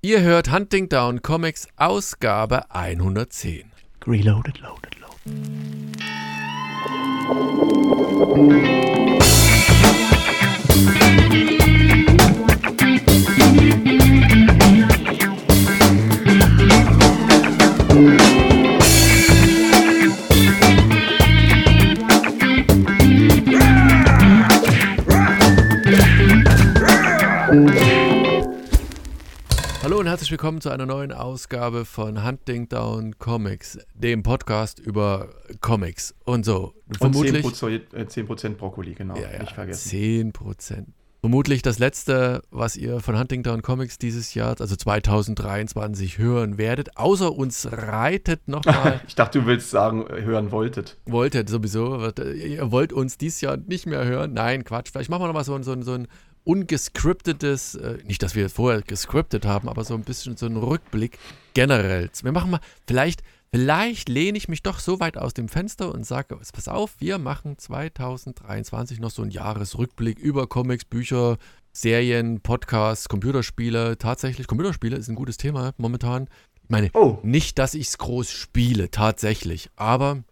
Ihr hört Hunting Down Comics Ausgabe 110. Reloaded, loaded, loaded. Herzlich willkommen zu einer neuen Ausgabe von Hunting Down Comics, dem Podcast über Comics und so. Und Vermutlich 10%, äh, 10 Brokkoli, genau. ja, ja, Nicht vergessen. 10 Prozent. Vermutlich das letzte, was ihr von Huntington Comics dieses Jahr, also 2023, hören werdet. Außer uns reitet nochmal, Ich dachte, du willst sagen, äh, hören wolltet. wolltet sowieso, wird- ihr wollt uns dieses Jahr nicht mehr hören. Nein, Quatsch. Vielleicht machen wir nochmal so, so, so ein ungescriptetes, äh, nicht, dass wir vorher gescriptet haben, aber so ein bisschen so einen Rückblick generell. Wir machen mal, vielleicht, vielleicht lehne ich mich doch so weit aus dem Fenster und sage, pass auf, wir machen 2023 noch so einen Jahresrückblick über Comics, Bücher, Serien, Podcasts, Computerspiele. Tatsächlich, Computerspiele ist ein gutes Thema momentan. Ich meine, Oh, nicht, dass ich es groß spiele, tatsächlich. Aber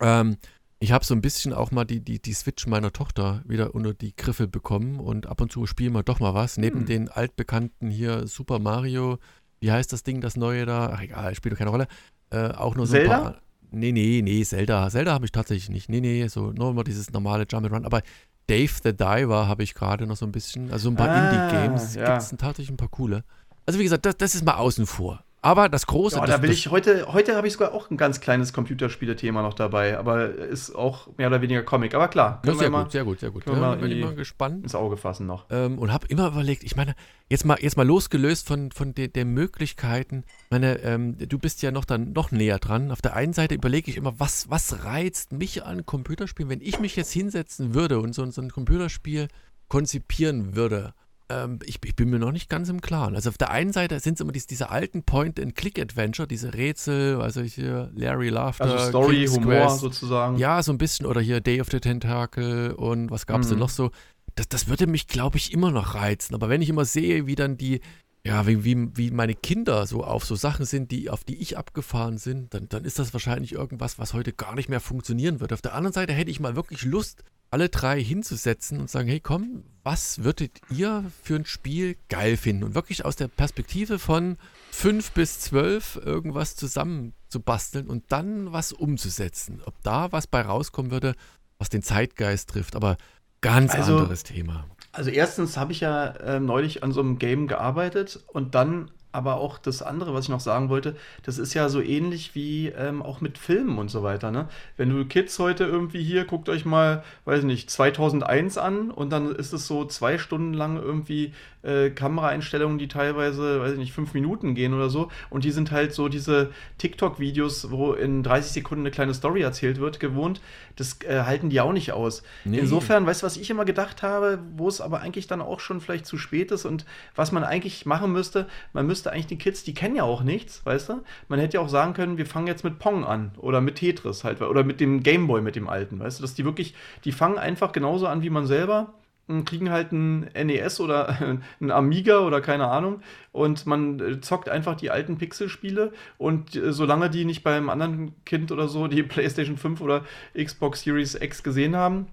ähm, ich habe so ein bisschen auch mal die, die, die Switch meiner Tochter wieder unter die Griffel bekommen und ab und zu spielen wir doch mal was. Neben Hm. den altbekannten hier Super Mario, wie heißt das Ding, das neue da? Ach egal, spielt doch keine Rolle. Äh, auch nur so Zelda? ein paar. Nee, nee, nee, Zelda. Zelda habe ich tatsächlich nicht. Nee, nee, so nur immer dieses normale Jump'n'Run. Aber Dave the Diver habe ich gerade noch so ein bisschen. Also ein paar Ah, Indie-Games ja. gibt es tatsächlich ein paar coole. Also wie gesagt, das, das ist mal außen vor. Aber das Große, ja, da will ich heute, heute habe ich sogar auch ein ganz kleines Computerspiele-Thema noch dabei, aber ist auch mehr oder weniger Comic. Aber klar, Ja, sehr mal gut, sehr gut, sehr gut. wir Ja, bin ich mal gespannt. ins Auge fassen noch. Ähm, und habe immer überlegt, ich meine, jetzt mal, jetzt mal losgelöst von, von de, den Möglichkeiten. Ich meine, ähm, du bist ja noch dann noch näher dran. Auf der einen Seite überlege ich immer, was, was reizt mich an Computerspielen, wenn ich mich jetzt hinsetzen würde und so, so ein Computerspiel konzipieren würde. Ähm, ich, ich bin mir noch nicht ganz im Klaren. Also auf der einen Seite sind es immer diese, diese alten Point-and-Click-Adventure, diese Rätsel, also hier Larry Laughter, Also Story, King's Humor Quest. sozusagen. Ja, so ein bisschen. Oder hier Day of the Tentacle und was gab es denn Mhm. noch so? Das, das würde mich, glaube ich, immer noch reizen. Aber wenn ich immer sehe, wie dann die, ja, wie, wie, wie meine Kinder so auf so Sachen sind, die, auf die ich abgefahren sind, dann, dann ist das wahrscheinlich irgendwas, was heute gar nicht mehr funktionieren wird. Auf der anderen Seite hätte ich mal wirklich Lust, alle drei hinzusetzen und sagen, hey komm, was würdet ihr für ein Spiel geil finden? Und wirklich aus der Perspektive von fünf bis zwölf irgendwas zusammenzubasteln und dann was umzusetzen. Ob da was bei rauskommen würde, was den Zeitgeist trifft. Aber ganz Also- anderes Thema. Also erstens habe ich ja ähm, neulich an so einem Game gearbeitet und dann aber auch das andere, was ich noch sagen wollte, das ist ja so ähnlich wie ähm, auch mit Filmen und so weiter. Ne? Wenn du Kids heute irgendwie hier, guckt euch mal, weiß ich nicht, 2001 an und dann ist es so zwei Stunden lang irgendwie äh, Kameraeinstellungen, die teilweise, weiß ich nicht, fünf Minuten gehen oder so und die sind halt so diese TikTok-Videos, wo in 30 Sekunden eine kleine Story erzählt wird, gewohnt. Das äh, halten die auch nicht aus. Nee. Insofern, weißt du, was ich immer gedacht habe, wo es aber eigentlich dann auch schon vielleicht zu spät ist und was man eigentlich machen müsste, man müsste eigentlich die Kids, die kennen ja auch nichts, weißt du? Man hätte ja auch sagen können, wir fangen jetzt mit Pong an oder mit Tetris halt oder mit dem Gameboy, mit dem alten, weißt du, dass die wirklich, die fangen einfach genauso an wie man selber kriegen halt ein NES oder ein Amiga oder keine Ahnung und man äh, zockt einfach die alten Pixelspiele und äh, solange die nicht beim anderen Kind oder so die PlayStation 5 oder Xbox Series X gesehen haben,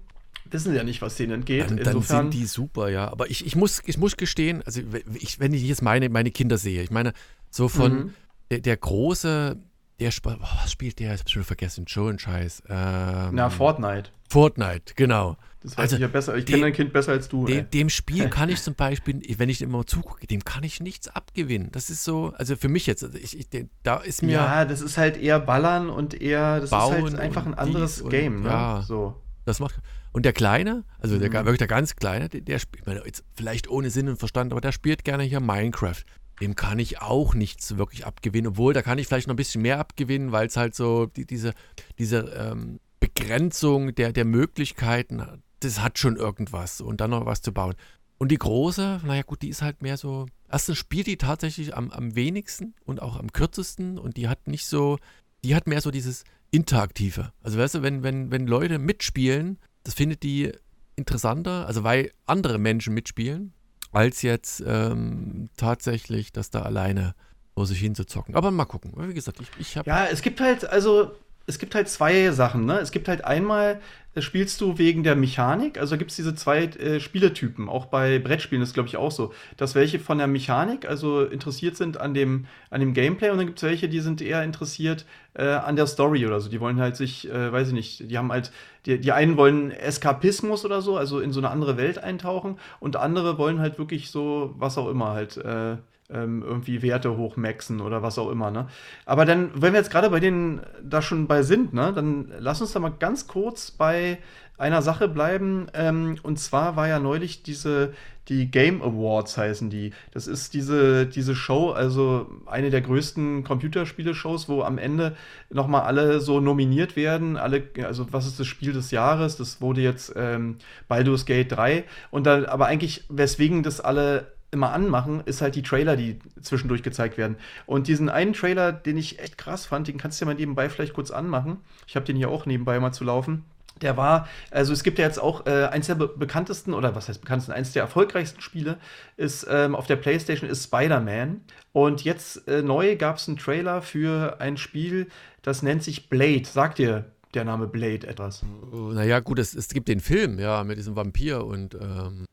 wissen sie ja nicht, was denen entgeht. Dann, dann Insofern, sind die super, ja. Aber ich, ich, muss, ich muss gestehen, also ich, wenn ich jetzt meine, meine Kinder sehe, ich meine, so von Mhm. der, der große, der Sp- boah, was spielt der? Ich hab's schon vergessen, Joe und Scheiß. Ähm, na, Fortnite. Fortnite, genau. Das weiß Also, ich ja besser. Ich kenne dein Kind besser als du. Dem, dem Spiel kann ich zum Beispiel, wenn ich immer zugucke, dem kann ich nichts abgewinnen. Das ist so, also für mich jetzt, also ich, ich, da ist mir, ja, das ist halt eher Ballern und eher, das Bauen ist halt einfach ein anderes dies und- Game. Ne? ja. So. das macht. Und der Kleine, also der, Mhm. wirklich der ganz Kleine, der, der spielt, ich meine, jetzt vielleicht ohne Sinn und Verstand, aber der spielt gerne hier Minecraft. Dem kann ich auch nichts wirklich abgewinnen, obwohl da kann ich vielleicht noch ein bisschen mehr abgewinnen, weil es halt so die, diese, diese ähm, Begrenzung der, der Möglichkeiten, das hat schon irgendwas und dann noch was zu bauen. Und die große, naja gut, die ist halt mehr so. Erstens spielt die tatsächlich am, am wenigsten und auch am kürzesten und die hat nicht so, die hat mehr so dieses Interaktive. Also weißt du, wenn, wenn, wenn Leute mitspielen, das findet die interessanter, also weil andere Menschen mitspielen. Als jetzt ähm, tatsächlich das da alleine vor sich hin zu zocken. Aber mal gucken. Wie gesagt, ich, ich habe. Ja, es gibt halt, also es gibt halt zwei Sachen. Ne? Es gibt halt einmal, das spielst du wegen der Mechanik. Also gibt es diese zwei äh, Spieletypen. Auch bei Brettspielen ist glaube ich auch so. Dass welche von der Mechanik, also interessiert sind an dem, an dem Gameplay und dann gibt es welche, die sind eher interessiert äh, an der Story oder so. Die wollen halt sich, äh, weiß ich nicht, die haben halt, die, die einen wollen Eskapismus oder so, also in so eine andere Welt eintauchen und andere wollen halt wirklich so, was auch immer halt, äh, ähm, irgendwie Werte hochmaxen oder was auch immer. Ne? Aber dann, wenn wir jetzt gerade bei denen da schon bei sind, ne, dann lass uns da mal ganz kurz bei einer Sache bleiben. Ähm, und zwar war ja neulich diese, die Game Awards heißen die. Das ist diese, diese Show, also eine der größten Computerspiele-Shows, wo am Ende nochmal alle so nominiert werden. Alle, also was ist das Spiel des Jahres? Das wurde jetzt ähm, Baldur's Gate 3. Und da, aber eigentlich, weswegen das alle immer anmachen, ist halt die Trailer, die zwischendurch gezeigt werden. Und diesen einen Trailer, den ich echt krass fand, den kannst du ja mal nebenbei vielleicht kurz anmachen. Ich habe den hier auch nebenbei mal zu laufen. Der war, also es gibt ja jetzt auch äh, eins der be bekanntesten, oder was heißt bekanntesten, eins der erfolgreichsten Spiele ist ähm, auf der PlayStation ist Spider-Man. Und jetzt äh, neu gab es einen Trailer für ein Spiel, das nennt sich Blade. Sagt dir der Name Blade etwas? Naja, gut, es, es gibt den Film, ja, mit diesem Vampir und ähm,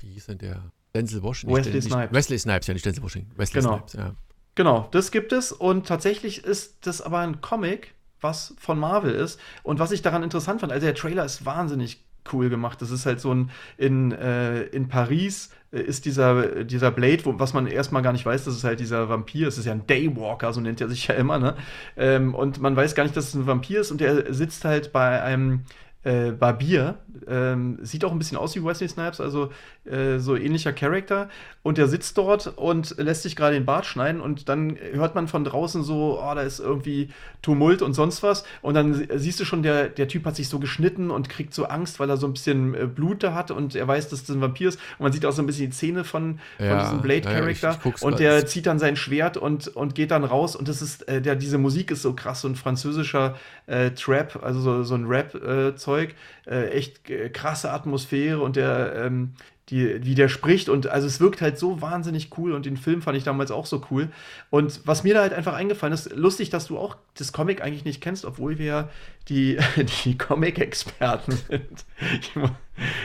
wie hieß denn der? Denzel Washington. Wesley Snipes. Wesley Snipes, ja, nicht Denzel Washington. Wesley genau. Snipes, ja. Genau, das gibt es und tatsächlich ist das aber ein Comic, was von Marvel ist. Und was ich daran interessant fand, also der Trailer ist wahnsinnig cool gemacht. Das ist halt so ein in, äh, in Paris äh, ist dieser, dieser Blade, wo, was man erstmal gar nicht weiß, das ist halt dieser Vampir. Es ist ja ein Daywalker, so nennt er sich ja immer, ne? Ähm, und man weiß gar nicht, dass es ein Vampir ist und der sitzt halt bei einem äh, Barbier. Ähm, sieht auch ein bisschen aus wie Wesley Snipes, also äh, so ähnlicher Charakter. Und der sitzt dort und lässt sich gerade den Bart schneiden und dann hört man von draußen so, oh, da ist irgendwie Tumult und sonst was. Und dann siehst du schon, der, der Typ hat sich so geschnitten und kriegt so Angst, weil er so ein bisschen äh, Blut da hat und er weiß, dass das ein Vampir ist. Und man sieht auch so ein bisschen die Zähne von, Ja, von diesem Blade-Charakter. ja, und der zieht dann sein Schwert und, und geht dann raus. Und das ist, äh, der, diese Musik ist so krass, so ein französischer äh, Trap, also so, so ein Rap-Zeug. Äh, echt äh, krasse Atmosphäre und der, ähm, die, wie der spricht. Und also es wirkt halt so wahnsinnig cool und den Film fand ich damals auch so cool. Und was mir da halt einfach eingefallen ist, lustig, dass du auch das Comic eigentlich nicht kennst, obwohl wir ja die, die Comic-Experten sind. Ich, mu-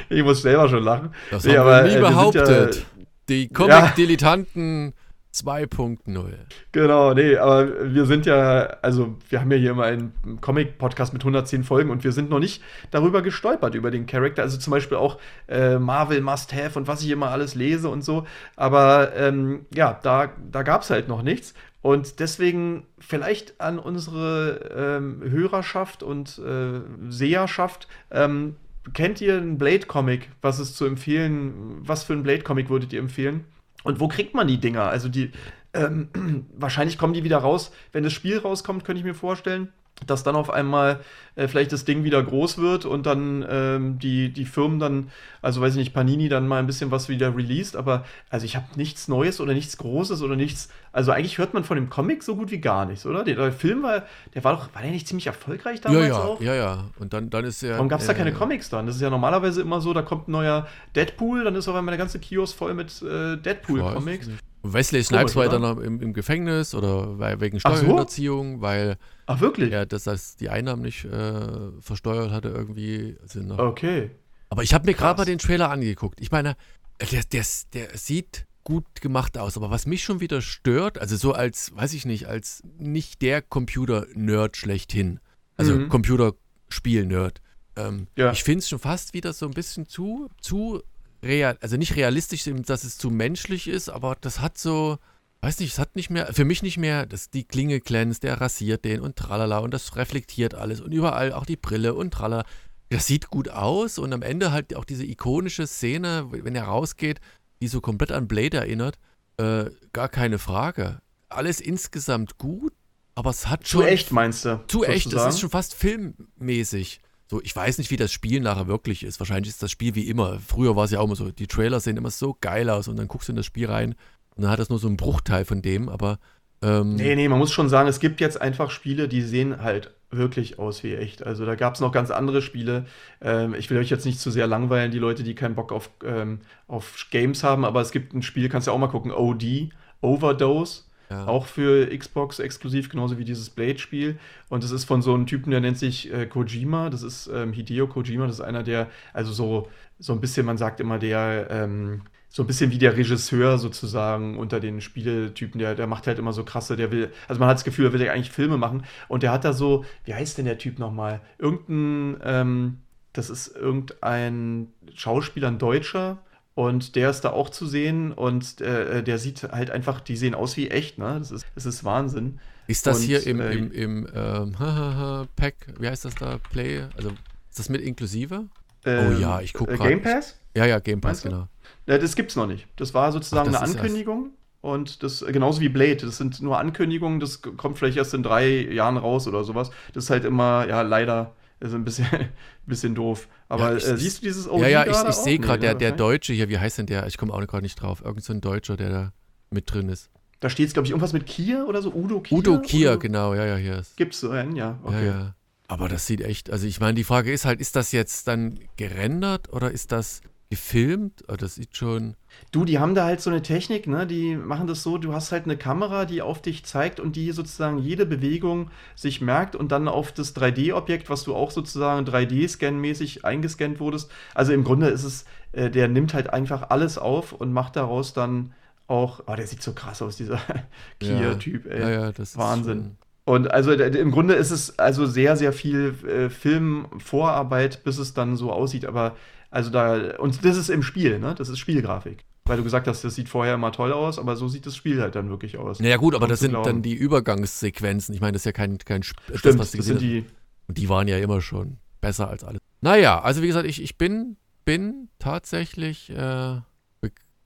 ich muss selber schon lachen. Das Nee, haben aber, wir nie äh, wir sind behauptet. ja- Die Comic-Dilettanten 2.0. Genau, nee, aber wir sind ja, also wir haben ja hier immer einen Comic-Podcast mit 110 Folgen und wir sind noch nicht darüber gestolpert, über den Charakter. Also zum Beispiel auch äh, Marvel Must Have und was ich immer alles lese und so. Aber ähm, ja, da, da gab es halt noch nichts. Und deswegen vielleicht an unsere ähm, Hörerschaft und äh, Seherschaft. Ähm, kennt ihr einen Blade-Comic? Was ist zu empfehlen? Was für einen Blade-Comic würdet ihr empfehlen? Und wo kriegt man die Dinger? Also die, ähm, wahrscheinlich kommen die wieder raus, wenn das Spiel rauskommt, könnte ich mir vorstellen. Dass dann auf einmal äh, vielleicht das Ding wieder groß wird und dann ähm, die, die Firmen dann, also weiß ich nicht, Panini dann mal ein bisschen was wieder released, aber also ich habe nichts Neues oder nichts Großes oder nichts. Also eigentlich hört man von dem Comic so gut wie gar nichts, oder? Der, der Film war, der war doch, war der nicht ziemlich erfolgreich Ja, damals ja, auch? ja, ja. Und dann, dann ist ja. Warum gab es da äh, keine Comics dran? Das ist ja normalerweise immer so, da kommt ein neuer Deadpool, dann ist auf einmal der ganze Kiosk voll mit äh, Deadpool-Comics. Wesley Snipes Komisch, war dann noch im, im Gefängnis oder wegen Ach so? Steuerhinterziehung, weil Ach, wirklich? er das, das die Einnahmen nicht äh, versteuert hatte irgendwie. Also noch. Okay. Aber ich habe mir gerade mal den Trailer angeguckt. Ich meine, der, der, der sieht gut gemacht aus, aber was mich schon wieder stört, also so als, weiß ich nicht, als nicht der Computer-Nerd schlechthin, also Mhm. Computerspiel-Nerd, ähm, Ja. ich finde es schon fast wieder so ein bisschen zu, zu real, also nicht realistisch, dass es zu menschlich ist, aber das hat so, weiß nicht, es hat nicht mehr, für mich nicht mehr, dass die Klinge glänzt, der rasiert den und tralala und das reflektiert alles und überall auch die Brille und tralala. Das sieht gut aus und am Ende halt auch diese ikonische Szene, wenn er rausgeht, die so komplett an Blade erinnert, äh, gar keine Frage. Alles insgesamt gut, aber es hat Zu schon echt, meinst du? zu echt, es ist schon fast filmmäßig. So, ich weiß nicht, wie das Spiel nachher wirklich ist. Wahrscheinlich ist das Spiel wie immer. Früher war es ja auch immer so, die Trailer sehen immer so geil aus und dann guckst du in das Spiel rein und dann hat das nur so einen Bruchteil von dem, aber ähm, Nee, nee, man muss schon sagen, es gibt jetzt einfach Spiele, die sehen halt wirklich aus wie echt. Also da gab es noch ganz andere Spiele. Ähm, ich will euch jetzt nicht zu sehr langweilen, die Leute, die keinen Bock auf, ähm, auf Games haben, aber es gibt ein Spiel, kannst du ja auch mal gucken, OD, Overdose. Ja. Auch für Xbox exklusiv, genauso wie dieses Blade-Spiel. Und es ist von so einem Typen, der nennt sich äh, Kojima. Das ist ähm, Hideo Kojima. Das ist einer, der, also so, so ein bisschen, man sagt immer, der, ähm, so ein bisschen wie der Regisseur sozusagen unter den Spieletypen, der, der macht halt immer so krasse, der will, also man hat das Gefühl, er will ja eigentlich Filme machen und der hat da so, wie heißt denn der Typ nochmal? Irgendein, ähm, das ist irgendein Schauspieler, ein Deutscher, und der ist da auch zu sehen und äh, der sieht halt einfach, die sehen aus wie echt, ne? Das ist, das ist Wahnsinn. Ist das und, hier im, äh, im, im ähm, Pack, wie heißt das da, Play? Also ist das mit inklusive? Ähm, oh ja, ich gucke äh, gerade. Game Pass? Ja, ja, Game Pass, genau. Ja, das gibt's noch nicht. Das war sozusagen Ach, das eine Ankündigung. Und das, genauso wie Blade, das sind nur Ankündigungen, das kommt vielleicht erst in drei Jahren raus oder sowas. Das ist halt immer, ja, leider ist ein bisschen, bisschen doof. Aber ja, ich, äh, siehst du dieses OG Ja, ja, ich, ich sehe gerade, nee, der, der Deutsche hier, wie heißt denn der? Ich komme auch gerade nicht drauf. Irgend so ein Deutscher, der da mit drin ist. Da steht es, glaube ich, irgendwas mit Kier oder so. Udo Kier? Udo Kier, genau, ja, ja, hier ist. Gibt es so einen, ja. Okay. Ja, ja. Aber das sieht echt, also ich meine, die Frage ist halt, ist das jetzt dann gerendert oder ist das gefilmt. Oh, das sieht schon. Du, die haben da halt so eine Technik, ne? Die machen das so, du hast halt eine Kamera, die auf dich zeigt und die sozusagen jede Bewegung sich merkt und dann auf das 3D-Objekt, was du auch sozusagen 3D-Scan-mäßig eingescannt wurdest. Also im Grunde ist es, äh, der nimmt halt einfach alles auf und macht daraus dann auch. Oh, der sieht so krass aus, dieser Kia-Typ, ey. Ja, ja, das Wahnsinn. Und also im Grunde ist es also sehr, sehr viel äh, Filmvorarbeit, bis es dann so aussieht. Aber also da, und das ist im Spiel, ne? Das ist Spielgrafik. Weil du gesagt hast, das sieht vorher immer toll aus, aber so sieht das Spiel halt dann wirklich aus. Naja, gut, aber das sind glauben. dann die Übergangssequenzen. Ich meine, das ist ja kein, kein Stimmt, das, das sind die. Und die waren ja immer schon besser als alles. Naja, also wie gesagt, ich, ich bin, bin tatsächlich äh,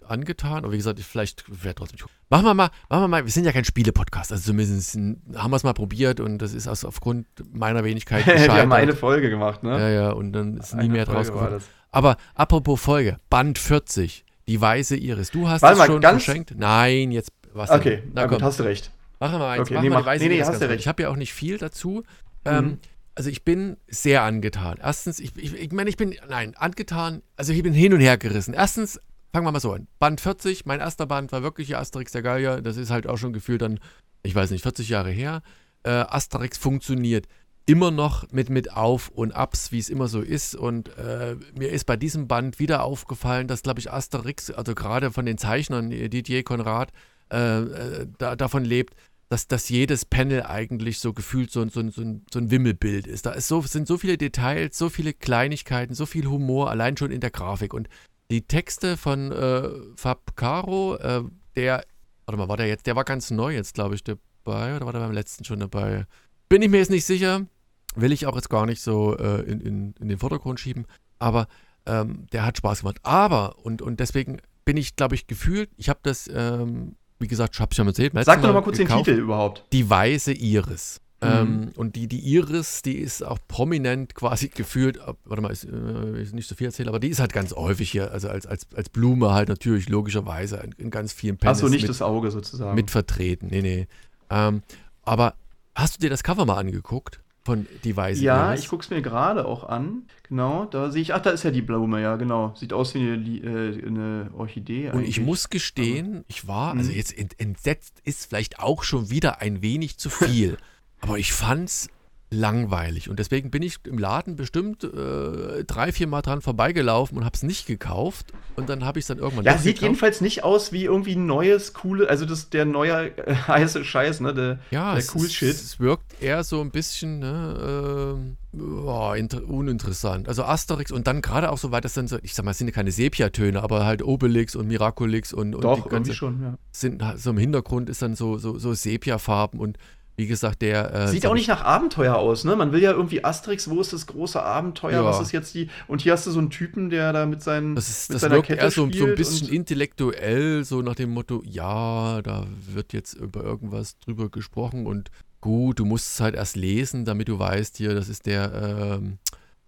angetan. Aber wie gesagt, ich vielleicht werde trotzdem. Machen wir mal, machen wir mal, wir sind ja kein Spiele-Podcast, also zumindest haben wir es mal probiert und das ist also aufgrund meiner Wenigkeit Wir haben eine Folge gemacht, ne? Ja, ja, und dann ist eine nie mehr draus geworden. Aber apropos Folge, Band 40, die Weiße Iris. Du hast es schon verschenkt? Nein, jetzt was Okay, na gut, hast du recht. Machen wir eins, okay, nee, wir die Weiße nee, nee, Iris. Hast du recht. Ich habe ja auch nicht viel dazu. Ähm, mhm. also ich bin sehr angetan. Erstens, ich, ich, ich meine, ich bin, nein, angetan, also ich bin hin und her gerissen. Erstens, fangen wir mal so an. Band 40, mein erster Band war wirklich Asterix der Gallier. Das ist halt auch schon gefühlt dann, ich weiß nicht, 40 Jahre her. Äh, Asterix funktioniert immer noch mit, mit Auf und Abs, wie es immer so ist. Und äh, mir ist bei diesem Band wieder aufgefallen, dass, glaube ich, Asterix, also gerade von den Zeichnern, äh, Didier Konrad, äh, äh, da, davon lebt, dass, dass jedes Panel eigentlich so gefühlt so, so, so, ein, so ein Wimmelbild ist. Da ist so, sind so viele Details, so viele Kleinigkeiten, so viel Humor, allein schon in der Grafik. Und die Texte von äh, Fab Caro, äh, der, warte mal, war der jetzt, der war ganz neu jetzt, glaube ich, dabei, oder war der beim letzten schon dabei? Bin ich mir jetzt nicht sicher will ich auch jetzt gar nicht so äh, in, in, in, den Vordergrund schieben, aber ähm, der hat Spaß gemacht. Aber, und, und deswegen bin ich, glaube ich, gefühlt, ich habe das, ähm, wie gesagt, ich habe es schon erzählt. Sag doch mal kurz gekauft, den Titel überhaupt. Die weiße Iris. Mhm. Ähm, und die, die Iris, die ist auch prominent quasi gefühlt, warte mal, ist, äh, nicht so viel erzählt, aber die ist halt ganz häufig hier, also als, als, als Blume halt natürlich logischerweise in, in ganz vielen Panels. Hast du nicht mit, das Auge sozusagen. Mit vertreten, nee, nee. Ähm, aber hast du dir das Cover mal angeguckt? Von die Weiße Ja, ich gucke es mir gerade auch an. Genau, da sehe ich, ach, da ist ja die Blume, ja, genau. Sieht aus wie eine, äh, eine Orchidee. Und ich muss gestehen, ich war, also mhm. jetzt entsetzt ist vielleicht auch schon wieder ein wenig zu viel. aber ich fand's langweilig. Und deswegen bin ich im Laden bestimmt äh, drei, vier Mal dran vorbeigelaufen und habe es nicht gekauft. Und dann habe ich es dann irgendwann. Ja, sieht gekauft. jedenfalls nicht aus wie irgendwie ein neues, coole, also das der neue äh, heiße Scheiß, ne? Der, ja, der cool Shit. Es wirkt eher so ein bisschen, ne, äh, oh, uninteressant. Also Asterix und dann gerade auch so weit, das sind so, ich sag mal, es sind ja keine Sepiatöne, aber halt Obelix und Miraculix und, und Doch, die ganze, schon, ja. sind so im Hintergrund ist dann so, so, so Sepia-Farben und wie gesagt, der. Äh, Sieht auch nicht nach Abenteuer aus, ne? Man will ja irgendwie Asterix, wo ist das große Abenteuer? Ja. Was ist jetzt die. Und hier hast du so einen Typen, der da mit, seinen, das ist, mit das seiner wirkt Kette eher so, so ein bisschen intellektuell, so nach dem Motto: Ja, da wird jetzt über irgendwas drüber gesprochen und gut, du musst es halt erst lesen, damit du weißt, hier, das ist der ähm,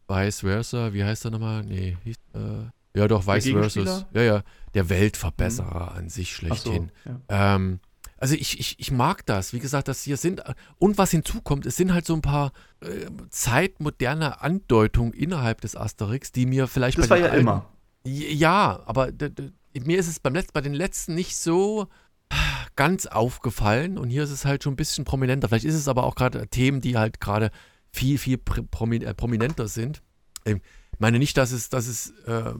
Vice Versa, wie heißt er nochmal? Nee, hieß, äh, ja doch, Vice Versa. Ja, ja, der Weltverbesserer mhm. an sich schlechthin. So, ja. ähm, also ich, ich, ich mag das. Wie gesagt, das hier sind, und was hinzukommt, es sind halt so ein paar äh, zeitmoderne Andeutungen innerhalb des Asterix, die mir vielleicht das bei war ja alten, immer. Ja, aber mir ist es beim letzten, bei den letzten nicht so ganz aufgefallen und hier ist es halt schon ein bisschen prominenter. Vielleicht ist es aber auch gerade Themen, die halt gerade viel, viel promi äh, prominenter sind. Ich meine nicht, dass es, dass es äh,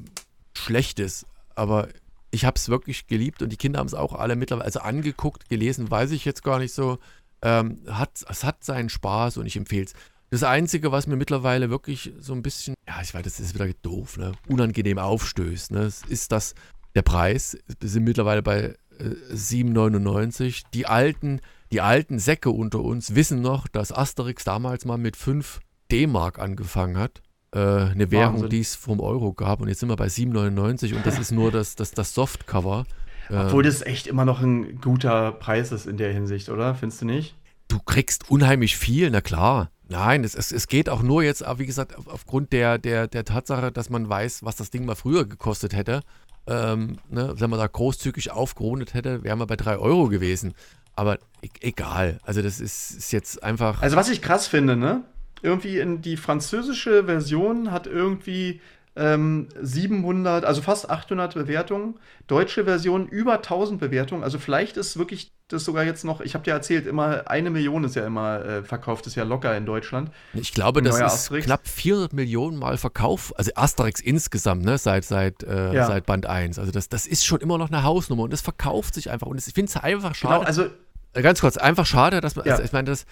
schlecht ist, aber ich habe es wirklich geliebt und die Kinder haben es auch alle mittlerweile, also angeguckt, gelesen, weiß ich jetzt gar nicht so. Ähm, hat, es hat seinen Spaß und ich empfehle es. Das Einzige, was mir mittlerweile wirklich so ein bisschen, ja, ich weiß, das ist wieder doof, ne, unangenehm aufstößt, ne, ist das der Preis. Wir sind mittlerweile bei äh, 7,99. Die alten, die alten Säcke unter uns wissen noch, dass Asterix damals mal mit 5 D-Mark angefangen hat. Äh, eine Währung, die es vom Euro gab. Und jetzt sind wir bei 7,99 und das ist nur das, das, das Softcover. Obwohl das echt immer noch ein guter Preis ist in der Hinsicht, oder? Findest du nicht? Du kriegst unheimlich viel, na klar. Nein, es, es, es geht auch nur jetzt, wie gesagt, aufgrund der, der, der Tatsache, dass man weiß, was das Ding mal früher gekostet hätte. Ähm, ne, wenn man da großzügig aufgerundet hätte, wären wir bei 3 Euro gewesen. Aber e egal. Also, das ist, ist jetzt einfach. Also, was ich krass finde, ne? Irgendwie in die französische Version hat irgendwie ähm, 700, also fast 800 Bewertungen. Deutsche Version über 1000 Bewertungen. Also vielleicht ist wirklich das sogar jetzt noch, ich habe dir erzählt, immer eine Million ist ja immer äh, verkauft, ist ja locker in Deutschland. Ich glaube, das ist Asterix. knapp 400 Millionen Mal verkauft, also Asterix insgesamt, ne, seit, seit, äh, ja. seit Band 1. Also das, das ist schon immer noch eine Hausnummer und das verkauft sich einfach und ich finde es einfach schade. Genau, also äh, Ganz kurz, einfach schade, dass man, ja. also ich meine, das,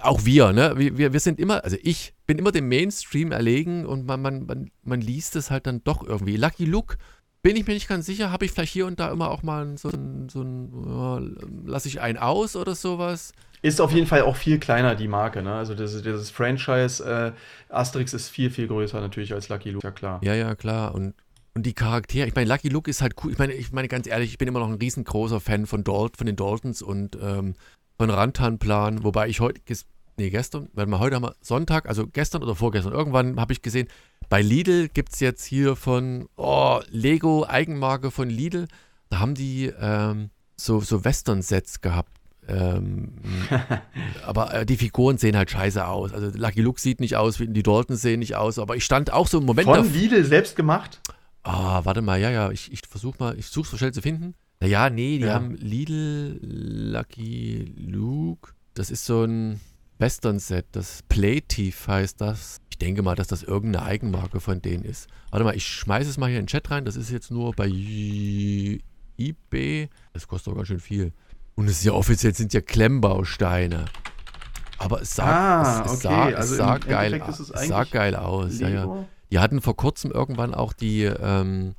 auch wir, ne? Wir, wir sind immer, also ich bin immer dem Mainstream erlegen und man, man, man, man liest es halt dann doch irgendwie. Lucky Luke, bin ich mir nicht ganz sicher, habe ich vielleicht hier und da immer auch mal so ein, so ein äh, lasse ich einen aus oder sowas. Ist auf jeden Fall auch viel kleiner, die Marke, ne? Also das, dieses Franchise äh, Asterix ist viel, viel größer natürlich als Lucky Luke, ja klar. Ja, ja, klar. Und, und die Charaktere, ich meine, Lucky Luke ist halt cool. Ich meine, ich meine ganz ehrlich, ich bin immer noch ein riesengroßer Fan von Dalt, von den Daltons und ähm, von Rantanplan, wobei ich heute, nee, gestern, warte mal, heute haben wir Sonntag, also gestern oder vorgestern, irgendwann habe ich gesehen, bei Lidl gibt es jetzt hier von oh, Lego Eigenmarke von Lidl, da haben die ähm, so, so Western-Sets gehabt. Ähm, aber äh, die Figuren sehen halt scheiße aus. Also Lucky Luke sieht nicht aus, die Daltons sehen nicht aus, aber ich stand auch so im Moment. Von Lidl selbst gemacht? Ah, warte mal, ja, ja, ich, ich versuche mal, ich suche so schnell zu finden. Naja, nee, die ja. haben Lidl, Lucky Luke. Das ist so ein Western-Set. Das Playtief heißt das. Ich denke mal, dass das irgendeine Eigenmarke von denen ist. Warte mal, ich schmeiße es mal hier in den Chat rein. Das ist jetzt nur bei eBay. Das kostet auch ganz schön viel. Und es ist ja offiziell, sind ja Klemmbausteine. Aber es sah, ah, es, es okay. sah, also sah geil, es sah geil aus. Ja, ja. Die hatten vor kurzem irgendwann auch die, ähm,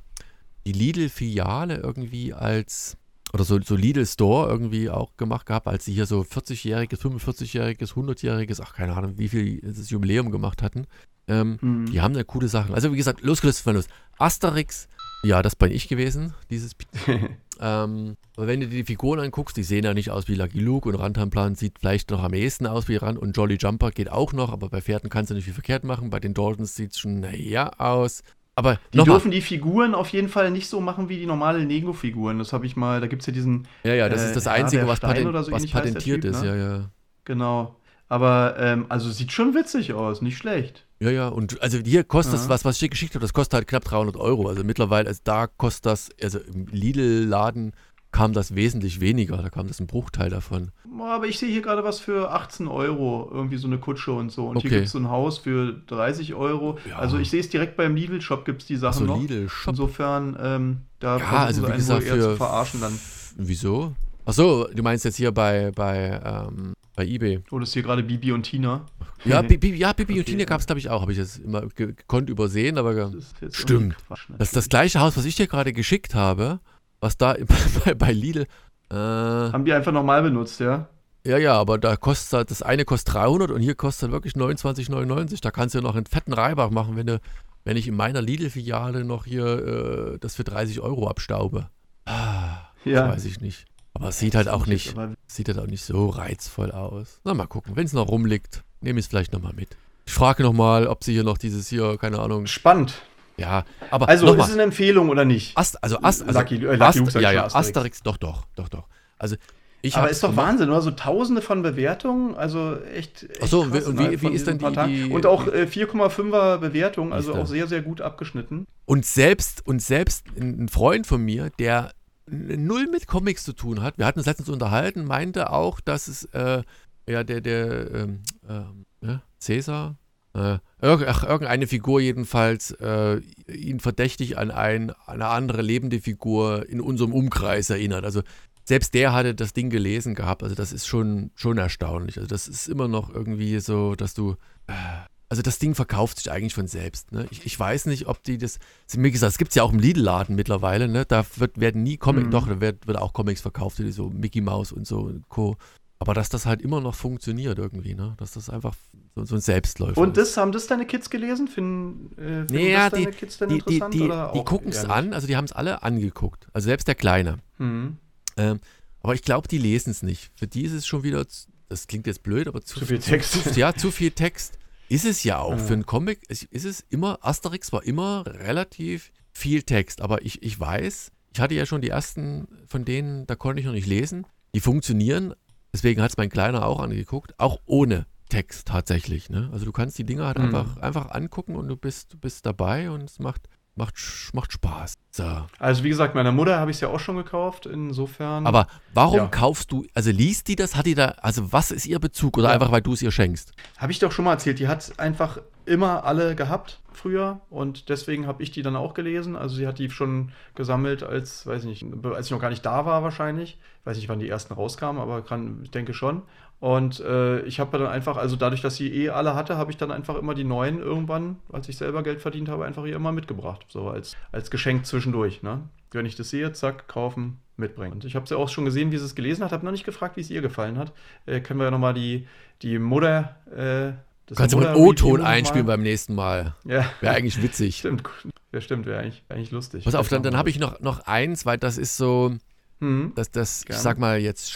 die Lidl-Filiale irgendwie als, oder so, so Lidl Store irgendwie auch gemacht gehabt, als sie hier so 40-jähriges, 45-jähriges, 100-jähriges, ach keine Ahnung, wie viel das Jubiläum gemacht hatten. Ähm, mhm. Die haben da coole Sachen. Also wie gesagt, losgelöst von los. Asterix, ja, das bin ich gewesen, dieses. ähm, aber wenn du dir die Figuren anguckst, die sehen ja nicht aus wie Lucky Luke und Rantanplan sieht vielleicht noch am ehesten aus wie Rand und Jolly Jumper geht auch noch, aber bei Pferden kannst du nicht viel verkehrt machen. Bei den Daltons sieht es schon naja aus. Aber die dürfen mal. die Figuren auf jeden Fall nicht so machen wie die normalen Lego-Figuren. Das habe ich mal, da gibt es ja diesen. Ja, ja, das äh, ist das Einzige, was, patent, so was patentiert typ, ist, ne? ja, ja. Genau. Aber, ähm, also sieht schon witzig aus, nicht schlecht. Ja, ja, und also hier kostet das, was, was ich geschickt habe, das kostet halt knapp 300 Euro. Also mittlerweile, also da kostet das, also im Lidl-Laden kam das wesentlich weniger. Da kam das ein Bruchteil davon. Aber ich sehe hier gerade was für 18 Euro, irgendwie so eine Kutsche und so. Und okay. hier gibt es so ein Haus für 30 Euro. Ja. Also ich sehe es direkt beim Lidl-Shop gibt es die Sachen so, noch. Lidl-Shop. Insofern, ähm, da ja, also wie gesagt, eher für, zu verarschen dann. Wieso? Achso, du meinst jetzt hier bei, bei, ähm, bei eBay. Oh, das ist hier gerade Bibi und Tina. Ja, Bibi, ja, Bibi okay. und Tina gab es, glaube ich, auch. Habe ich jetzt immer gekonnt übersehen, aber das stimmt. Quatsch, das ist das gleiche Haus, was ich dir gerade geschickt habe was da bei, bei Lidl. Äh, Haben die einfach normal benutzt, ja? Ja, ja, aber da kostet halt, das eine kostet 300 und hier kostet halt wirklich 29,99. Da kannst du ja noch einen fetten Reibach machen, wenn du, wenn ich in meiner Lidl-Filiale noch hier äh, das für 30 Euro abstaube. Ah, ja. weiß ich nicht. Aber es sieht halt auch nicht, sieht halt auch nicht so reizvoll aus. Na, mal gucken. Wenn es noch rumliegt, nehme ich es vielleicht nochmal mit. Ich frage nochmal, ob sie hier noch dieses hier, keine Ahnung. Spannend. Ja, aber also ist es eine Empfehlung oder nicht? Ast, also, Ast, also Lucky, äh, Lucky Ast, ja, ja, Asterix. Asterix, doch, doch, doch, doch. Also Aber ist doch gemacht. Wahnsinn, oder? So tausende von Bewertungen, also echt. echt Ach so, und krass wie- wie- ist paar die- die- Und auch äh, 4,5er Bewertung, also auch sehr, sehr gut abgeschnitten. Und selbst, und selbst ein Freund von mir, der null mit Comics zu tun hat, wir hatten uns letztens unterhalten, meinte auch, dass es, äh, ja, der, der, ähm, ja, Cäsar, äh, ach, irgendeine Figur jedenfalls, äh, ihn verdächtig an ein, eine andere lebende Figur in unserem Umkreis erinnert. Also selbst der hatte das Ding gelesen gehabt. Also das ist schon, schon erstaunlich. Also das ist immer noch irgendwie so, dass du, äh, also das Ding verkauft sich eigentlich von selbst. Ne? Ich, ich weiß nicht, ob die das, wie gesagt, es gibt es ja auch im Lidl-Laden mittlerweile, ne? da wird, werden nie Comics, Mhm. doch, da wird, wird auch Comics verkauft, die so Mickey Mouse und so und Co. Aber dass das halt immer noch funktioniert irgendwie, ne? dass das einfach so, so ein Selbstläufer Und ist. das haben das deine Kids gelesen? Finden, äh, finden Nee, ja, das die, deine Kids denn die, die, interessant? die, oder die auch gucken es an, also die haben es alle angeguckt. Also selbst der Kleine. Mhm. Ähm, aber ich glaube, die lesen es nicht. Für die ist es schon wieder, das klingt jetzt blöd, aber zu, Zu viel Text. Zu, ja, zu viel Text. Ist es ja auch. Ja. Für einen Comic ist, ist es immer, Asterix war immer relativ viel Text. Aber ich, ich weiß, ich hatte ja schon die ersten von denen, da konnte ich noch nicht lesen. Die funktionieren, deswegen hat es mein Kleiner auch angeguckt, auch ohne Text tatsächlich. Ne? Also du kannst die Dinger halt Mhm. einfach, einfach angucken und du bist, du bist dabei und es macht, macht, macht Spaß. So. Also wie gesagt, meiner Mutter habe ich es ja auch schon gekauft, insofern. Aber warum Ja. kaufst du, also liest die das, hat die da, also was ist ihr Bezug oder Ja. einfach, weil du es ihr schenkst? Habe ich doch schon mal erzählt, die hat einfach immer alle gehabt früher und deswegen habe ich die dann auch gelesen. Also sie hat die schon gesammelt, als, weiß ich nicht, als ich noch gar nicht da war wahrscheinlich. Weiß nicht, wann die ersten rauskamen, aber kann, ich denke schon. Und äh, ich habe dann einfach, also dadurch, dass sie eh alle hatte, habe ich dann einfach immer die neuen irgendwann, als ich selber Geld verdient habe, einfach ihr immer mitgebracht. So als, als Geschenk zwischendurch. Ne? Wenn ich das sehe, zack, kaufen, mitbringen. Und ich habe sie auch schon gesehen, wie sie es gelesen hat, habe noch nicht gefragt, wie es ihr gefallen hat. Äh, können wir ja nochmal die, die Mutter. Äh, das Kannst du mit Mutter-Review O-Ton mal- einspielen beim nächsten Mal. Ja, Wäre eigentlich witzig. stimmt. Ja, stimmt, wäre eigentlich, wär eigentlich lustig. Pass auf, dann, dann habe ich noch, noch eins, weil das ist so, Mhm. das, das ich sag mal jetzt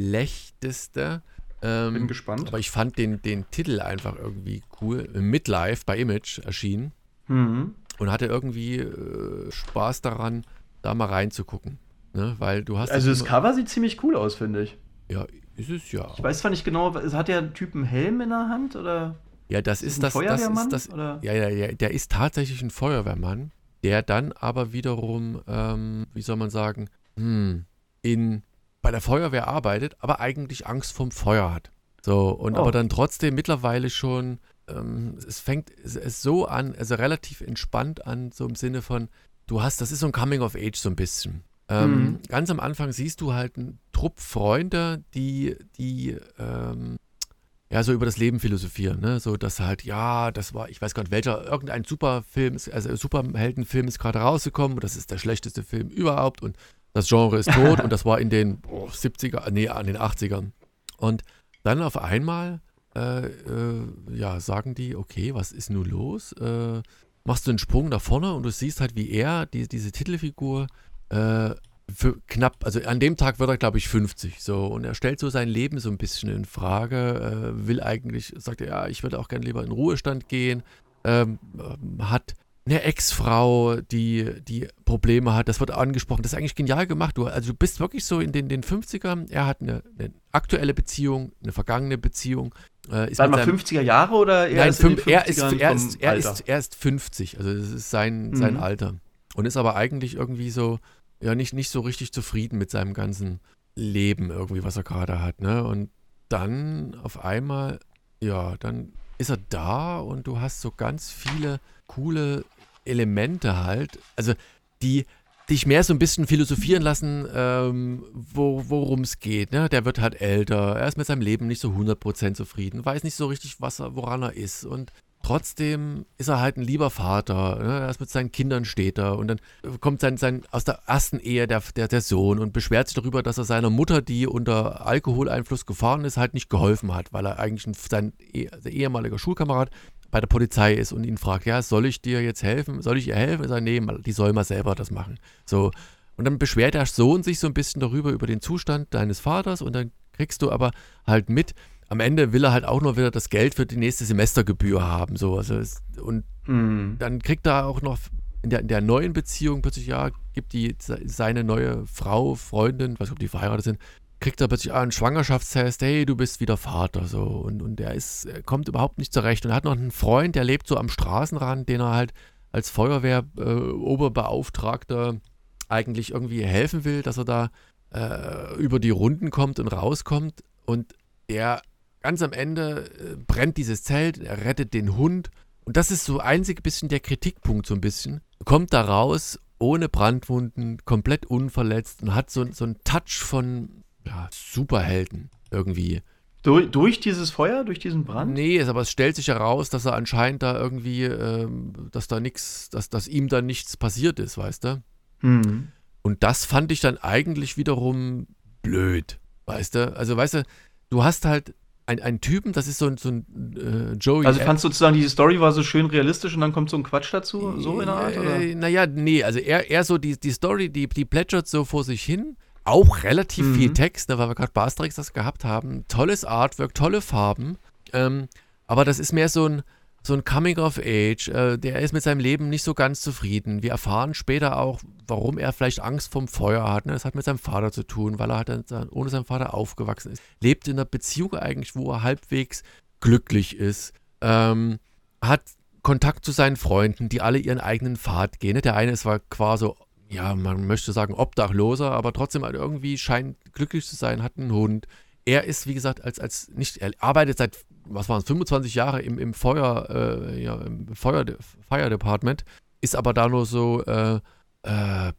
schlechteste. Ähm, Bin gespannt. aber ich fand den, den Titel einfach irgendwie cool. Midlife bei Image erschienen Mhm. und hatte irgendwie äh, Spaß daran, da mal reinzugucken. Ne? Weil du hast. Also das immer- Cover sieht ziemlich cool aus, finde ich. Ja, ist es ja. Ich weiß zwar nicht genau, hat der Typ einen Helm in der Hand oder Ja, das ist ein das, das Feuerwehrmann? ist das. Ja, ja, ja, der ist tatsächlich ein Feuerwehrmann, der dann aber wiederum, ähm, wie soll man sagen, hm, in, bei der Feuerwehr arbeitet, aber eigentlich Angst vom Feuer hat. So, und Oh. aber dann trotzdem mittlerweile schon, ähm, es fängt es, so an, also relativ entspannt an, so im Sinne von, du hast, das ist so ein Coming of Age so ein bisschen. Ähm, Mhm. Ganz am Anfang siehst du halt einen Trupp Freunde, die, die, ähm, ja, so über das Leben philosophieren, ne? So, dass halt, ja, das war, ich weiß gar nicht, welcher, irgendein Superfilm, ist, also Superheldenfilm ist gerade rausgekommen und das ist der schlechteste Film überhaupt und das Genre ist tot und das war in den boah, 70er, nee, an den 80ern. Und dann auf einmal, äh, äh, ja, sagen die, okay, was ist nun los? Äh, machst du einen Sprung nach vorne und du siehst halt, wie er, die, diese Titelfigur, äh, für knapp, also an dem Tag wird er, glaube ich, 50. So, und er stellt so sein Leben so ein bisschen in Frage, äh, will eigentlich, sagt er, ja, ich würde auch gerne lieber in Ruhestand gehen, ähm, ähm, hat eine Ex-Frau, die, die Probleme hat, das wird angesprochen, das ist eigentlich genial gemacht. Du, also du bist wirklich so in den, den 50ern, er hat eine, eine aktuelle Beziehung, eine vergangene Beziehung. Äh, ist mit mal, seinem- 50er Jahre oder er Nein, ist fünf, er, ist, 50ern er, ist, er, ist, er ist 50, also das ist sein, sein Mhm. Alter. Und ist aber eigentlich irgendwie so, ja, nicht, nicht so richtig zufrieden mit seinem ganzen Leben irgendwie, was er gerade hat, ne? Und dann auf einmal, ja, dann ist er da und du hast so ganz viele coole Elemente halt, also die dich mehr so ein bisschen philosophieren lassen, ähm, wo, worum es geht. Ne? Der wird halt älter, er ist mit seinem Leben nicht so 100% zufrieden, weiß nicht so richtig, was er, woran er ist und trotzdem ist er halt ein lieber Vater. Ne? Er ist mit seinen Kindern steht er und dann kommt sein, sein aus der ersten Ehe der, der, der Sohn und beschwert sich darüber, dass er seiner Mutter, die unter Alkoholeinfluss gefahren ist, halt nicht geholfen hat, weil er eigentlich ein, sein eh- ehemaliger Schulkamerad bei der Polizei ist und ihn fragt, ja, soll ich dir jetzt helfen? Soll ich ihr helfen? Er sagt, nee, die soll mal selber das machen. So. Und dann beschwert der Sohn sich so ein bisschen darüber, über den Zustand deines Vaters und dann kriegst du aber halt mit, am Ende will er halt auch noch wieder das Geld für die nächste Semestergebühr haben. So. Also es, und Mhm. dann kriegt er auch noch in der, in der neuen Beziehung plötzlich, ja, gibt die seine neue Frau, Freundin, weiß nicht, ob die verheiratet sind, kriegt er plötzlich einen Schwangerschaftstest, hey, du bist wieder Vater, so. Und, und er ist, er kommt überhaupt nicht zurecht. Und er hat noch einen Freund, der lebt so am Straßenrand, den er halt als Feuerwehr-Oberbeauftragter äh, eigentlich irgendwie helfen will, dass er da äh, über die Runden kommt und rauskommt. Und er ganz am Ende äh, brennt dieses Zelt, er rettet den Hund. Und das ist so einzig bisschen der Kritikpunkt, so ein bisschen. Kommt da raus ohne Brandwunden, komplett unverletzt und hat so, so einen Touch von ja, Superhelden irgendwie. Durch, durch, dieses Feuer, durch diesen Brand? Nee, aber es stellt sich heraus, dass er anscheinend da irgendwie, ähm, dass da nichts, dass, dass ihm da nichts passiert ist, weißt du? Mhm. Und das fand ich dann eigentlich wiederum blöd, weißt du? Also, weißt du, du hast halt einen Typen, das ist so ein, so ein äh, Joey. Also fandst du sozusagen, diese Story war so schön realistisch und dann kommt so ein Quatsch dazu, so in der Art? Oder? Äh, naja, nee, also eher, eher so die, die Story, die, die plätschert so vor sich hin auch relativ mhm. viel Text, ne, weil wir gerade bei Asterix das gehabt haben. Tolles Artwork, tolle Farben. Ähm, aber das ist mehr so ein, so ein Coming of Age. Äh, der ist mit seinem Leben nicht so ganz zufrieden. Wir erfahren später auch, warum er vielleicht Angst vom Feuer hat. Ne? Das hat mit seinem Vater zu tun, weil er halt ohne seinen Vater aufgewachsen ist. Lebt in einer Beziehung eigentlich, wo er halbwegs glücklich ist. Ähm, hat Kontakt zu seinen Freunden, die alle ihren eigenen Pfad gehen. Ne? Der eine ist war quasi ja, man möchte sagen Obdachloser, aber trotzdem halt irgendwie scheint glücklich zu sein, hat einen Hund. Er ist, wie gesagt, als, als nicht, er arbeitet seit, was waren es, 25 Jahre im, im Feuer, äh, ja, im Feuer, Fire Department, ist aber da nur so, äh, äh,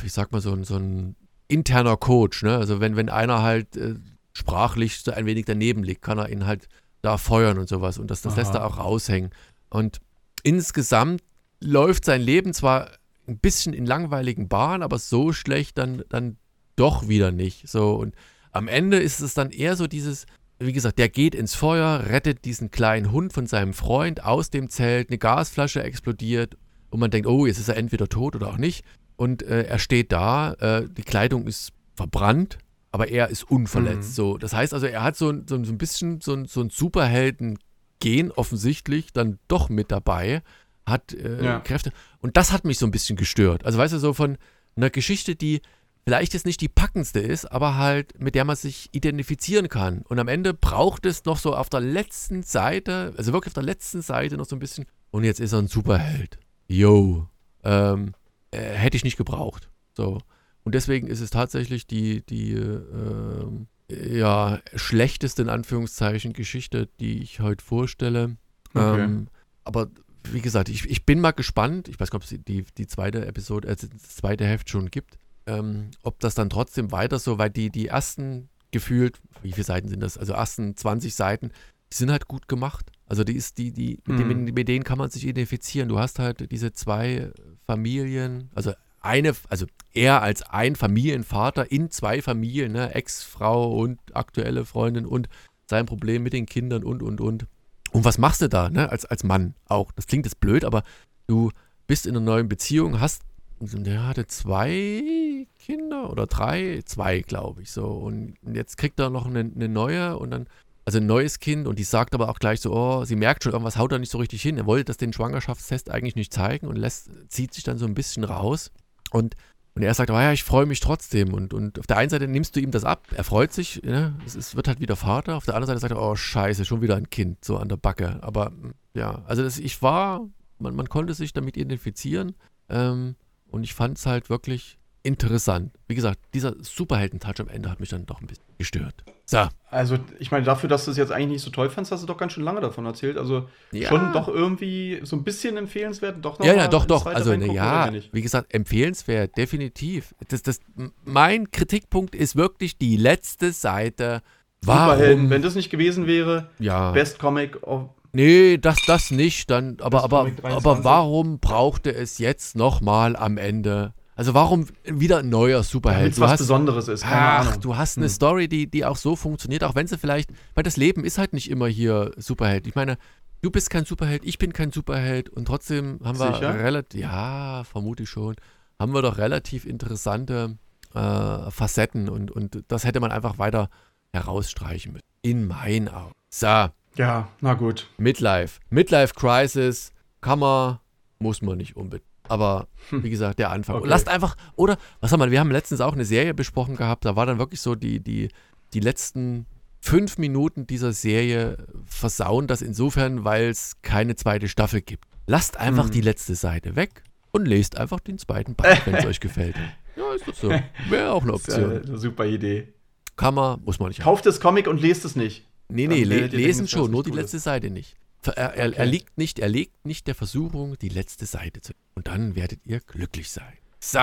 wie sagt man, so, so ein interner Coach, ne? Also wenn, wenn einer halt äh, sprachlich so ein wenig daneben liegt, kann er ihn halt da feuern und sowas. Und das, das lässt er auch raushängen. Und insgesamt läuft sein Leben zwar ein bisschen in langweiligen Bahnen, aber so schlecht dann, dann doch wieder nicht. So, und am Ende ist es dann eher so dieses, wie gesagt, der geht ins Feuer, rettet diesen kleinen Hund von seinem Freund aus dem Zelt, eine Gasflasche explodiert und man denkt, oh, jetzt ist er entweder tot oder auch nicht. Und äh, er steht da, äh, die Kleidung ist verbrannt, aber er ist unverletzt. Mhm. So, das heißt also, er hat so, so, so ein bisschen so, so ein Superhelden-Gen offensichtlich dann doch mit dabei hat äh, ja. Kräfte. Und das hat mich so ein bisschen gestört. Also weißt du, so von einer Geschichte, die vielleicht jetzt nicht die packendste ist, aber halt mit der man sich identifizieren kann. Und am Ende braucht es noch so auf der letzten Seite, also wirklich auf der letzten Seite noch so ein bisschen, und jetzt ist er ein Superheld. Yo. Ähm, äh, hätte ich nicht gebraucht. So. Und deswegen ist es tatsächlich die, die äh, ja, schlechteste in Anführungszeichen Geschichte, die ich heute vorstelle. Okay. Ähm, aber wie gesagt, ich, ich bin mal gespannt. Ich weiß nicht, ob es die, die zweite Episode, äh, das zweite Heft schon gibt. Ähm, ob das dann trotzdem weiter so, weil die, die ersten gefühlt, wie viele Seiten sind das? Also ersten 20 Seiten, die sind halt gut gemacht. Also die ist, die, die, mhm. mit, denen, mit denen kann man sich identifizieren. Du hast halt diese zwei Familien, also eine, also er als ein Familienvater in zwei Familien, ne, Ex-Frau und aktuelle Freundin und sein Problem mit den Kindern und und und. Und was machst du da, ne, als, als Mann auch? Das klingt jetzt blöd, aber du bist in einer neuen Beziehung, hast, der hatte zwei Kinder oder drei, zwei, glaube ich, so. Und jetzt kriegt er noch eine, eine neue und dann, also ein neues Kind und die sagt aber auch gleich so, oh, sie merkt schon, irgendwas haut da nicht so richtig hin. Er wollte das den Schwangerschaftstest eigentlich nicht zeigen und lässt, zieht sich dann so ein bisschen raus. Und und er sagt, oh ja, ich freue mich trotzdem. Und, und auf der einen Seite nimmst du ihm das ab, er freut sich, ne? es, es, wird halt wieder Vater. Auf der anderen Seite sagt er, oh scheiße, schon wieder ein Kind, so an der Backe. Aber ja, also das, ich war, man, man konnte sich damit identifizieren. Ähm, und ich fand es halt wirklich interessant. Wie gesagt, dieser Superhelden-Touch am Ende hat mich dann doch ein bisschen gestört. So. Also, ich meine, dafür, dass du es jetzt eigentlich nicht so toll fandst, hast du doch ganz schön lange davon erzählt. Also, ja. schon doch irgendwie so ein bisschen empfehlenswert. Doch noch ja, ja, doch, doch. Also, ne, ja, wie gesagt, empfehlenswert, definitiv. Das, das, mein Kritikpunkt ist wirklich die letzte Seite. Warum? Wenn das nicht gewesen wäre, ja. Best Comic of Nee, das, das nicht. Dann, aber, aber, aber warum brauchte es jetzt nochmal am Ende also warum wieder ein neuer Superheld? Weil was hast, Besonderes ist. Keine ach, Ahnung. du hast eine hm. Story, die, die auch so funktioniert, auch wenn sie vielleicht, weil das Leben ist halt nicht immer hier Superheld. Ich meine, du bist kein Superheld, ich bin kein Superheld und trotzdem haben wir relativ, ja, vermute ich schon, haben wir doch relativ interessante äh, Facetten und, und das hätte man einfach weiter herausstreichen müssen. In meinen Augen. So. Ja, na gut. Midlife. Midlife Crisis kann man, muss man nicht unbedingt. Aber wie gesagt, der Anfang. Okay. Lasst einfach, oder, was haben wir, wir haben letztens auch eine Serie besprochen gehabt, da war dann wirklich so die, die, die letzten fünf Minuten dieser Serie versauen das insofern, weil es keine zweite Staffel gibt. Lasst einfach Hm. die letzte Seite weg und lest einfach den zweiten Band, wenn es euch gefällt. Ja, ist das so. Wäre auch eine Das ist Option. eine super Idee. Kann man, muss man nicht. Kauft das Comic und lest es nicht. Nee, nee, le lesen schon, nur die cool letzte Seite nicht. Er, er, Okay. er, liegt nicht. er legt nicht der Versuchung, die letzte Seite zu. Und dann werdet ihr glücklich sein. So.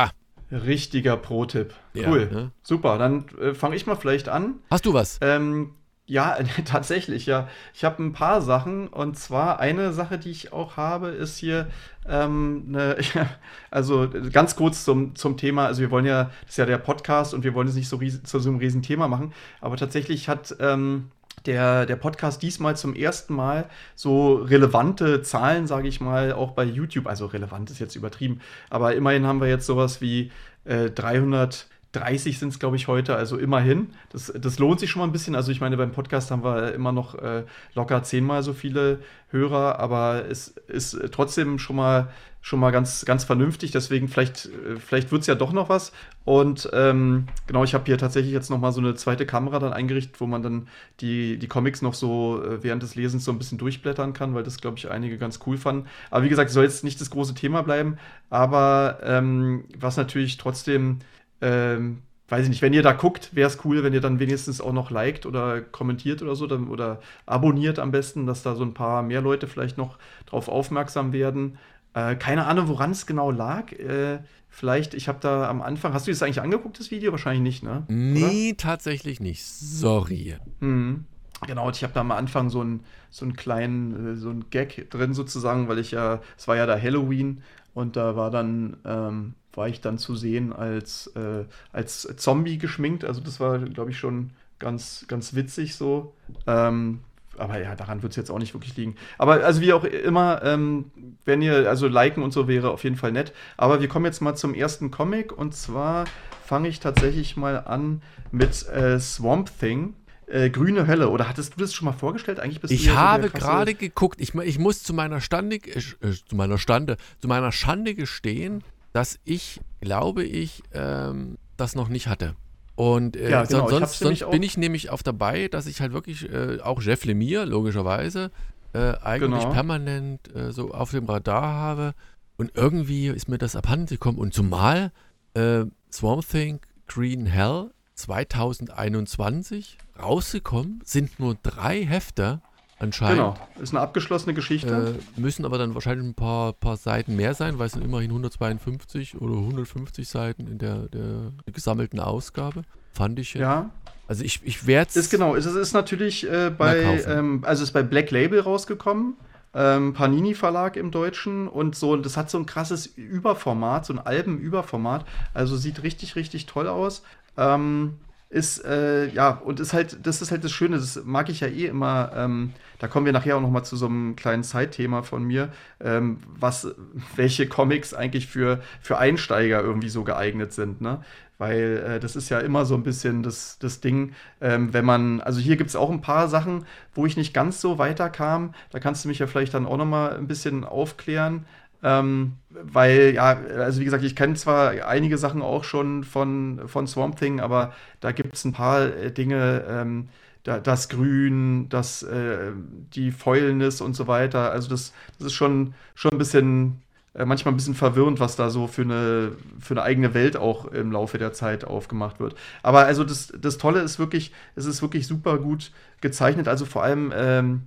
Richtiger Pro-Tipp. Ja, Cool. ne? Super, dann äh, fange ich mal vielleicht an. Hast du was? Ähm, ja, tatsächlich, ja. Ich habe ein paar Sachen und zwar eine Sache, die ich auch habe, ist hier ähm, eine, also ganz kurz zum, zum Thema, also wir wollen ja, das ist ja der Podcast und wir wollen es nicht so ries zu so einem riesen Thema machen, aber tatsächlich hat ähm, der, der Podcast diesmal zum ersten Mal so relevante Zahlen, sage ich mal, auch bei YouTube, also relevant ist jetzt übertrieben, aber immerhin haben wir jetzt sowas wie äh, 300 30 sind es, glaube ich, heute, also immerhin. Das, das lohnt sich schon mal ein bisschen. Also ich meine, beim Podcast haben wir immer noch äh, locker zehnmal so viele Hörer, aber es ist trotzdem schon mal schon mal ganz, ganz vernünftig. Deswegen vielleicht, äh, vielleicht wird es ja doch noch was. Und ähm, genau, ich habe hier tatsächlich jetzt noch mal so eine zweite Kamera dann eingerichtet, wo man dann die, die Comics noch so äh, während des Lesens so ein bisschen durchblättern kann, weil das, glaube ich, einige ganz cool fanden. Aber wie gesagt, soll jetzt nicht das große Thema bleiben. Aber ähm, was natürlich trotzdem ähm, weiß ich nicht, wenn ihr da guckt, wäre es cool, wenn ihr dann wenigstens auch noch liked oder kommentiert oder so dann, oder abonniert am besten, dass da so ein paar mehr Leute vielleicht noch drauf aufmerksam werden. Äh, keine Ahnung, woran es genau lag. Äh, vielleicht, ich habe da am Anfang, hast du das eigentlich angeguckt, das Video? Wahrscheinlich nicht, ne? Nee, tatsächlich nicht. Sorry. Mhm. Genau, und ich habe da am Anfang so einen, so einen kleinen, äh, so einen Gag drin sozusagen, weil ich ja, es war ja da Halloween und da war dann, ähm, war ich dann zu sehen als, äh, als Zombie geschminkt. Also das war, glaube ich, schon ganz, ganz witzig so. Ähm, aber ja, daran wird es jetzt auch nicht wirklich liegen. Aber also wie auch immer, ähm, wenn ihr, also liken und so wäre auf jeden Fall nett. Aber wir kommen jetzt mal zum ersten Comic und zwar fange ich tatsächlich mal an mit äh, Swamp Thing. Äh, Grüne Hölle, oder hattest du das schon mal vorgestellt? Eigentlich bist Ich so habe krasse- gerade geguckt, ich, ich muss zu meiner Stande, äh, zu meiner Stande, zu meiner Schande gestehen, dass ich, glaube ich, ähm, das noch nicht hatte. Und äh, Ja, genau, son- ich sonst, sonst auch- bin ich nämlich auf dabei, dass ich halt wirklich äh, auch Jeff Lemire, logischerweise, äh, eigentlich Genau. permanent äh, so auf dem Radar habe. Und irgendwie ist mir das abhanden gekommen. Und zumal äh, Swamp Thing Green Hell 2021 rausgekommen, sind nur drei Hefte anscheinend. Genau, ist eine abgeschlossene Geschichte. Äh, müssen aber dann wahrscheinlich ein paar, paar Seiten mehr sein, weil es sind immerhin 152 oder 150 Seiten in der, der gesammelten Ausgabe. Fand ich. ja, Also ich, ich werde ist genau. Es ist natürlich äh, bei, ähm, also ist bei Black Label rausgekommen. Ähm, Panini Verlag im Deutschen und so, das hat so ein krasses Überformat, so ein Albenüberformat. Also sieht richtig, richtig toll aus. Ähm, ist, äh, ja, und ist halt, das ist halt das Schöne, das mag ich ja eh immer, ähm, da kommen wir nachher auch noch mal zu so einem kleinen Zeitthema von mir, ähm, was, welche Comics eigentlich für, für Einsteiger irgendwie so geeignet sind, ne? Weil äh, das ist ja immer so ein bisschen das, das Ding, ähm, wenn man, also hier gibt es auch ein paar Sachen, wo ich nicht ganz so weiterkam, da kannst du mich ja vielleicht dann auch noch mal ein bisschen aufklären, ähm, weil, ja, also wie gesagt, ich kenne zwar einige Sachen auch schon von, von Swamp Thing, aber da gibt es ein paar äh, Dinge, ähm, da, das Grün, das, äh, die Fäulnis und so weiter. Also das, das ist schon, schon ein bisschen, äh, manchmal ein bisschen verwirrend, was da so für eine, für eine eigene Welt auch im Laufe der Zeit aufgemacht wird. Aber also das, das Tolle ist wirklich, es ist wirklich super gut gezeichnet. Also vor allem, ähm,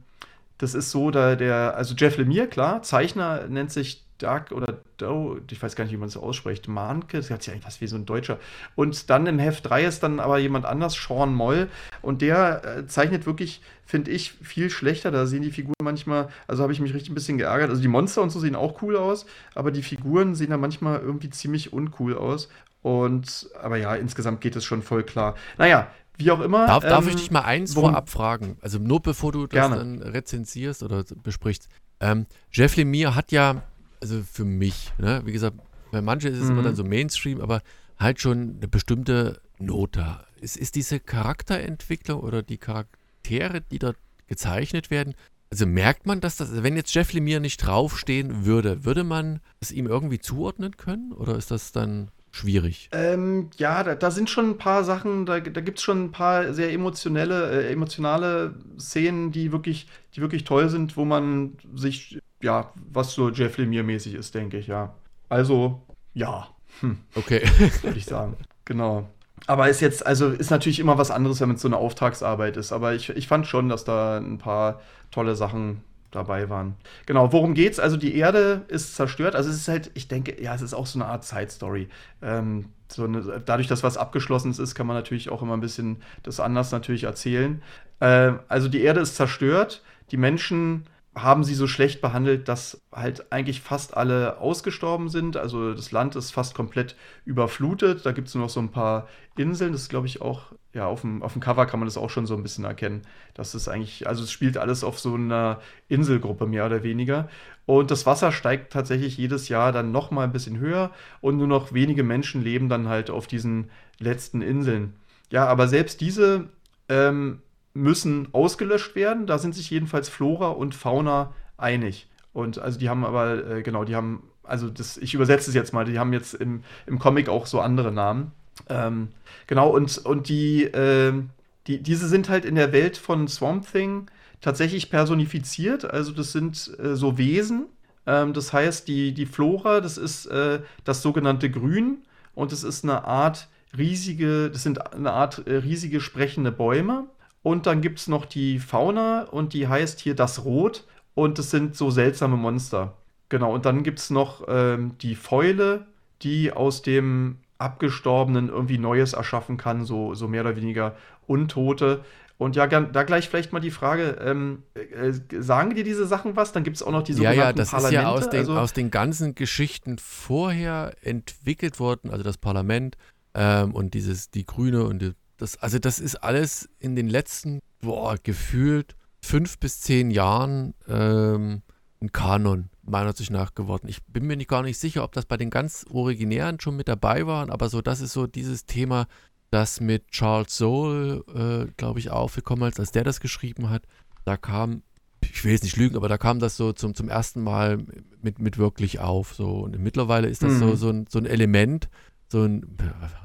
das ist so, da der, also Jeff Lemire, klar, Zeichner nennt sich Doug oder Doe, ich weiß gar nicht, wie man es ausspricht, Mahnke, das hat sich eigentlich was wie so ein Deutscher. Und dann im Heft 3 ist dann aber jemand anders, Sean Moll, und der äh, zeichnet wirklich, finde ich, viel schlechter. Da sehen die Figuren manchmal, also habe ich mich richtig ein bisschen geärgert. Also die Monster und so sehen auch cool aus, aber die Figuren sehen da manchmal irgendwie ziemlich uncool aus. Und, aber ja, insgesamt geht es schon voll klar. Naja, wie auch immer. Darf, darf ich ähm, dich mal eins worum- vorab fragen? Also nur bevor du das Gerne. dann rezensierst oder besprichst. Ähm, Jeff Lemire hat ja, also für mich, ne, wie gesagt, bei manchen ist es immer Mhm. dann so Mainstream, aber halt schon eine bestimmte Note. Ist, ist diese Charakterentwicklung oder die Charaktere, die dort gezeichnet werden, also merkt man, dass das, wenn jetzt Jeff Lemire nicht draufstehen würde, würde man es ihm irgendwie zuordnen können? Oder ist das dann schwierig? Ähm, ja, da, da, sind schon ein paar Sachen, da, da gibt es schon ein paar sehr emotionelle, äh, emotionale Szenen, die wirklich, die wirklich toll sind, wo man sich, ja, was so Jeff Lemire-mäßig ist, denke ich, ja. Also, ja. Hm. Okay. Würde ich sagen. Genau. Aber ist jetzt, also ist natürlich immer was anderes, wenn es so eine Auftragsarbeit ist. Aber ich, ich fand schon, dass da ein paar tolle Sachen dabei waren. Genau, worum geht's? Also die Erde ist zerstört. Also es ist halt, ich denke, ja, es ist auch so eine Art Side-Story. Ähm, so eine, dadurch, dass was abgeschlossen ist, kann man natürlich auch immer ein bisschen das anders natürlich erzählen. Äh, also die Erde ist zerstört. Die Menschen haben sie so schlecht behandelt, dass halt eigentlich fast alle ausgestorben sind. Also das Land ist fast komplett überflutet. Da gibt es nur noch so ein paar Inseln. Das glaube ich, auch, ja, auf dem, auf dem Cover kann man das auch schon so ein bisschen erkennen. Das ist eigentlich, also es spielt alles auf so einer Inselgruppe mehr oder weniger. Und das Wasser steigt tatsächlich jedes Jahr dann noch mal ein bisschen höher und nur noch wenige Menschen leben dann halt auf diesen letzten Inseln. Ja, aber selbst diese ähm, müssen ausgelöscht werden. Da sind sich jedenfalls Flora und Fauna einig. Und also die haben aber, äh, genau, die haben, also das, ich übersetze es jetzt mal, die haben jetzt im, im Comic auch so andere Namen. Ähm, genau, und, und die, äh, die, diese sind halt in der Welt von Swamp Thing tatsächlich personifiziert. Also das sind äh, so Wesen. Ähm, das heißt, die, die Flora, das ist äh, das sogenannte Grün und es ist eine Art riesige, das sind eine Art äh, riesige sprechende Bäume. Und dann gibt es noch die Fauna und die heißt hier das Rot und es sind so seltsame Monster. Genau, und dann gibt es noch ähm, die Fäule, die aus dem Abgestorbenen irgendwie Neues erschaffen kann, so, so mehr oder weniger Untote. Und ja, da gleich vielleicht mal die Frage, ähm, äh, sagen dir diese Sachen was? Dann gibt es auch noch diese sogenannten Ja, ja, das Parlamente. ist ja aus den, also, aus den ganzen Geschichten vorher entwickelt worden, also das Parlament ähm, und dieses, die Grüne und die das, also das ist alles in den letzten, boah, gefühlt fünf bis zehn Jahren ähm, ein Kanon, meiner Ansicht nach, geworden. Ich bin mir nicht, gar nicht sicher, ob das bei den ganz Originären schon mit dabei war, aber so, das ist so dieses Thema, das mit Charles Soule, äh, glaube ich, aufgekommen ist, als der das geschrieben hat. Da kam, ich will jetzt nicht lügen, aber da kam das so zum, zum ersten Mal mit, mit wirklich auf. So. Und mittlerweile ist das mhm. so, so, ein, so ein Element, so ein,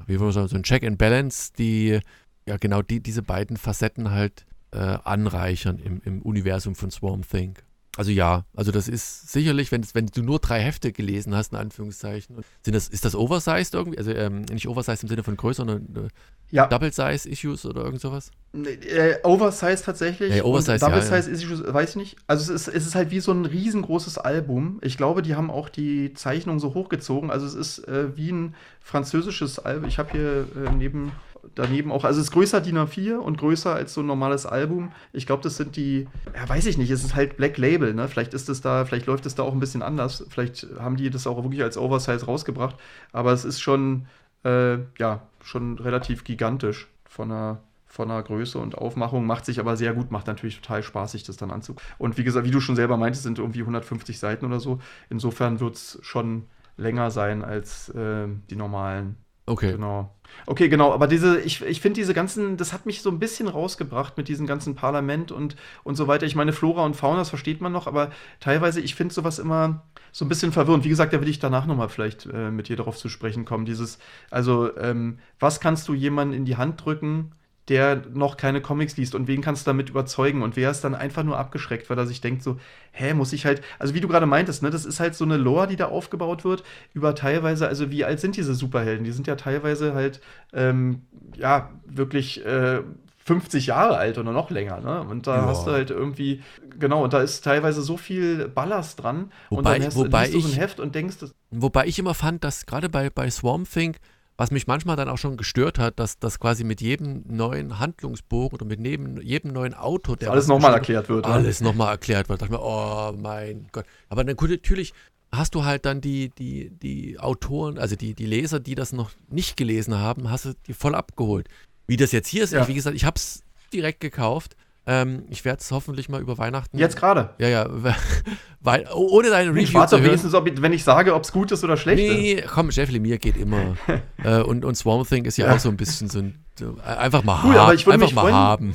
wie wir sagen, so ein Check and Balance, die ja genau die, diese beiden Facetten halt äh, anreichern im, im Universum von Swarm Thing. Also ja, also das ist sicherlich, wenn, wenn du nur drei Hefte gelesen hast, in Anführungszeichen, sind das, ist das oversized irgendwie? Also ähm, nicht oversized im Sinne von größer, sondern äh, ja. Double-Size-Issues oder irgend sowas? Äh, oversized tatsächlich. Ja, oversized, Double-Size-Issues, ja, ja. weiß ich nicht. Also es ist, es ist halt wie so ein riesengroßes Album. Ich glaube, die haben auch die Zeichnung so hochgezogen. Also es ist äh, wie ein französisches Album. Ich habe hier äh, neben daneben auch, also es ist größer DIN A4 und größer als so ein normales Album. Ich glaube, das sind die, ja, weiß ich nicht, es ist halt Black Label, ne? Vielleicht ist es da, vielleicht läuft es da auch ein bisschen anders. Vielleicht haben die das auch wirklich als Oversize rausgebracht. Aber es ist schon, äh, ja, schon relativ gigantisch von der, von der Größe und Aufmachung, macht sich aber sehr gut, macht natürlich total spaßig, das dann anzugucken. Und wie gesagt, wie du schon selber meintest, sind irgendwie 150 Seiten oder so. Insofern wird es schon länger sein als äh, die normalen. Okay. Genau. Okay, genau, aber diese, ich, ich finde diese ganzen, das hat mich so ein bisschen rausgebracht mit diesem ganzen Parlament und, und so weiter. Ich meine, Flora und Fauna, das versteht man noch, aber teilweise, ich finde sowas immer so ein bisschen verwirrend. Wie gesagt, da will ich danach nochmal vielleicht äh, mit dir darauf zu sprechen kommen. Dieses, also, ähm, was kannst du jemandem in die Hand drücken, der noch keine Comics liest und wen kannst du damit überzeugen und wer ist dann einfach nur abgeschreckt, weil er sich denkt so, hä, muss ich halt, also wie du gerade meintest, ne, das ist halt so eine Lore, die da aufgebaut wird, über teilweise, also wie alt sind diese Superhelden? Die sind ja teilweise halt, ähm, ja, wirklich äh, 50 Jahre alt oder noch länger, ne? Und da ja. hast du halt irgendwie, genau, und da ist teilweise so viel Ballast dran wobei, und dann hast, wobei du so ein Heft und denkst, das Wobei ich immer fand, dass gerade bei, bei Swamp Thing was mich manchmal dann auch schon gestört hat, dass das quasi mit jedem neuen Handlungsbogen oder mit neben, jedem neuen Auto, der alles nochmal erklärt wird. Alles nochmal erklärt wird. Da dachte ich mir, oh mein Gott. Aber dann natürlich hast du halt dann die, die, die Autoren, also die, die Leser, die das noch nicht gelesen haben, hast du die voll abgeholt. Wie das jetzt hier ist, ja. wie gesagt, ich habe es direkt gekauft ähm, ich werde es hoffentlich mal über Weihnachten. Jetzt gerade? Ja, ja. Weil, ohne deine Review. Ich warte wenigstens, ob, wenn ich sage, ob es gut ist oder schlecht nee, ist. Nee, komm, Jeff Lemire geht immer. äh, und, und Swamp Thing ist ja, ja, auch so ein bisschen so ein. So, einfach mal cool, haben. Aber ich einfach mal freuen, haben.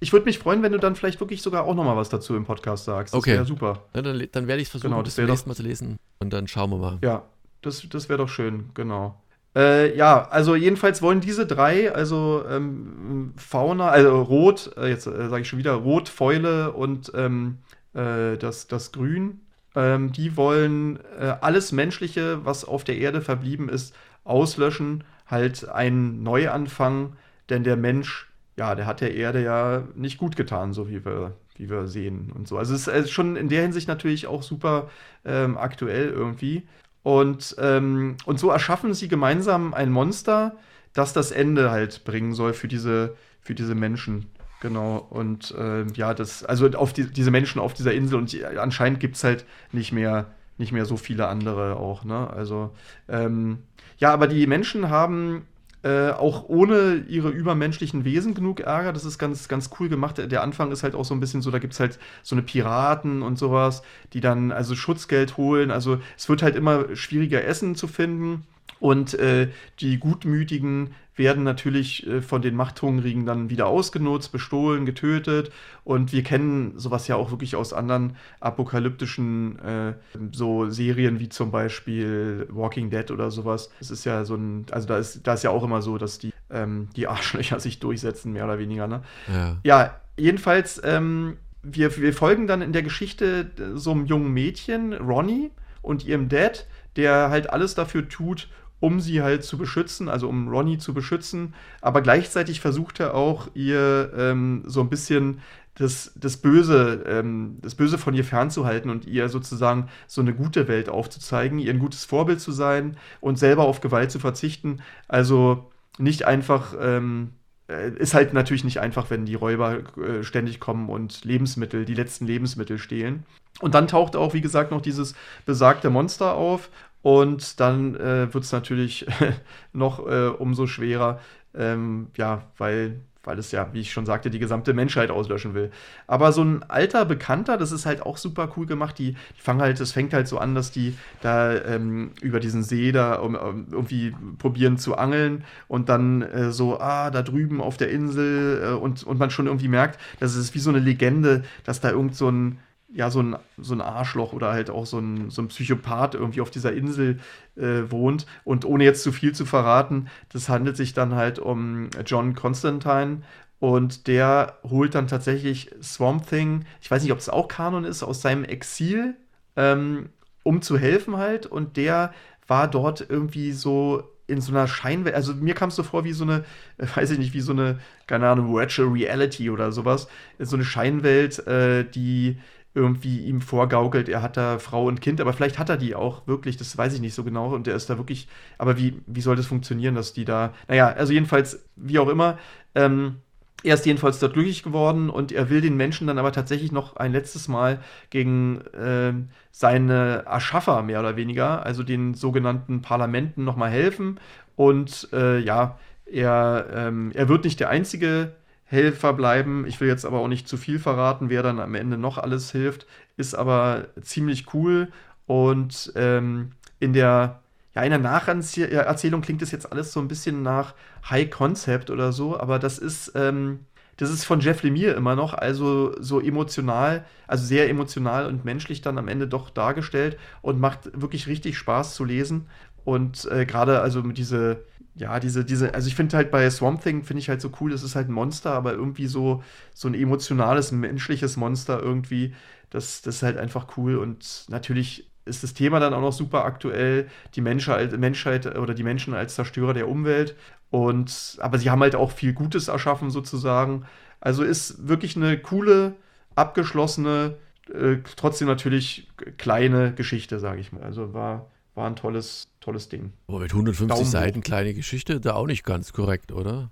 ich würde mich freuen, wenn du dann vielleicht wirklich sogar auch nochmal was dazu im Podcast sagst. Das okay. wäre super. Ja, dann, dann werde ich es versuchen, genau, das nächste Mal zu lesen und dann schauen wir mal. Ja, das, das wäre doch schön, genau. Äh, ja, also jedenfalls wollen diese drei, also ähm, Fauna, also Rot, äh, jetzt äh, sage ich schon wieder, Rot, Fäule und ähm, äh, das, das Grün, ähm, die wollen äh, alles Menschliche, was auf der Erde verblieben ist, auslöschen, halt einen Neuanfang, denn der Mensch, ja, der hat der Erde ja nicht gut getan, so wie wir, wie wir sehen und so. Also es ist schon in der Hinsicht natürlich auch super ähm, aktuell irgendwie. Und, ähm, und so erschaffen sie gemeinsam ein Monster, das das Ende halt bringen soll für diese, für diese Menschen. Genau. Und äh, ja, das, also auf die, diese Menschen auf dieser Insel und die, anscheinend gibt es halt nicht mehr, nicht mehr so viele andere auch, ne? Also, ähm, ja, aber die Menschen haben äh, auch ohne ihre übermenschlichen Wesen genug Ärger. Das ist ganz, ganz cool gemacht. Der Anfang ist halt auch so ein bisschen so, da gibt es halt so eine Piraten und sowas, die dann also Schutzgeld holen. Also es wird halt immer schwieriger, Essen zu finden. Und äh, die Gutmütigen werden natürlich äh, von den Machthungrigen dann wieder ausgenutzt, bestohlen, getötet. Und wir kennen sowas ja auch wirklich aus anderen apokalyptischen äh, so Serien wie zum Beispiel Walking Dead oder sowas. Es ist ja so ein, also da ist, da ist ja auch immer so, dass die, ähm, die Arschlöcher sich durchsetzen, mehr oder weniger. Ne? Ja. ja, jedenfalls, ähm, wir, wir folgen dann in der Geschichte so einem jungen Mädchen, Ronnie, und ihrem Dad, der halt alles dafür tut, um sie halt zu beschützen, also um Ronnie zu beschützen. Aber gleichzeitig versucht er auch, ihr ähm, so ein bisschen das, das, Böse, ähm, das Böse von ihr fernzuhalten und ihr sozusagen so eine gute Welt aufzuzeigen, ihr ein gutes Vorbild zu sein und selber auf Gewalt zu verzichten. Also nicht einfach, ähm, äh, ist halt natürlich nicht einfach, wenn die Räuber äh, ständig kommen und Lebensmittel, die letzten Lebensmittel stehlen. Und dann taucht auch, wie gesagt, noch dieses besagte Monster auf und dann äh, wird es natürlich noch äh, umso schwerer, ähm, ja, weil, weil es ja, wie ich schon sagte, die gesamte Menschheit auslöschen will. Aber so ein alter Bekannter, das ist halt auch super cool gemacht. Die, die fangen halt, es fängt halt so an, dass die da ähm, über diesen See da um, um, irgendwie probieren zu angeln und dann äh, so, ah, da drüben auf der Insel äh, und, und man schon irgendwie merkt, das ist wie so eine Legende, dass da irgend so ein ja, so ein, so ein Arschloch oder halt auch so ein, so ein Psychopath irgendwie auf dieser Insel äh, wohnt. Und ohne jetzt zu viel zu verraten, das handelt sich dann halt um John Constantine. Und der holt dann tatsächlich Swamp Thing, ich weiß nicht, ob es auch Kanon ist, aus seinem Exil, ähm, um zu helfen halt. Und der war dort irgendwie so in so einer Scheinwelt, also mir kam es so vor wie so eine, weiß ich nicht, wie so eine, keine Ahnung, Virtual Reality oder sowas. So eine Scheinwelt, äh, die irgendwie ihm vorgaukelt, er hat da Frau und Kind, aber vielleicht hat er die auch wirklich, das weiß ich nicht so genau und der ist da wirklich, aber wie, wie soll das funktionieren, dass die da, naja, also jedenfalls, wie auch immer, ähm, er ist jedenfalls dort glücklich geworden und er will den Menschen dann aber tatsächlich noch ein letztes Mal gegen äh, seine Erschaffer mehr oder weniger, also den sogenannten Parlamenten, nochmal helfen. Und äh, ja, er, ähm, er wird nicht der einzige Helfer bleiben. Ich will jetzt aber auch nicht zu viel verraten, wer dann am Ende noch alles hilft. Ist aber ziemlich cool. Und ähm, in der, ja, in der Nacherzählung klingt es jetzt alles so ein bisschen nach High Concept oder so, aber das ist, ähm, das ist von Jeff Lemire immer noch, also so emotional, also sehr emotional und menschlich dann am Ende doch dargestellt und macht wirklich richtig Spaß zu lesen. Und äh, gerade also mit diese, ja, diese, diese, also ich finde halt bei Swamp Thing finde ich halt so cool, es ist halt ein Monster, aber irgendwie so, so ein emotionales, menschliches Monster irgendwie. Das, das ist halt einfach cool und natürlich ist das Thema dann auch noch super aktuell, die Menschheit, Menschheit oder die Menschen als Zerstörer der Umwelt. Und, aber sie haben halt auch viel Gutes erschaffen sozusagen. Also ist wirklich eine coole, abgeschlossene, äh, trotzdem natürlich kleine Geschichte, sage ich mal. Also war, war ein tolles, tolles Ding. Aber mit 150 Daumen Seiten kleine Geschichte, da auch nicht ganz korrekt, oder?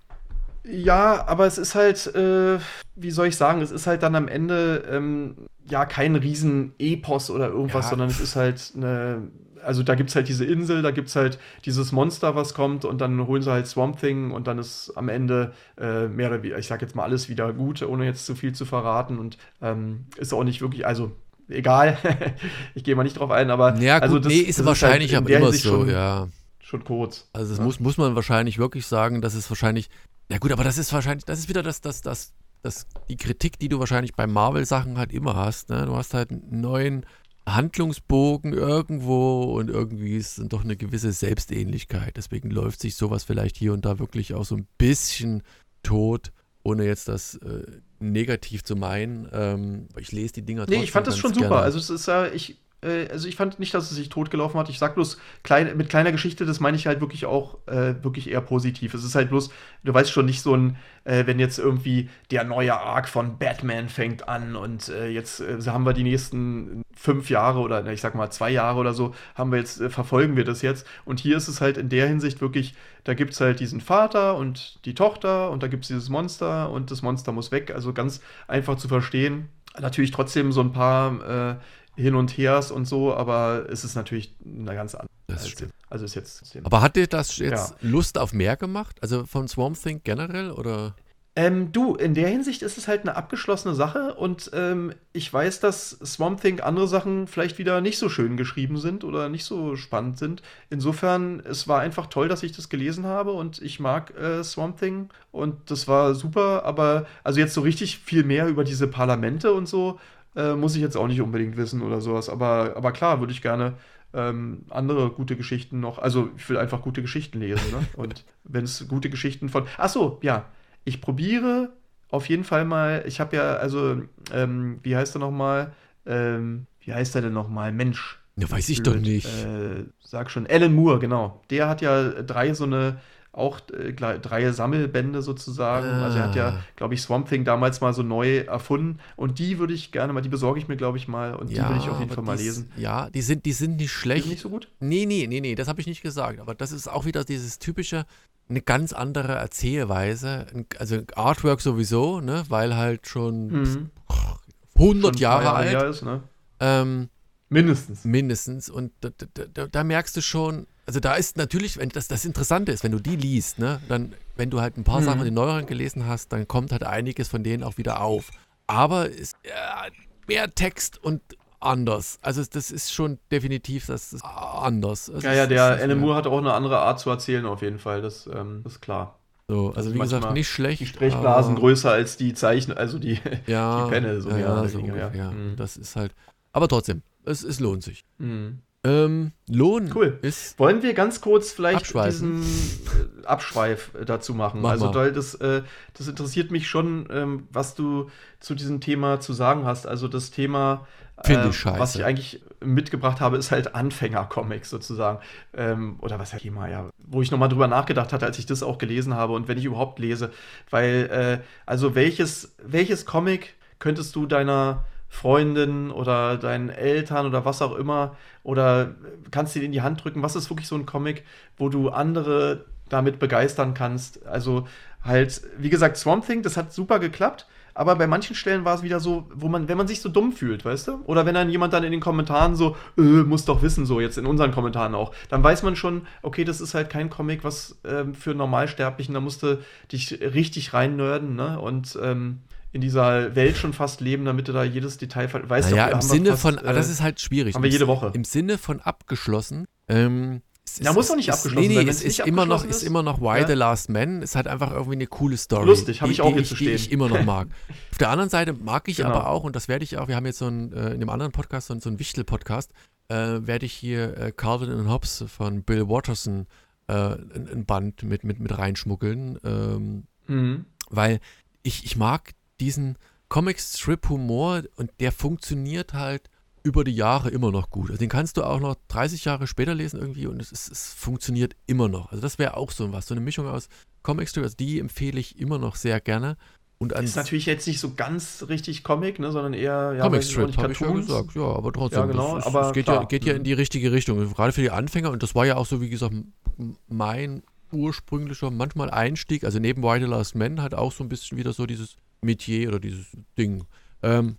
Ja, aber es ist halt, äh, wie soll ich sagen, es ist halt dann am Ende ähm, ja kein Riesen-Epos oder irgendwas, ja. sondern es ist halt eine, also da gibt es halt diese Insel, da gibt es halt dieses Monster, was kommt und dann holen sie halt Swamp Thing und dann ist am Ende äh, mehr oder weniger, ich sag jetzt mal alles wieder gut, ohne jetzt zu viel zu verraten und ähm, ist auch nicht wirklich, also egal, ich gehe mal nicht drauf ein, aber ja, also gut, also das, nee, ist das wahrscheinlich ist halt aber immer so, schon, ja. Schon kurz. Also das ja. muss, muss man wahrscheinlich wirklich sagen, dass es wahrscheinlich, ja gut, aber das ist wahrscheinlich, das ist wieder das, das, das das, die Kritik, die du wahrscheinlich bei Marvel-Sachen halt immer hast. Ne? Du hast halt einen neuen Handlungsbogen irgendwo und irgendwie ist dann doch eine gewisse Selbstähnlichkeit. Deswegen läuft sich sowas vielleicht hier und da wirklich auch so ein bisschen tot, ohne jetzt das äh, negativ zu meinen. Ähm, ich lese die Dinger Nee, ich fand das schon super. Gerne. Also es ist ja, ich, äh, also ich fand nicht, dass es sich totgelaufen hat. Ich sag bloß, klein, mit kleiner Geschichte, das meine ich halt wirklich auch äh, wirklich eher positiv. Es ist halt bloß, du weißt schon nicht so ein, äh, wenn jetzt irgendwie der neue Arc von Batman fängt an und äh, jetzt äh, haben wir die nächsten fünf Jahre oder ich sag mal zwei Jahre oder so, haben wir jetzt, äh, verfolgen wir das jetzt. Und hier ist es halt in der Hinsicht wirklich, da gibt es halt diesen Vater und die Tochter und da gibt es dieses Monster und das Monster muss weg. Also ganz einfach zu verstehen. Natürlich trotzdem so ein paar hin und hers und so, aber es ist natürlich eine ganz andere. Als, also ist jetzt. Aber hat dir das jetzt ja. Lust auf mehr gemacht? Also von Swamp Thing generell oder? Ähm, du, in der Hinsicht ist es halt eine abgeschlossene Sache und ähm, ich weiß, dass Swamp Thing andere Sachen vielleicht wieder nicht so schön geschrieben sind oder nicht so spannend sind. Insofern, es war einfach toll, dass ich das gelesen habe und ich mag äh, Swamp Thing und das war super, aber also jetzt so richtig viel mehr über diese Parlamente und so äh, muss ich jetzt auch nicht unbedingt wissen oder sowas. Aber, aber klar, würde ich gerne ähm, andere gute Geschichten noch. Also, ich will einfach gute Geschichten lesen. Ne? Und wenn es gute Geschichten von. Ach so, ja. Ich probiere auf jeden Fall mal. Ich habe ja, also, ähm, wie heißt er nochmal? Ähm, wie heißt er denn nochmal? Mensch. Ja, weiß ich doch nicht. Äh, sag schon, Alan Moore, genau. Der hat ja drei so eine auch äh, drei Sammelbände sozusagen. Ah. Also er hat ja, ah. glaube ich, Swamp Thing damals mal so neu erfunden. Und die würde ich gerne mal, die besorge ich mir, glaube ich, mal. Und ja, die würde ich auf jeden Fall mal lesen. Ja, die sind, die sind nicht schlecht. Die sind nicht so gut? Nee, nee, nee, nee, das habe ich nicht gesagt. Aber das ist auch wieder dieses typische, eine ganz andere Erzählweise. Also Artwork sowieso, ne, weil halt schon mhm. 100 schon Jahre alt. Jahr ist, ne? ähm, mindestens. Mindestens. Und da, da, da merkst du schon, also da ist natürlich, wenn das, das Interessante ist, wenn du die liest, ne, dann, wenn du halt ein paar mhm. Sachen in den neueren gelesen hast, dann kommt halt einiges von denen auch wieder auf. Aber ist ja, mehr Text und anders. Also das ist schon definitiv das ist anders. Also ja, ja, der Alan Moore hat auch eine andere Art zu erzählen auf jeden Fall, das, ähm, das ist klar. So, also wie gesagt, nicht schlecht. Die Sprechblasen größer als die Zeichen, also die, ja, die Penne, so ja, ja, so ja. Mhm. Das ist halt, aber trotzdem, es, es lohnt sich. Mhm. Ähm, Lohn cool. ist. Wollen wir ganz kurz vielleicht diesen äh, Abschweif äh, dazu machen? Mach also, weil das, äh, das interessiert mich schon, ähm, was du zu diesem Thema zu sagen hast. Also das Thema, äh, ich scheiße. was ich eigentlich mitgebracht habe, ist halt Anfänger-Comics sozusagen. Ähm, oder was ja Thema, ja, wo ich nochmal drüber nachgedacht hatte, als ich das auch gelesen habe und wenn ich überhaupt lese. Weil, äh, also welches, welches Comic könntest du deiner Freundin oder deinen Eltern oder was auch immer oder kannst du ihn in die Hand drücken. Was ist wirklich so ein Comic, wo du andere damit begeistern kannst? Also halt, wie gesagt, Swamp Thing, das hat super geklappt. Aber bei manchen Stellen war es wieder so, wo man, wenn man sich so dumm fühlt, weißt du? Oder wenn dann jemand dann in den Kommentaren so, äh, muss doch wissen, so jetzt in unseren Kommentaren auch, dann weiß man schon, okay, das ist halt kein Comic, was ähm, für Normalsterblichen, da musste dich richtig rein nerden, ne? Und ähm, in dieser Welt schon fast leben, damit du da jedes Detail weißt. Ja, im Sinne fast, von, äh, das ist halt schwierig. Haben wir jede Woche. Im Sinne von abgeschlossen. Ähm, ja, muss doch nicht ist, abgeschlossen nee, nee, sein. es ist immer, noch, ist, ist immer noch Why ja. the Last Man. Es hat einfach irgendwie eine coole Story. Lustig, habe ich auch die, die ich immer noch mag. Auf der anderen Seite mag ich genau. aber auch, und das werde ich auch, wir haben jetzt so ein, äh, in dem anderen Podcast, so, so einen Wichtel-Podcast, äh, werde ich hier äh, Calvin and Hobbes von Bill Watterson äh, ein, ein, Band mit, mit, mit reinschmuggeln. Ähm, mhm. Weil ich, ich mag diesen Comic-Strip-Humor und der funktioniert halt über die Jahre immer noch gut. Also den kannst du auch noch 30 Jahre später lesen irgendwie und es, ist, es funktioniert immer noch. Also das wäre auch so was, so eine Mischung aus Comic-Strip, also die empfehle ich immer noch sehr gerne. Und ist natürlich jetzt nicht so ganz richtig Comic, ne, sondern eher ja, Comic Strip, habe ich ja gesagt. Ja, aber trotzdem. Ja, genau, ist, aber es geht, ja, geht ja in die richtige Richtung. Gerade für die Anfänger. Und das war ja auch so, wie gesagt, mein ursprünglicher manchmal Einstieg. Also neben Why the Last Man hat auch so ein bisschen wieder so dieses Metier oder dieses Ding. Ähm,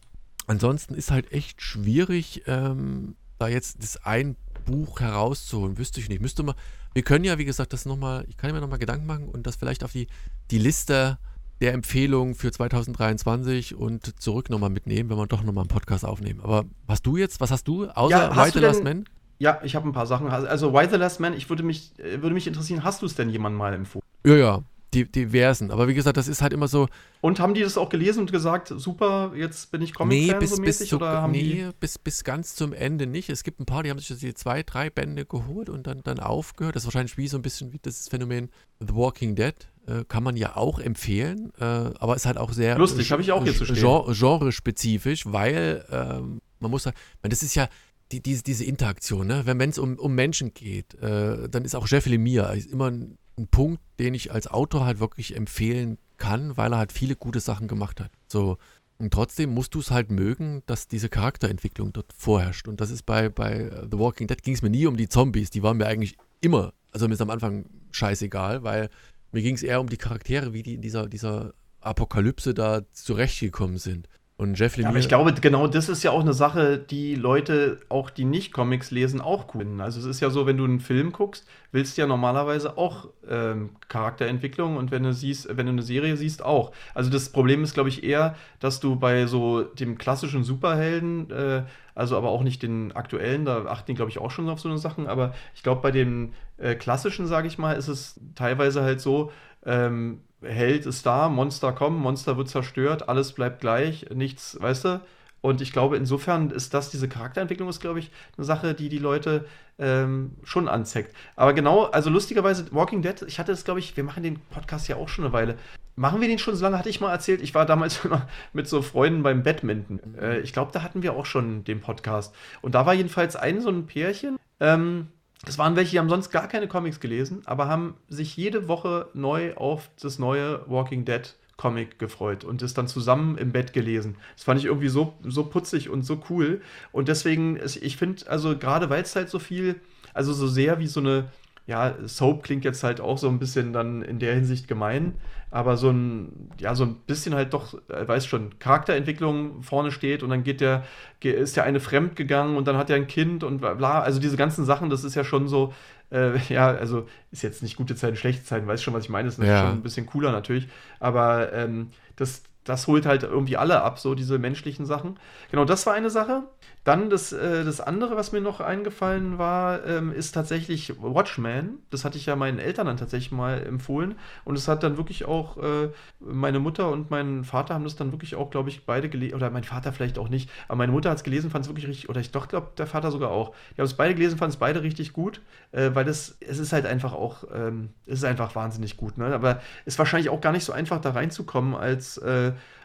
ansonsten ist halt echt schwierig, ähm, da jetzt das ein Buch herauszuholen. Wüsste ich nicht. Müsste mal. Wir können ja, wie gesagt, das nochmal, ich kann mir nochmal Gedanken machen und das vielleicht auf die, die Liste der Empfehlungen für 2023 und zurück nochmal mitnehmen, wenn wir doch nochmal einen Podcast aufnehmen. Aber hast du jetzt, was hast du außer ja, Why the Last Man? Ja, ich habe ein paar Sachen. Also Why the Last Man, ich würde mich, äh, würde mich interessieren, hast du es denn jemandem mal empfohlen? Ja, ja die, diversen. Aber wie gesagt, das ist halt immer so. Und haben die das auch gelesen und gesagt, super, jetzt bin ich Comic-Fan nee, bis, so mäßig? bis, zu, oder haben nee, die bis, bis ganz zum Ende nicht. Es gibt ein paar, die haben sich die zwei, drei Bände geholt und dann, dann aufgehört. Das ist wahrscheinlich wie so ein bisschen wie das Phänomen The Walking Dead. Äh, kann man ja auch empfehlen, äh, aber ist halt auch sehr Lustig, habe ich auch hier zu stehen. Genre, genrespezifisch, weil ähm, man muss sagen, das ist ja die, diese, diese Interaktion, ne? wenn es um, um Menschen geht, äh, dann ist auch Jeff Lemire immer ein, ein Punkt, den ich als Autor halt wirklich empfehlen kann, weil er halt viele gute Sachen gemacht hat. So, und trotzdem musst du es halt mögen, dass diese Charakterentwicklung dort vorherrscht. Und das ist bei, bei The Walking Dead ging es mir nie um die Zombies. Die waren mir eigentlich immer, also mir ist am Anfang scheißegal, weil mir ging es eher um die Charaktere, wie die in dieser, dieser Apokalypse da zurechtgekommen sind. Und Jeff Ja, Lemire. aber ich glaube, genau das ist ja auch eine Sache, die Leute, auch die nicht Comics lesen, auch cool finden. Also es ist ja so, wenn du einen Film guckst, willst du ja normalerweise auch ähm, Charakterentwicklung und wenn du siehst, wenn du eine Serie siehst, auch. Also das Problem ist, glaube ich, eher, dass du bei so dem klassischen Superhelden, äh, also aber auch nicht den aktuellen, da achten die, glaube ich, auch schon auf so eine Sachen, aber ich glaube, bei den äh, klassischen, sage ich mal, ist es teilweise halt so, ähm, Held ist da, Monster kommen, Monster wird zerstört, alles bleibt gleich, nichts, weißt du? Und ich glaube, insofern ist das, diese Charakterentwicklung ist, glaube ich, eine Sache, die die Leute ähm, schon anzeigt. Aber genau, also lustigerweise, Walking Dead, ich hatte es, glaube ich, wir machen den Podcast ja auch schon eine Weile. Machen wir den schon so lange, hatte ich mal erzählt. Ich war damals immer mit so Freunden beim Badminton. Äh, ich glaube, da hatten wir auch schon den Podcast. Und da war jedenfalls ein so ein Pärchen, ähm, das waren welche, die haben sonst gar keine Comics gelesen, aber haben sich jede Woche neu auf das neue Walking Dead Comic gefreut und es dann zusammen im Bett gelesen. Das fand ich irgendwie so, so putzig und so cool. Und deswegen, ich finde, also gerade weil es halt so viel, also so sehr wie so eine, ja, Soap klingt jetzt halt auch so ein bisschen dann in der Hinsicht gemein, aber so ein, ja, so ein bisschen halt doch, äh, weiß schon, Charakterentwicklung vorne steht und dann geht der, ist der eine fremd gegangen und dann hat er ein Kind und bla, bla. also diese ganzen Sachen, das ist ja schon so, äh, ja, also ist jetzt nicht gute Zeiten, schlechte Zeiten, weißt schon, was ich meine, das ist Ja. schon ein bisschen cooler natürlich, aber ähm, das, das holt halt irgendwie alle ab, so diese menschlichen Sachen. Genau, das war eine Sache. Dann das, äh, das andere, was mir noch eingefallen war, ähm, ist tatsächlich Watchmen. Das hatte ich ja meinen Eltern dann tatsächlich mal empfohlen. Und es hat dann wirklich auch, äh, meine Mutter und mein Vater haben das dann wirklich auch, glaube ich, beide gelesen. Oder mein Vater vielleicht auch nicht. Aber meine Mutter hat es gelesen, fand es wirklich richtig. Oder ich doch glaube, der Vater sogar auch. Die haben es beide gelesen, fanden es beide richtig gut. Äh, weil das, es ist halt einfach auch, ähm, es ist einfach wahnsinnig gut. Ne? Aber ist wahrscheinlich auch gar nicht so einfach, da reinzukommen als.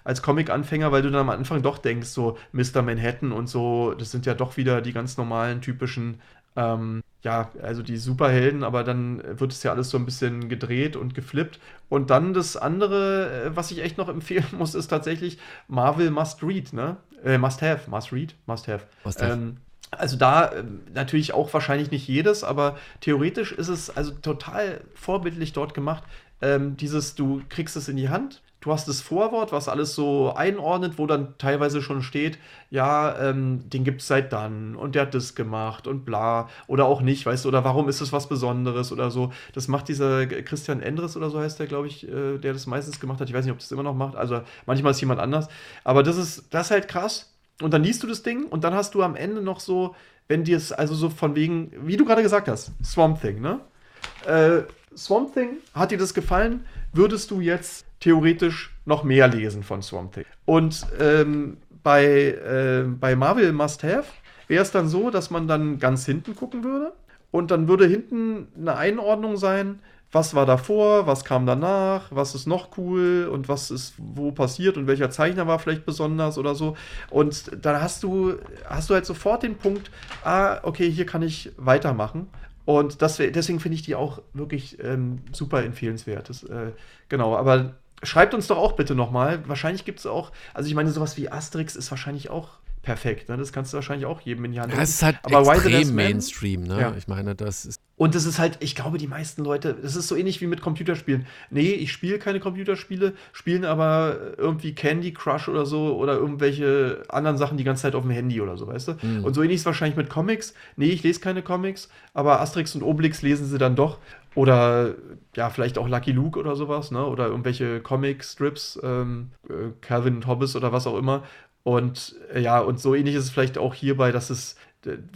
Als Comic-Anfänger, weil du dann am Anfang doch denkst, so Mr. Manhattan und so, das sind ja doch wieder die ganz normalen, typischen, ähm, ja, also die Superhelden, aber dann wird es ja alles so ein bisschen gedreht und geflippt. Und dann das andere, äh, was ich echt noch empfehlen muss, ist tatsächlich Marvel Must Read, ne? Äh, must Have, Must Read, Must Have. Must have. Ähm, also da ähm, natürlich auch wahrscheinlich nicht jedes, aber theoretisch ist es also total vorbildlich dort gemacht. Ähm, dieses, du kriegst es in die Hand, du hast das Vorwort, was alles so einordnet, wo dann teilweise schon steht, ja, ähm, den gibt es seit dann und der hat das gemacht und bla. Oder auch nicht, weißt du, oder warum ist es was Besonderes oder so. Das macht dieser Christian Endres oder so heißt der, glaube ich, äh, der das meistens gemacht hat. Ich weiß nicht, ob das immer noch macht. Also manchmal ist jemand anders. Aber das ist, das ist halt krass. Und dann liest du das Ding und dann hast du am Ende noch so, wenn dir es also so von wegen, wie du gerade gesagt hast, Swamp Thing, ne? Äh, Swamp Thing, hat dir das gefallen? Würdest du jetzt theoretisch noch mehr lesen von Swamp Thing? Und ähm, bei, äh, bei Marvel Must Have wäre es dann so, dass man dann ganz hinten gucken würde und dann würde hinten eine Einordnung sein, was war davor, was kam danach, was ist noch cool und was ist wo passiert und welcher Zeichner war vielleicht besonders oder so. Und dann hast du, hast du halt sofort den Punkt, ah, okay, hier kann ich weitermachen. Und das, deswegen finde ich die auch wirklich ähm, super empfehlenswert. Das, äh, genau, aber schreibt uns doch auch bitte nochmal. Wahrscheinlich gibt es auch, also ich meine, sowas wie Asterix ist wahrscheinlich auch perfekt. Ne? Das kannst du wahrscheinlich auch jedem in die Hand Ja, drücken. es ist halt Aber extrem? Mainstream, ne? Ja. Ich meine, das ist. Und das ist halt, ich glaube, die meisten Leute, das ist so ähnlich wie mit Computerspielen. Nee, ich spiele keine Computerspiele, spielen aber irgendwie Candy Crush oder so oder irgendwelche anderen Sachen die ganze Zeit auf dem Handy oder so, weißt du? Mhm. Und so ähnlich ist es wahrscheinlich mit Comics. Nee, ich lese keine Comics, aber Asterix und Obelix lesen sie dann doch. Oder ja, vielleicht auch Lucky Luke oder sowas, ne? Oder irgendwelche Comic-Strips, ähm, äh, Calvin und Hobbes oder was auch immer. Und äh, ja, und so ähnlich ist es vielleicht auch hierbei, dass es,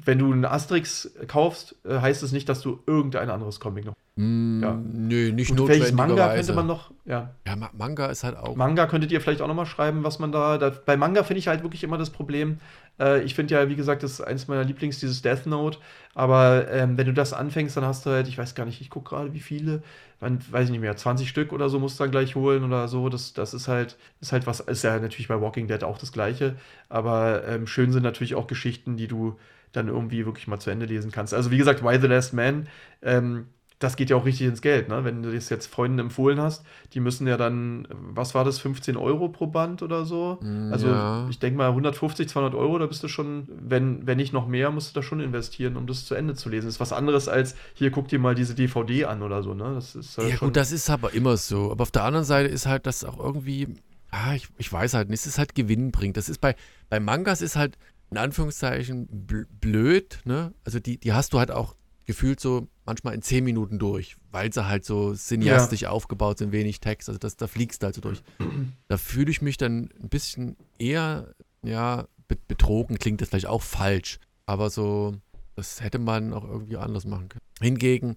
wenn du einen Asterix kaufst, äh, heißt es nicht, dass du irgendein anderes Comic noch. Mm, Ja. Nö, nicht Gut, welches notwendigerweise. Manga könnte man noch, ja. ja, Ma- Manga ist halt auch. Manga könntet ihr vielleicht auch noch mal schreiben, was man da, da bei Manga finde ich halt wirklich immer das Problem. Äh, ich finde ja, wie gesagt, das ist eins meiner Lieblings, dieses Death Note. Aber ähm, wenn du das anfängst, dann hast du halt, ich weiß gar nicht, ich gucke gerade, wie viele, wann, weiß ich nicht mehr, 20 Stück oder so musst du dann gleich holen oder so. Das, das ist halt, ist halt was, ist ja natürlich bei Walking Dead auch das Gleiche. Aber ähm, schön sind natürlich auch Geschichten, die du dann irgendwie wirklich mal zu Ende lesen kannst. Also wie gesagt, Why the Last Man, ähm, das geht ja auch richtig ins Geld, ne? Wenn du das jetzt Freunden empfohlen hast, die müssen ja dann, was war das, 15 Euro pro Band oder so? Mm, Also ja. ich denke mal 150, 200 Euro, da bist du schon, wenn, wenn nicht noch mehr, musst du da schon investieren, um das zu Ende zu lesen. Das ist was anderes als, hier guck dir mal diese DVD an oder so, ne? Das ist halt Ja, gut, das ist aber immer so. Aber auf der anderen Seite ist halt das auch irgendwie, ah, ich, ich weiß halt nicht, es ist halt gewinnbringend. Das ist bei, bei Mangas ist halt in Anführungszeichen bl- blöd, ne? Also die, die hast du halt auch gefühlt so manchmal in zehn Minuten durch, weil sie halt so cineastisch aufgebaut sind, wenig Text, also das, da fliegst du halt so durch. Da fühle ich mich dann ein bisschen eher, ja, be betrogen, klingt das vielleicht auch falsch, aber so, das hätte man auch irgendwie anders machen können. Hingegen,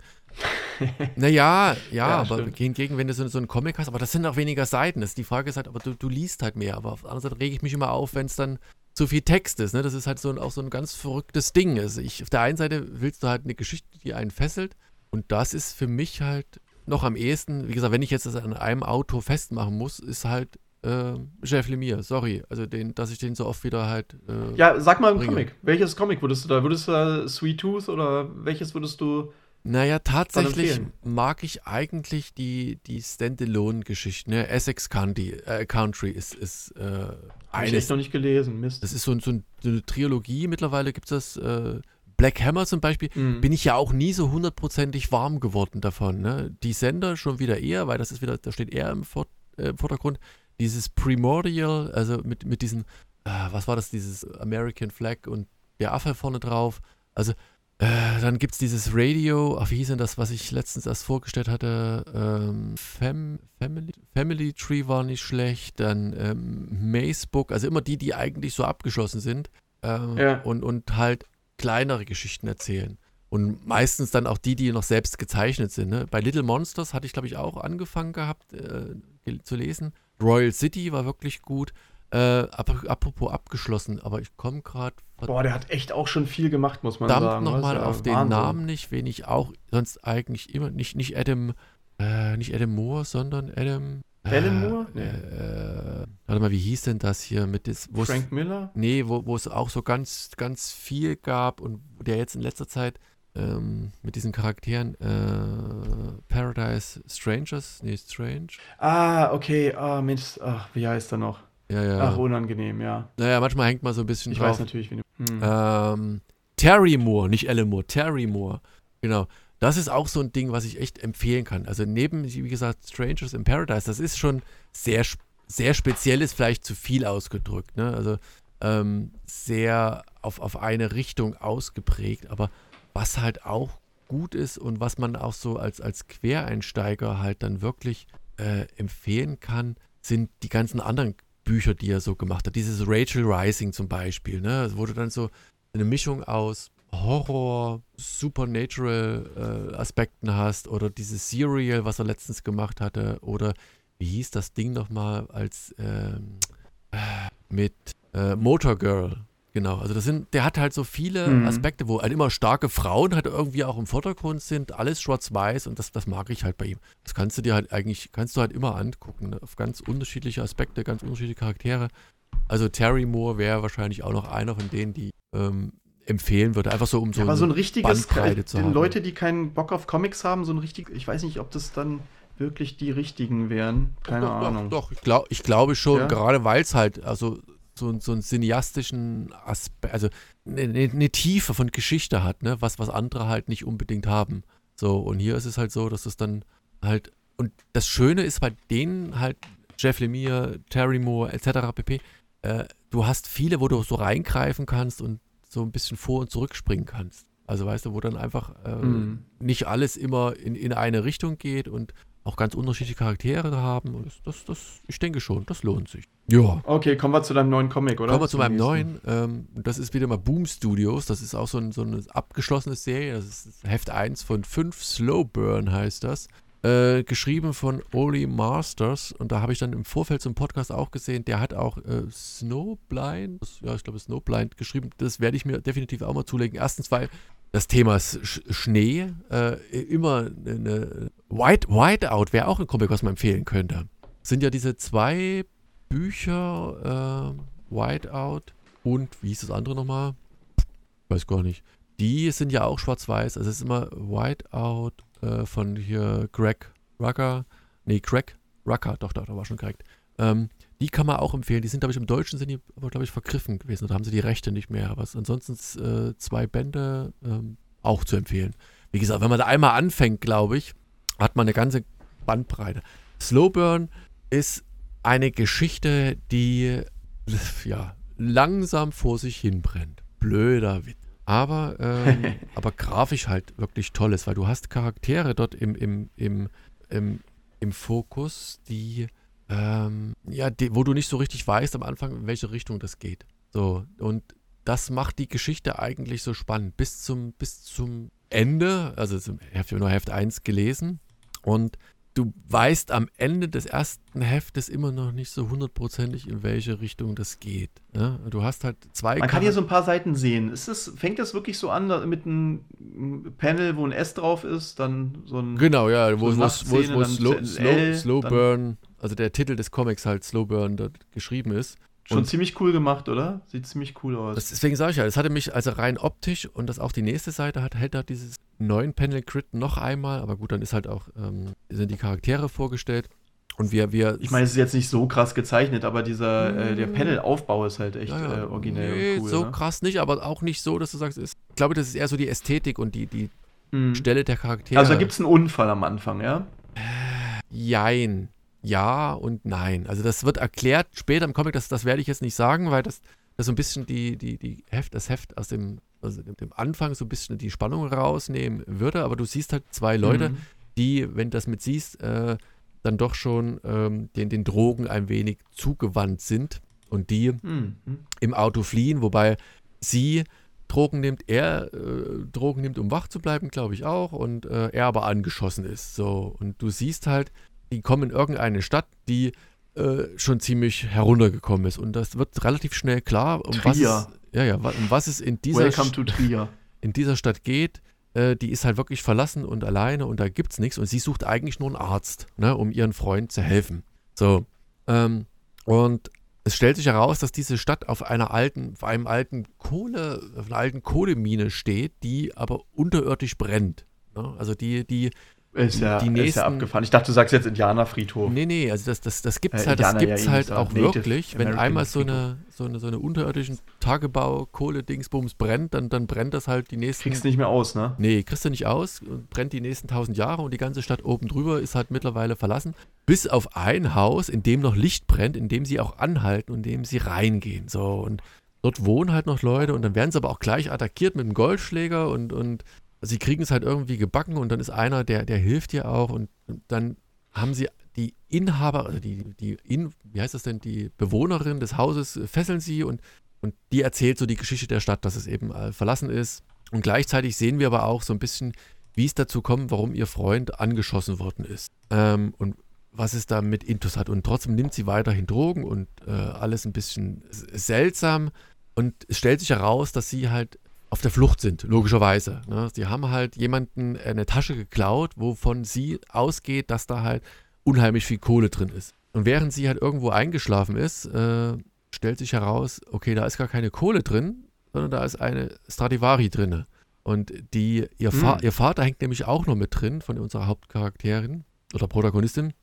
naja, ja, Ja, aber stimmt. hingegen, wenn du so, so einen Comic hast, aber das sind auch weniger Seiten. Das, die Frage ist halt, aber du, du liest halt mehr. Aber auf der anderen Seite rege ich mich immer auf, wenn es dann zu viel Text ist. Ne? Das ist halt so ein, auch so ein ganz verrücktes Ding. Also ich, auf der einen Seite willst du halt eine Geschichte, die einen fesselt. Und das ist für mich halt noch am ehesten, wie gesagt, wenn ich jetzt das an einem Autor festmachen muss, ist halt äh, Jeff Lemire. Sorry, also den, dass ich den so oft wieder halt. Äh, Ja, sag mal im Bringe. Comic. Welches Comic würdest du da? Würdest du da Sweet Tooth oder welches würdest du. Naja, tatsächlich mag ich eigentlich die, die Standalone-Geschichten. Ne? Essex County, äh, Country ist, ist äh, Hab ich echt noch nicht gelesen. Mist. Das ist so, so, ein- so eine Trilogie. Mittlerweile gibt es das. Äh, Black Hammer zum Beispiel. Mhm. Bin ich ja auch nie so hundertprozentig warm geworden davon. Ne? Die Sender schon wieder eher, weil das ist wieder, da steht eher im, Vor äh, im Vordergrund. Dieses Primordial, also mit, mit diesen, äh, was war das, dieses American Flag und der Affe vorne drauf. Also äh, dann gibt es dieses Radio, ach, wie hieß denn das, was ich letztens erst vorgestellt hatte? Ähm, Fam Family, Family Tree war nicht schlecht, dann ähm, Macebook, also immer die, die eigentlich so abgeschlossen sind ähm, Ja. und, und halt kleinere Geschichten erzählen. Und meistens dann auch die, die noch selbst gezeichnet sind. Ne? Bei Little Monsters hatte ich, glaube ich, auch angefangen gehabt äh, zu lesen. Royal City war wirklich gut. Äh, ap apropos abgeschlossen, aber ich komme gerade Boah, der hat echt auch schon viel gemacht, muss man sagen. Nochmal auf den Wahnsinn. Namen nicht, wen ich auch sonst eigentlich immer, nicht, nicht Adam, äh, nicht Adam Moore, sondern Adam. Alan äh, Moore? Nee. Äh, warte mal, wie hieß denn das hier mit des, wo es- Frank Miller? Nee, wo, wo es auch so ganz, ganz viel gab und der jetzt in letzter Zeit ähm, mit diesen Charakteren äh, Paradise Strangers, nee, Strange. Ah, okay. Ah, Mensch. Ach, wie heißt er noch? Ja, ja. Ach, unangenehm, ja. naja, manchmal hängt man so ein bisschen Ich drauf. weiß natürlich, wie du. Hm. Ähm, Terry Moore, nicht Alan Moore, Terry Moore. Genau. Das ist auch so ein Ding, was ich echt empfehlen kann. Also neben, wie gesagt, Strangers in Paradise, das ist schon sehr, sehr speziell, ist vielleicht zu viel ausgedrückt. Ne? Also ähm, sehr auf, auf eine Richtung ausgeprägt. Aber was halt auch gut ist und was man auch so als, als Quereinsteiger halt dann wirklich äh, empfehlen kann, sind die ganzen anderen Bücher, die er so gemacht hat. Dieses Rachel Rising zum Beispiel, ne? Es wurde dann so eine Mischung aus Horror, Supernatural äh, Aspekten hast oder dieses Serial, was er letztens gemacht hatte oder wie hieß das Ding nochmal als ähm, äh, mit äh, Motor Girl. Genau, also das sind, der hat halt so viele Mhm. Aspekte, wo halt immer starke Frauen halt irgendwie auch im Vordergrund sind, alles schwarz-weiß und das, das mag ich halt bei ihm. Das kannst du dir halt eigentlich, kannst du halt immer angucken, ne? auf ganz unterschiedliche Aspekte, ganz unterschiedliche Charaktere. Also Terry Moore wäre wahrscheinlich auch noch einer von denen, die ähm, empfehlen würde, einfach so um so, ja, aber so ein richtiges. Bandbreite zu haben. Leute, die keinen Bock auf Comics haben, so ein richtig. Ich weiß nicht, ob das dann wirklich die richtigen wären. Keine doch, Ahnung. Doch, doch, ich, glaub, ich glaube schon, Ja? gerade weil es halt, also so, so einen cineastischen Aspekt, also eine ne, ne Tiefe von Geschichte hat, ne, was, was andere halt nicht unbedingt haben. So, und hier ist es halt so, dass es dann halt, und das Schöne ist bei denen halt, Jeff Lemire, Terry Moore, etc. pp., äh, du hast viele, wo du so reingreifen kannst und so ein bisschen vor- und zurückspringen kannst. Also weißt du, wo dann einfach äh, Mhm. nicht alles immer in, in eine Richtung geht und auch ganz unterschiedliche Charaktere haben. Das, das, das, ich denke schon, das lohnt sich. Ja. Okay, kommen wir zu deinem neuen Comic, oder? Kommen wir zu meinem neuen. Ähm, das ist wieder mal Boom Studios. Das ist auch so, ein, so eine abgeschlossene Serie. Das ist Heft 1 von 5. Slow Burn heißt das. Äh, geschrieben von Oli Masters. Und da habe ich dann im Vorfeld zum Podcast auch gesehen, der hat auch äh, Snowblind, ja, ich glaube Snowblind geschrieben. Das werde ich mir definitiv auch mal zulegen. Erstens, weil das Thema Sch Schnee äh, immer eine White, Whiteout wäre auch ein Comic, was man empfehlen könnte. Sind ja diese zwei Bücher, äh, Whiteout und wie hieß das andere nochmal? Weiß gar nicht. Die sind ja auch schwarz-weiß. Also es ist immer Whiteout äh, von hier Greg Rucker. Nee, Greg Rucker, doch, doch, da war schon korrekt. Ähm, die kann man auch empfehlen. Die sind, glaube ich, im Deutschen sind die aber, glaube ich, vergriffen gewesen. Da haben sie die Rechte nicht mehr. Aber ansonsten äh, zwei Bände ähm, auch zu empfehlen. Wie gesagt, wenn man da einmal anfängt, glaube ich, hat man eine ganze Bandbreite. Slowburn ist eine Geschichte, die ja langsam vor sich hinbrennt. Blöder Witz. Aber, ähm, aber grafisch halt wirklich toll ist, weil du hast Charaktere dort im, im, im, im, im Fokus, die ähm, ja, die, wo du nicht so richtig weißt am Anfang, in welche Richtung das geht. So, und das macht die Geschichte eigentlich so spannend. Bis zum, bis zum Ende, also ich habe nur Heft 1 gelesen und du weißt am Ende des ersten Heftes immer noch nicht so hundertprozentig, in welche Richtung das geht. Ja? Du hast halt zwei. Man kann hier so ein paar Seiten sehen. Ist das, fängt das wirklich so an mit einem Panel, wo ein S drauf ist, dann so ein. Genau, ja, wo, so wo, wo, wo Slow, Slow, Slow Burn also der Titel des Comics halt Slowburn dort geschrieben ist. Schon und ziemlich cool gemacht, oder? Sieht ziemlich cool aus. Das, deswegen sage ich ja, es hatte mich also rein optisch und das auch die nächste Seite hat, hält da dieses neuen Panel Crit noch einmal, aber gut, dann ist halt auch, ähm, sind die Charaktere vorgestellt. Und wir, wir. Ich meine, es ist jetzt nicht so krass gezeichnet, aber dieser, äh, der mm. Panel-Aufbau ist halt echt ja, ja. Äh, originell nee, cool. So ne? krass nicht, aber auch nicht so, dass du sagst, ist, ich glaube, das ist eher so die Ästhetik und die, die mhm. Stelle der Charaktere. Also da gibt es einen Unfall am Anfang, ja? Jein ja und nein. Also das wird erklärt später im Comic, das, das werde ich jetzt nicht sagen, weil das, das so ein bisschen die, die, die Heft, das Heft aus dem, also dem Anfang so ein bisschen die Spannung rausnehmen würde. Aber du siehst halt zwei Leute, mhm. die, wenn du das mit siehst, äh, dann doch schon ähm, den, den Drogen ein wenig zugewandt sind und die mhm. im Auto fliehen, wobei sie Drogen nimmt, er äh, Drogen nimmt, um wach zu bleiben, glaube ich auch, und äh, er aber angeschossen ist. So, und du siehst halt, die kommen in irgendeine Stadt, die äh, schon ziemlich heruntergekommen ist. Und das wird relativ schnell klar, um, was es, ja, ja, um was es in dieser, in dieser Stadt geht. Äh, die ist halt wirklich verlassen und alleine und da gibt es nichts. Und sie sucht eigentlich nur einen Arzt, ne, um ihren Freund zu helfen. So. Ähm, und es stellt sich heraus, dass diese Stadt auf einer alten, auf einem alten Kohle, auf einer alten Kohlemine steht, die aber unterirdisch brennt. Ne? Also die, die ist ja, die nächsten, ist ja abgefahren. Ich dachte, du sagst jetzt Indianerfriedhof. Nee, nee, also das, das, das gibt es äh, halt, das gibt's ja halt auch wirklich. Wenn einmal so eine, so eine, so eine unterirdischen Tagebau-Kohle-Dingsbums brennt, dann, dann brennt das halt die nächsten. Kriegst du nicht mehr aus, ne? Nee, kriegst du nicht aus und brennt die nächsten tausend Jahre und die ganze Stadt oben drüber ist halt mittlerweile verlassen. Bis auf ein Haus, in dem noch Licht brennt, in dem sie auch anhalten und in dem sie reingehen. So und dort wohnen halt noch Leute und dann werden sie aber auch gleich attackiert mit einem Goldschläger und, und sie kriegen es halt irgendwie gebacken und dann ist einer, der, der hilft dir auch und, dann haben sie die Inhaber, also die, die in, wie heißt das denn, die Bewohnerin des Hauses fesseln sie und, und die erzählt so die Geschichte der Stadt, dass es eben äh, verlassen ist. Und gleichzeitig sehen wir aber auch so ein bisschen, wie es dazu kommt, warum ihr Freund angeschossen worden ist. Ähm, und was es da mit Intus hat. Und trotzdem nimmt sie weiterhin Drogen und äh, alles ein bisschen seltsam. Und es stellt sich heraus, dass sie halt auf der Flucht sind, logischerweise. Ne? Sie haben halt jemanden eine Tasche geklaut, wovon sie ausgeht, dass da halt unheimlich viel Kohle drin ist. Und während sie halt irgendwo eingeschlafen ist, äh, stellt sich heraus, okay, da ist gar keine Kohle drin, sondern da ist eine Stradivari drin. Und die, ihr, mhm. Fa ihr Vater hängt nämlich auch noch mit drin von unserer Hauptcharakterin oder Protagonistin,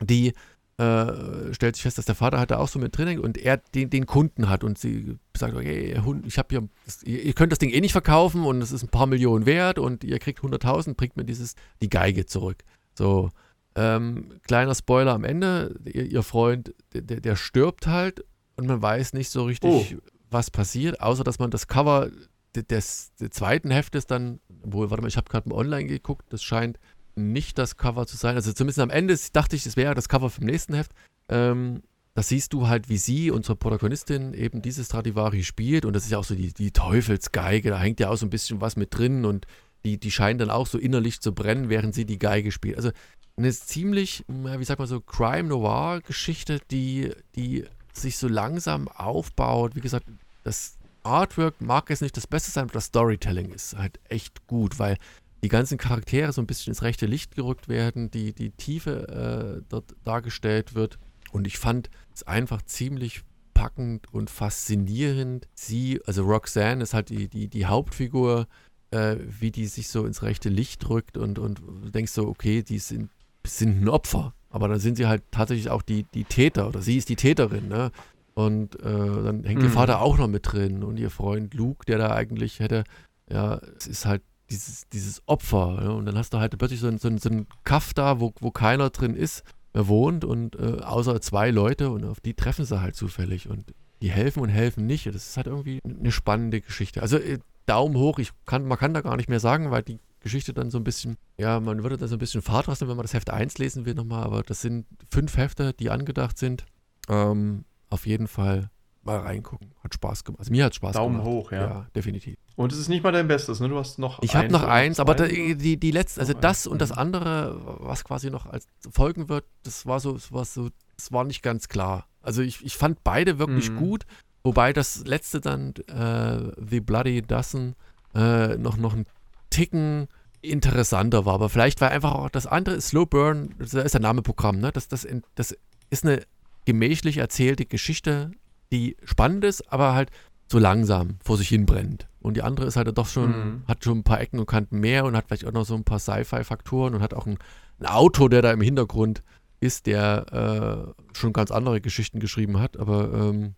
die äh, stellt sich fest, dass der Vater halt da auch so mit drin hängt und er den, den Kunden hat und sie sagt, okay, ich habe hier, ihr könnt das Ding eh nicht verkaufen und es ist ein paar Millionen wert und ihr kriegt 100.000, bringt mir dieses, die Geige zurück. So, ähm, kleiner Spoiler am Ende, ihr, ihr Freund, der, der, stirbt halt und man weiß nicht so richtig, oh. was passiert, außer dass man das Cover des, des, zweiten Heftes dann, wo, warte mal, ich habe gerade mal online geguckt, das scheint nicht das Cover zu sein. Also zumindest am Ende dachte ich, es wäre das Cover vom nächsten Heft. Ähm, da siehst du halt, wie sie, unsere Protagonistin, eben dieses Stradivari spielt. Und das ist ja auch so die, die Teufelsgeige. Da hängt ja auch so ein bisschen was mit drin und die, die scheint dann auch so innerlich zu brennen, während sie die Geige spielt. Also eine ziemlich, wie sagt man so, Crime-Noir-Geschichte, die, die sich so langsam aufbaut. Wie gesagt, das Artwork mag jetzt nicht das Beste sein, aber das Storytelling ist halt echt gut, weil die ganzen Charaktere so ein bisschen ins rechte Licht gerückt werden, die, die Tiefe äh, dort dargestellt wird. Und ich fand es einfach ziemlich packend und faszinierend. Sie, also Roxanne ist halt die, die, die Hauptfigur, äh, wie die sich so ins rechte Licht rückt und, und denkst so, okay, die sind, sind ein Opfer. Aber dann sind sie halt tatsächlich auch die, die Täter oder sie ist die Täterin, ne? Und äh, dann hängt mhm. ihr Vater auch noch mit drin und ihr Freund Luke, der da eigentlich hätte, ja, es ist halt dieses, dieses Opfer. Ne? Und dann hast du halt plötzlich so, so, so einen Kaff da, wo, wo keiner drin ist, er wohnt und äh, außer zwei Leute und auf die treffen sie halt zufällig und die helfen und helfen nicht. Das ist halt irgendwie eine spannende Geschichte. Also äh, Daumen hoch, ich kann, man kann da gar nicht mehr sagen, weil die Geschichte dann so ein bisschen, ja, man würde da so ein bisschen Fahrt lassen, wenn man das Heft 1 lesen will nochmal, aber das sind fünf Hefte, die angedacht sind. Ähm, auf jeden Fall mal reingucken. Hat Spaß gemacht. Also mir hat Spaß Daumen gemacht. Daumen hoch, ja. Ja, definitiv. Und es ist nicht mal dein Bestes, ne? Du hast noch Ich habe noch eins, aber da, die, die letzten, also das und das mhm. andere, was quasi noch als folgen wird, das war so, das war so, das war nicht ganz klar. Also ich, ich fand beide wirklich mhm. gut, wobei das letzte dann, äh, The Bloody Dozen, äh, noch, noch ein Ticken interessanter war. Aber vielleicht war einfach auch das andere, Slow Burn, das ist der Name Programm, ne? Das, das, das ist eine gemächlich erzählte Geschichte, die spannend ist, aber halt so langsam vor sich hin brennt. Und die andere ist halt doch schon, mhm. hat schon ein paar Ecken und Kanten mehr und hat vielleicht auch noch so ein paar Sci-Fi-Faktoren und hat auch ein, ein, Autor, der da im Hintergrund ist, der äh, schon ganz andere Geschichten geschrieben hat. Aber ähm,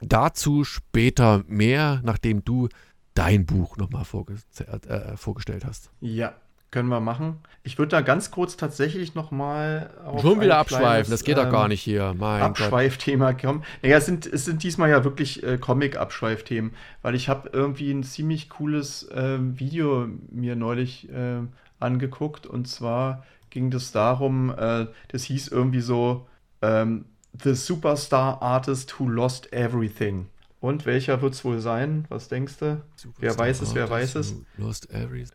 dazu später mehr, nachdem du dein Buch nochmal vorge äh, vorgestellt hast. Ja, können wir machen. Ich würde da ganz kurz tatsächlich nochmal Schon wieder abschweifen, das geht doch ähm, gar nicht hier. Mein Abschweifthema kommen. Naja, es sind, es sind diesmal ja wirklich äh, Comic-Abschweifthemen, weil ich habe irgendwie ein ziemlich cooles äh, Video mir neulich äh, angeguckt und zwar ging das darum, äh, das hieß irgendwie so ähm, The Superstar Artist Who Lost Everything. Und welcher wird es wohl sein? Was denkst du? Wer weiß es, wer weiß es? Lost.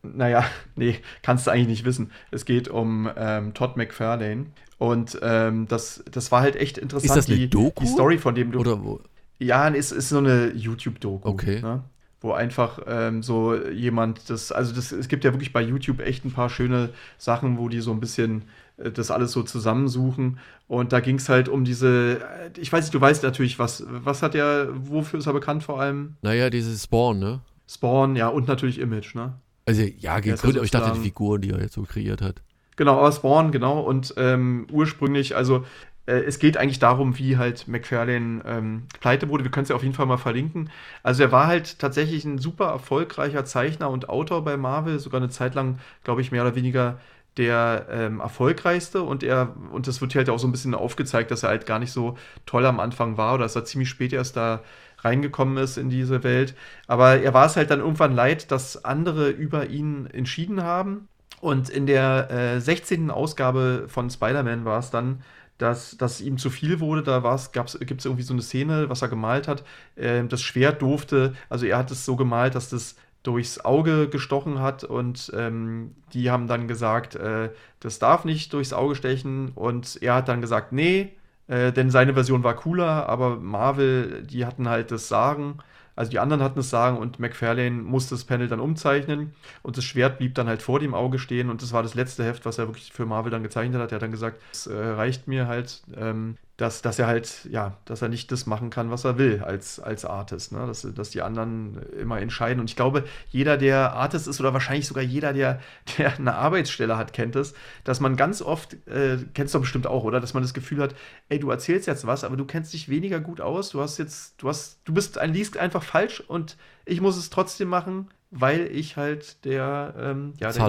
Naja, nee, kannst du eigentlich nicht wissen. Es geht um ähm, Todd McFarlane. Und ähm, das, das war halt echt interessant. Ist das eine die, Doku? Die Story, von dem du. Oder wo? Ja, es ist so eine YouTube-Doku. Okay. Ne? Wo einfach ähm, so jemand das, also das, es gibt ja wirklich bei YouTube echt ein paar schöne Sachen, wo die so ein bisschen das alles so zusammensuchen. Und da ging es halt um diese, äh, ich weiß nicht, du weißt natürlich, was, was hat er, wofür ist er bekannt vor allem? Naja, dieses Spawn, ne? Spawn, ja, und natürlich Image, ne? Also ja, gegründet, ja ich dachte die Figuren, die er jetzt so kreiert hat. Genau, aber Spawn, genau. Und ähm, ursprünglich, also äh, es geht eigentlich darum, wie halt McFarlane ähm, pleite wurde. Wir können es ja auf jeden Fall mal verlinken. Also er war halt tatsächlich ein super erfolgreicher Zeichner und Autor bei Marvel, sogar eine Zeit lang, glaube ich, mehr oder weniger der ähm, erfolgreichste und er, und das wird hier halt auch so ein bisschen aufgezeigt, dass er halt gar nicht so toll am Anfang war oder dass er ziemlich spät erst da reingekommen ist in diese Welt. Aber er war es halt dann irgendwann leid, dass andere über ihn entschieden haben. Und in der äh, 16. Ausgabe von Spider-Man war es dann, dass das ihm zu viel wurde. Da gibt es irgendwie so eine Szene, was er gemalt hat. Äh, das Schwert durfte, also er hat es so gemalt, dass das durchs Auge gestochen hat und ähm, die haben dann gesagt, äh, das darf nicht durchs Auge stechen und er hat dann gesagt, nee, äh, denn seine Version war cooler, aber Marvel, die hatten halt das Sagen, also die anderen hatten das Sagen und McFarlane musste das Panel dann umzeichnen und das Schwert blieb dann halt vor dem Auge stehen und das war das letzte Heft, was er wirklich für Marvel dann gezeichnet hat. Er hat dann gesagt, es äh, reicht mir halt, ähm, dass, dass er halt, ja, dass er nicht das machen kann, was er will als, als Artist, ne? dass, dass die anderen immer entscheiden. Und ich glaube, jeder, der Artist ist oder wahrscheinlich sogar jeder, der, der eine Arbeitsstelle hat, kennt es, dass man ganz oft, äh, kennst du bestimmt auch, oder? Dass man das Gefühl hat, ey, du erzählst jetzt was, aber du kennst dich weniger gut aus, du hast jetzt, du hast, du bist ein liest einfach falsch und ich muss es trotzdem machen, weil ich halt der, ähm, ja, der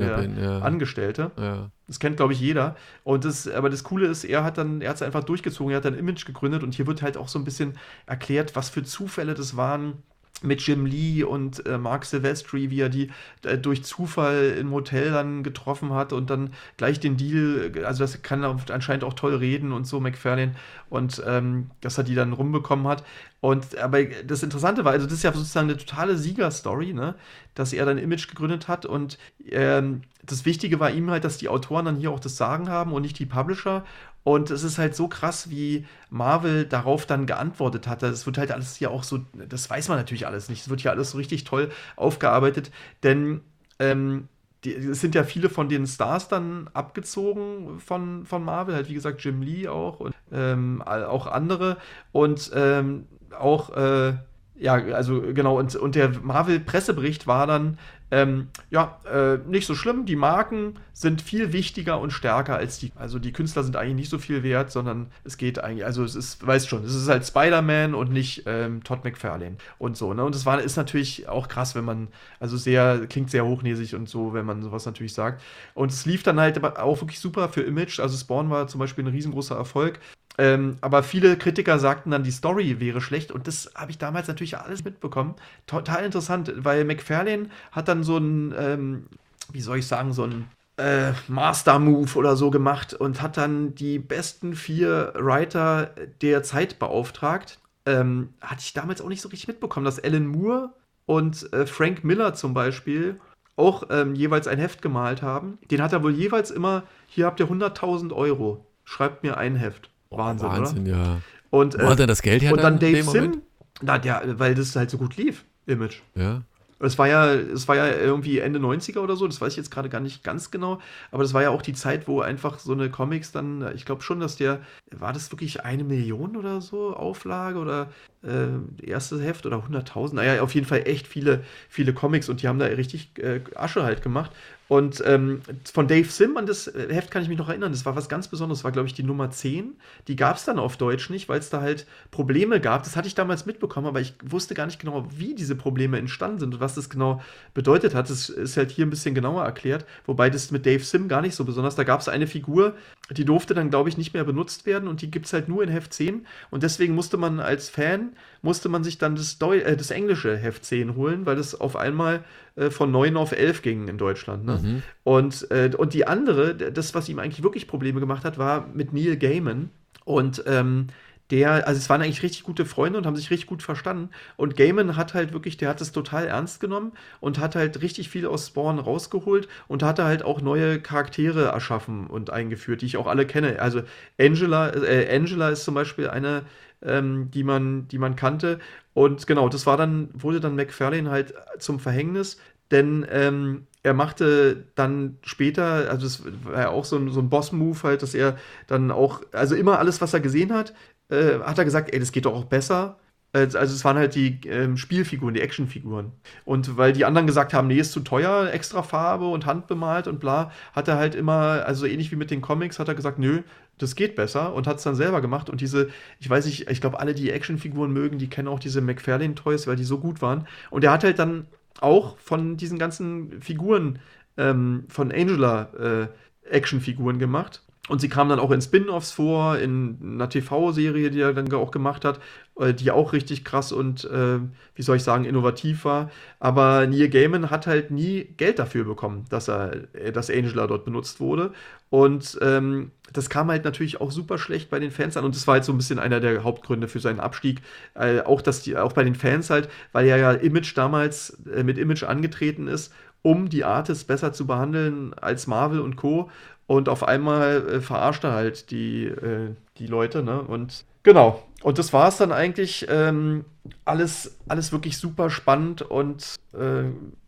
der bin, ja. Angestellte. Ja. Das kennt, glaube ich, jeder. Und das, aber das Coole ist, er hat dann, er hat es einfach durchgezogen, er hat ein Image gegründet und hier wird halt auch so ein bisschen erklärt, was für Zufälle das waren, mit Jim Lee und äh, Mark Silvestri, wie er die äh, durch Zufall im Hotel dann getroffen hat und dann gleich den Deal, also das kann er anscheinend auch toll reden und so, McFarlane, und ähm, dass er die dann rumbekommen hat. Und aber das Interessante war, also das ist ja sozusagen eine totale Siegerstory, ne? dass er dann Image gegründet hat und ähm, das Wichtige war ihm halt, dass die Autoren dann hier auch das Sagen haben und nicht die Publisher und es ist halt so krass, wie Marvel darauf dann geantwortet hat. Es wird halt alles hier auch so, das weiß man natürlich alles nicht. Es wird hier alles so richtig toll aufgearbeitet, denn ähm, es sind ja viele von den Stars dann abgezogen von, von Marvel, halt wie gesagt Jim Lee auch und ähm, auch andere und ähm, auch äh, ja, also genau, und, und der Marvel-Pressebericht war dann, ähm, ja, äh, nicht so schlimm, die Marken sind viel wichtiger und stärker als die, also die Künstler sind eigentlich nicht so viel wert, sondern es geht eigentlich, also es ist, weißt schon, es ist halt Spider-Man und nicht ähm, Todd McFarlane und so, ne, und das war, ist natürlich auch krass, wenn man, also sehr, klingt sehr hochnäsig und so, wenn man sowas natürlich sagt, und es lief dann halt auch wirklich super für Image, also Spawn war zum Beispiel ein riesengroßer Erfolg, ähm, aber viele Kritiker sagten dann, die Story wäre schlecht und das habe ich damals natürlich alles mitbekommen. Total interessant, weil McFarlane hat dann so ein, ähm, wie soll ich sagen, so ein äh, Master-Move oder so gemacht und hat dann die besten vier Writer der Zeit beauftragt. Ähm, hatte ich damals auch nicht so richtig mitbekommen, dass Alan Moore und äh, Frank Miller zum Beispiel auch ähm, jeweils ein Heft gemalt haben. Den hat er wohl jeweils immer, hier habt ihr 100.000 Euro, schreibt mir ein Heft. Wahnsinn, Wahnsinn, oder? ja. Und, äh, Wo hat er das Geld her? Und dann, dann Dave Sim. Na, der, weil das halt so gut lief, Image. Ja. Es war ja, es war ja irgendwie Ende 90er oder so, das weiß ich jetzt gerade gar nicht ganz genau, aber das war ja auch die Zeit, wo einfach so eine Comics dann, ich glaube schon, dass der, war das wirklich eine Million oder so Auflage oder äh, erste Heft oder 100.000? Naja, auf jeden Fall echt viele, viele Comics und die haben da richtig äh, Asche halt gemacht. Und ähm, von Dave Sim an das Heft kann ich mich noch erinnern. Das war was ganz Besonderes. War, glaube ich, die Nummer 10. Die gab es dann auf Deutsch nicht, weil es da halt Probleme gab. Das hatte ich damals mitbekommen, aber ich wusste gar nicht genau, wie diese Probleme entstanden sind und was das genau bedeutet hat. Das ist halt hier ein bisschen genauer erklärt. Wobei das mit Dave Sim gar nicht so besonders. Da gab es eine Figur, die durfte dann, glaube ich, nicht mehr benutzt werden und die gibt es halt nur in Heft 10. Und deswegen musste man als Fan, musste man sich dann das, Deu äh, das englische Heft 10 holen, weil das auf einmal äh, von 9 auf 11 ging in Deutschland. Ne? Mhm. Und, äh, und die andere, das, was ihm eigentlich wirklich Probleme gemacht hat, war mit Neil Gaiman. Und ähm, der, also es waren eigentlich richtig gute Freunde und haben sich richtig gut verstanden. Und Gaiman hat halt wirklich, der hat es total ernst genommen und hat halt richtig viel aus Spawn rausgeholt und hatte halt auch neue Charaktere erschaffen und eingeführt, die ich auch alle kenne. Also Angela, äh, Angela ist zum Beispiel eine, ähm, die, man, die man kannte. Und genau, das war dann, wurde dann McFarlane halt zum Verhängnis, denn ähm, er machte dann später, also das war ja auch so ein, so ein Boss-Move halt, dass er dann auch, also immer alles, was er gesehen hat, äh, hat er gesagt, ey, das geht doch auch besser. Also es waren halt die ähm, Spielfiguren, die Actionfiguren. Und weil die anderen gesagt haben, nee, ist zu teuer, extra Farbe und handbemalt und bla, hat er halt immer, also ähnlich wie mit den Comics, hat er gesagt, nö, das geht besser und hat es dann selber gemacht. Und diese, ich weiß nicht, ich glaube, alle, die Actionfiguren mögen, die kennen auch diese McFarlane-Toys, weil die so gut waren. Und er hat halt dann auch von diesen ganzen Figuren ähm, von Angela äh, Actionfiguren gemacht. Und sie kam dann auch in Spin-offs vor, in einer TV-Serie, die er dann auch gemacht hat, äh, die auch richtig krass und, äh, wie soll ich sagen, innovativ war. Aber Neil Gaiman hat halt nie Geld dafür bekommen, dass er, äh, dass Angela dort benutzt wurde. Und ähm, das kam halt natürlich auch super schlecht bei den Fans an. Und das war halt so ein bisschen einer der Hauptgründe für seinen Abstieg. Äh, auch, dass die, auch bei den Fans halt, weil er ja Image damals äh, mit Image angetreten ist um die Artists besser zu behandeln als Marvel und Co. Und auf einmal äh, verarscht er halt die, äh, die Leute, ne? Und genau. Und das war es dann eigentlich. Ähm, alles, alles wirklich super spannend und äh,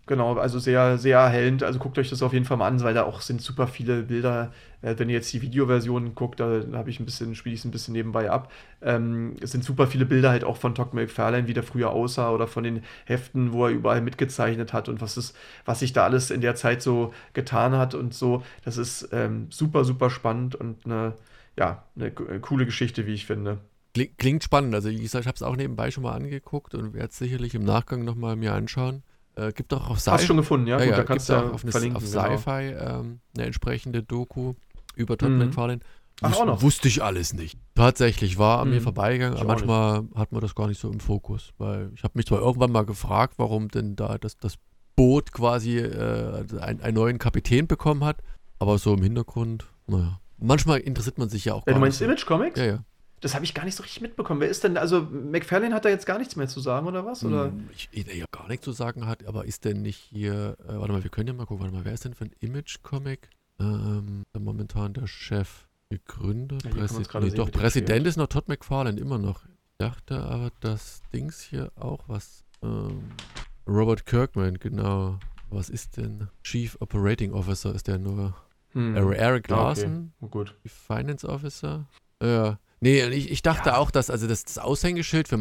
Genau, also sehr, sehr erhellend. Also guckt euch das auf jeden Fall mal an, weil da auch sind super viele Bilder. Äh, wenn ihr jetzt die Videoversion guckt, da habe ich ein bisschen, spiele ich es ein bisschen nebenbei ab. Ähm, es sind super viele Bilder halt auch von Todd McFarlane, wie der früher aussah oder von den Heften, wo er überall mitgezeichnet hat und was ist, was sich da alles in der Zeit so getan hat und so. Das ist ähm, super, super spannend und eine, ja, eine coole Geschichte, wie ich finde. Klingt spannend. Also wie gesagt, ich habe es auch nebenbei schon mal angeguckt und werde es sicherlich im Nachgang nochmal mir anschauen. Äh, gibt auch auf Sci-Fi. Hast schon gefunden, ja? ja, Gut, da kannst du auf, eine, auf Sci-Fi genau. ähm, eine entsprechende Doku über Todd mhm. McFarlane. Ach, Wus auch noch. Wusste ich alles nicht. Tatsächlich war an hm. mir vorbeigegangen, aber manchmal hat man das gar nicht so im Fokus. Weil ich habe mich zwar irgendwann mal gefragt, warum denn da das, das Boot quasi äh, einen, einen neuen Kapitän bekommen hat, aber so im Hintergrund, naja. Manchmal interessiert man sich ja auch gar ja, Du meinst Image Comics? Ja, ja. Das habe ich gar nicht so richtig mitbekommen. Wer ist denn, also McFarlane hat da jetzt gar nichts mehr zu sagen, oder was? Oder? Hm, ich, der ja gar nichts zu sagen hat, aber ist denn nicht hier, äh, warte mal, wir können ja mal gucken, warte mal, wer ist denn für ein Image-Comic? Ähm, momentan der Chef gegründet. Ja, Präsid nee, doch, Präsident ist noch Todd McFarlane, immer noch. Ich dachte aber, das Dings hier auch was. Ähm, Robert Kirkman, genau. Was ist denn? Chief Operating Officer ist der nur. Hm. Eric Larson, ah, okay. oh, Finance Officer. Ja. Nee, ich, ich dachte ja. auch, dass also das, das Aushängeschild für,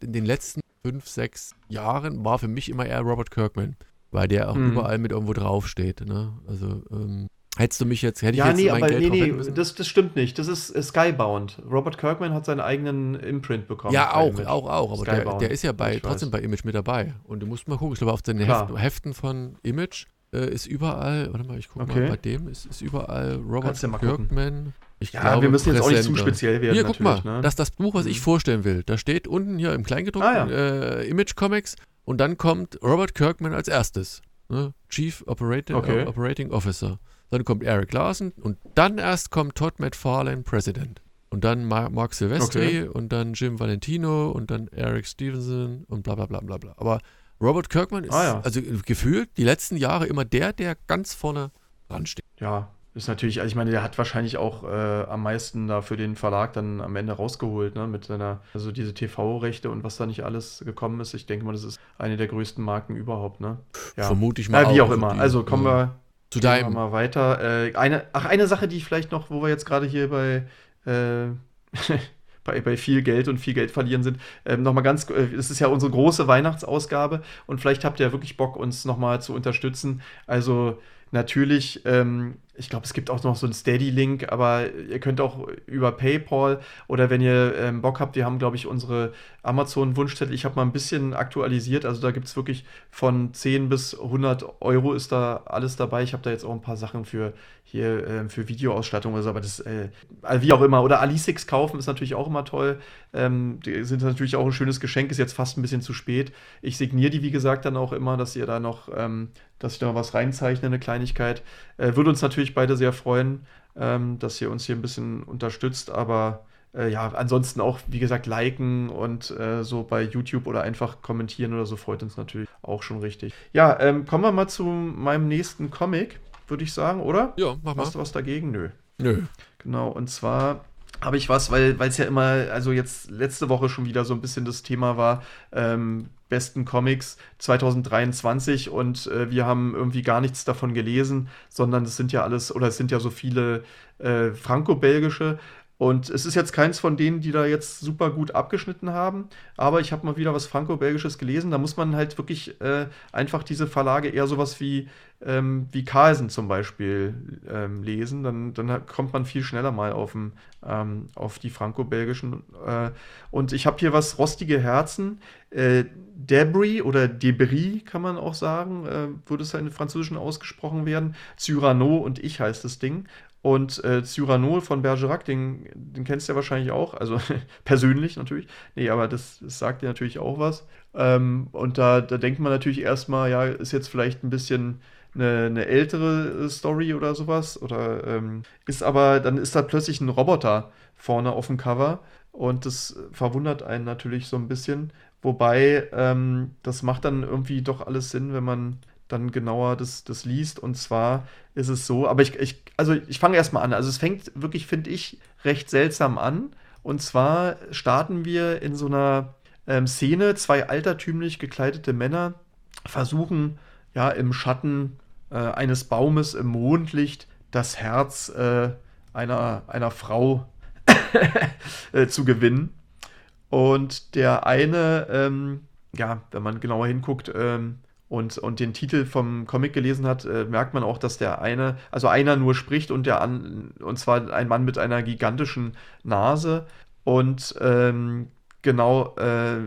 in den letzten fünf, sechs Jahren war für mich immer eher Robert Kirkman, weil der auch hm. überall mit irgendwo draufsteht. Ne? Also ähm, hättest du mich jetzt, hätte ja, ich jetzt nee, mein aber Geld nee, nee, das, das stimmt nicht. Das ist Skybound. Robert Kirkman hat seinen eigenen Imprint bekommen. Ja, auch, auch, auch. Aber der, der, ist ja bei, trotzdem bei Image mit dabei. Und du musst mal gucken, ich glaube, auf den Heften, Heften von Image äh, ist überall, warte mal, ich gucke okay. mal, bei dem ist, ist überall Robert ja Kirkman. Ich ja, glaube, wir müssen jetzt auch nicht zu speziell werden. Hier, guck mal, ne? das ist das Buch, was ich mhm. vorstellen will. Da steht unten hier im Kleingedruckten ah, ja. äh, Image Comics und dann kommt Robert Kirkman als erstes. Ne? Chief Operating, okay. uh, Operating Officer. Dann kommt Eric Larson und dann erst kommt Todd McFarlane, President. Und dann Mark, Mark Silvestri okay. und dann Jim Valentino und dann Eric Stevenson und bla bla bla bla bla. Aber Robert Kirkman ist ah, ja. also gefühlt die letzten Jahre immer der, der ganz vorne dran steht. Ja, ist natürlich, also ich meine, der hat wahrscheinlich auch äh, am meisten da für den Verlag dann am Ende rausgeholt, ne, mit seiner, also diese TV-Rechte und was da nicht alles gekommen ist. Ich denke mal, das ist eine der größten Marken überhaupt, ne? Ja. Vermute ich mal. Ja, wie auch, auch immer. Also kommen ja. wir zu deinem. mal weiter. Äh, eine, ach, eine Sache, die ich vielleicht noch, wo wir jetzt gerade hier bei äh, bei, bei viel Geld und viel Geld verlieren sind. Ähm, nochmal ganz, äh, es ist ja unsere große Weihnachtsausgabe und vielleicht habt ihr ja wirklich Bock, uns nochmal zu unterstützen. Also natürlich ähm, ich glaube, es gibt auch noch so einen Steady-Link, aber ihr könnt auch über PayPal oder wenn ihr ähm, Bock habt, wir haben, glaube ich, unsere Amazon-Wunschzettel. Ich habe mal ein bisschen aktualisiert. Also da gibt es wirklich von 10 bis 100 Euro ist da alles dabei. Ich habe da jetzt auch ein paar Sachen für hier äh, für Videoausstattung oder so, aber das, äh, wie auch immer. Oder Alisix kaufen ist natürlich auch immer toll. Ähm, die sind natürlich auch ein schönes Geschenk, ist jetzt fast ein bisschen zu spät. Ich signiere die, wie gesagt, dann auch immer, dass ihr da noch, ähm, dass ich da noch was reinzeichne, eine Kleinigkeit. Äh, würde uns natürlich beide sehr freuen, ähm, dass ihr uns hier ein bisschen unterstützt, aber äh, ja, ansonsten auch, wie gesagt, liken und äh, so bei YouTube oder einfach kommentieren oder so freut uns natürlich auch schon richtig. Ja, ähm, kommen wir mal zu meinem nächsten Comic, würde ich sagen, oder? Ja, mach mal. Hast du was dagegen? Nö. Nö. Genau, und zwar habe ich was, weil es ja immer, also jetzt letzte Woche schon wieder so ein bisschen das Thema war, ähm, besten Comics 2023 und äh, wir haben irgendwie gar nichts davon gelesen, sondern es sind ja alles, oder es sind ja so viele äh, franco-belgische. Und es ist jetzt keins von denen, die da jetzt super gut abgeschnitten haben, aber ich habe mal wieder was Franco-Belgisches gelesen. Da muss man halt wirklich äh, einfach diese Verlage eher sowas wie, ähm, wie Carlsen zum Beispiel ähm, lesen. Dann, dann kommt man viel schneller mal auf, ähm, auf die Franco-Belgischen. Äh, und ich habe hier was Rostige Herzen. Äh, Debris oder Debris kann man auch sagen, äh, würde es halt in Französischen ausgesprochen werden. Cyrano und ich heißt das Ding. Und äh, Cyrano von Bergerac, den, den kennst du ja wahrscheinlich auch, also persönlich natürlich. Nee, aber das, das sagt dir natürlich auch was. Ähm, und da, da denkt man natürlich erstmal, ja, ist jetzt vielleicht ein bisschen eine, eine ältere Story oder sowas. Oder ähm, ist aber, dann ist da plötzlich ein Roboter vorne auf dem Cover. Und das verwundert einen natürlich so ein bisschen. Wobei, ähm, das macht dann irgendwie doch alles Sinn, wenn man dann genauer das, das liest. Und zwar ist es so, aber ich, ich also ich fange erstmal an. Also es fängt wirklich, finde ich, recht seltsam an. Und zwar starten wir in so einer ähm, Szene, zwei altertümlich gekleidete Männer versuchen ja im Schatten äh, eines Baumes im Mondlicht das Herz äh, einer, einer Frau äh, zu gewinnen. Und der eine, ähm, ja, wenn man genauer hinguckt, ähm, und, und den Titel vom Comic gelesen hat, äh, merkt man auch, dass der eine, also einer nur spricht und der an, und zwar ein Mann mit einer gigantischen Nase. Und ähm, genau, äh,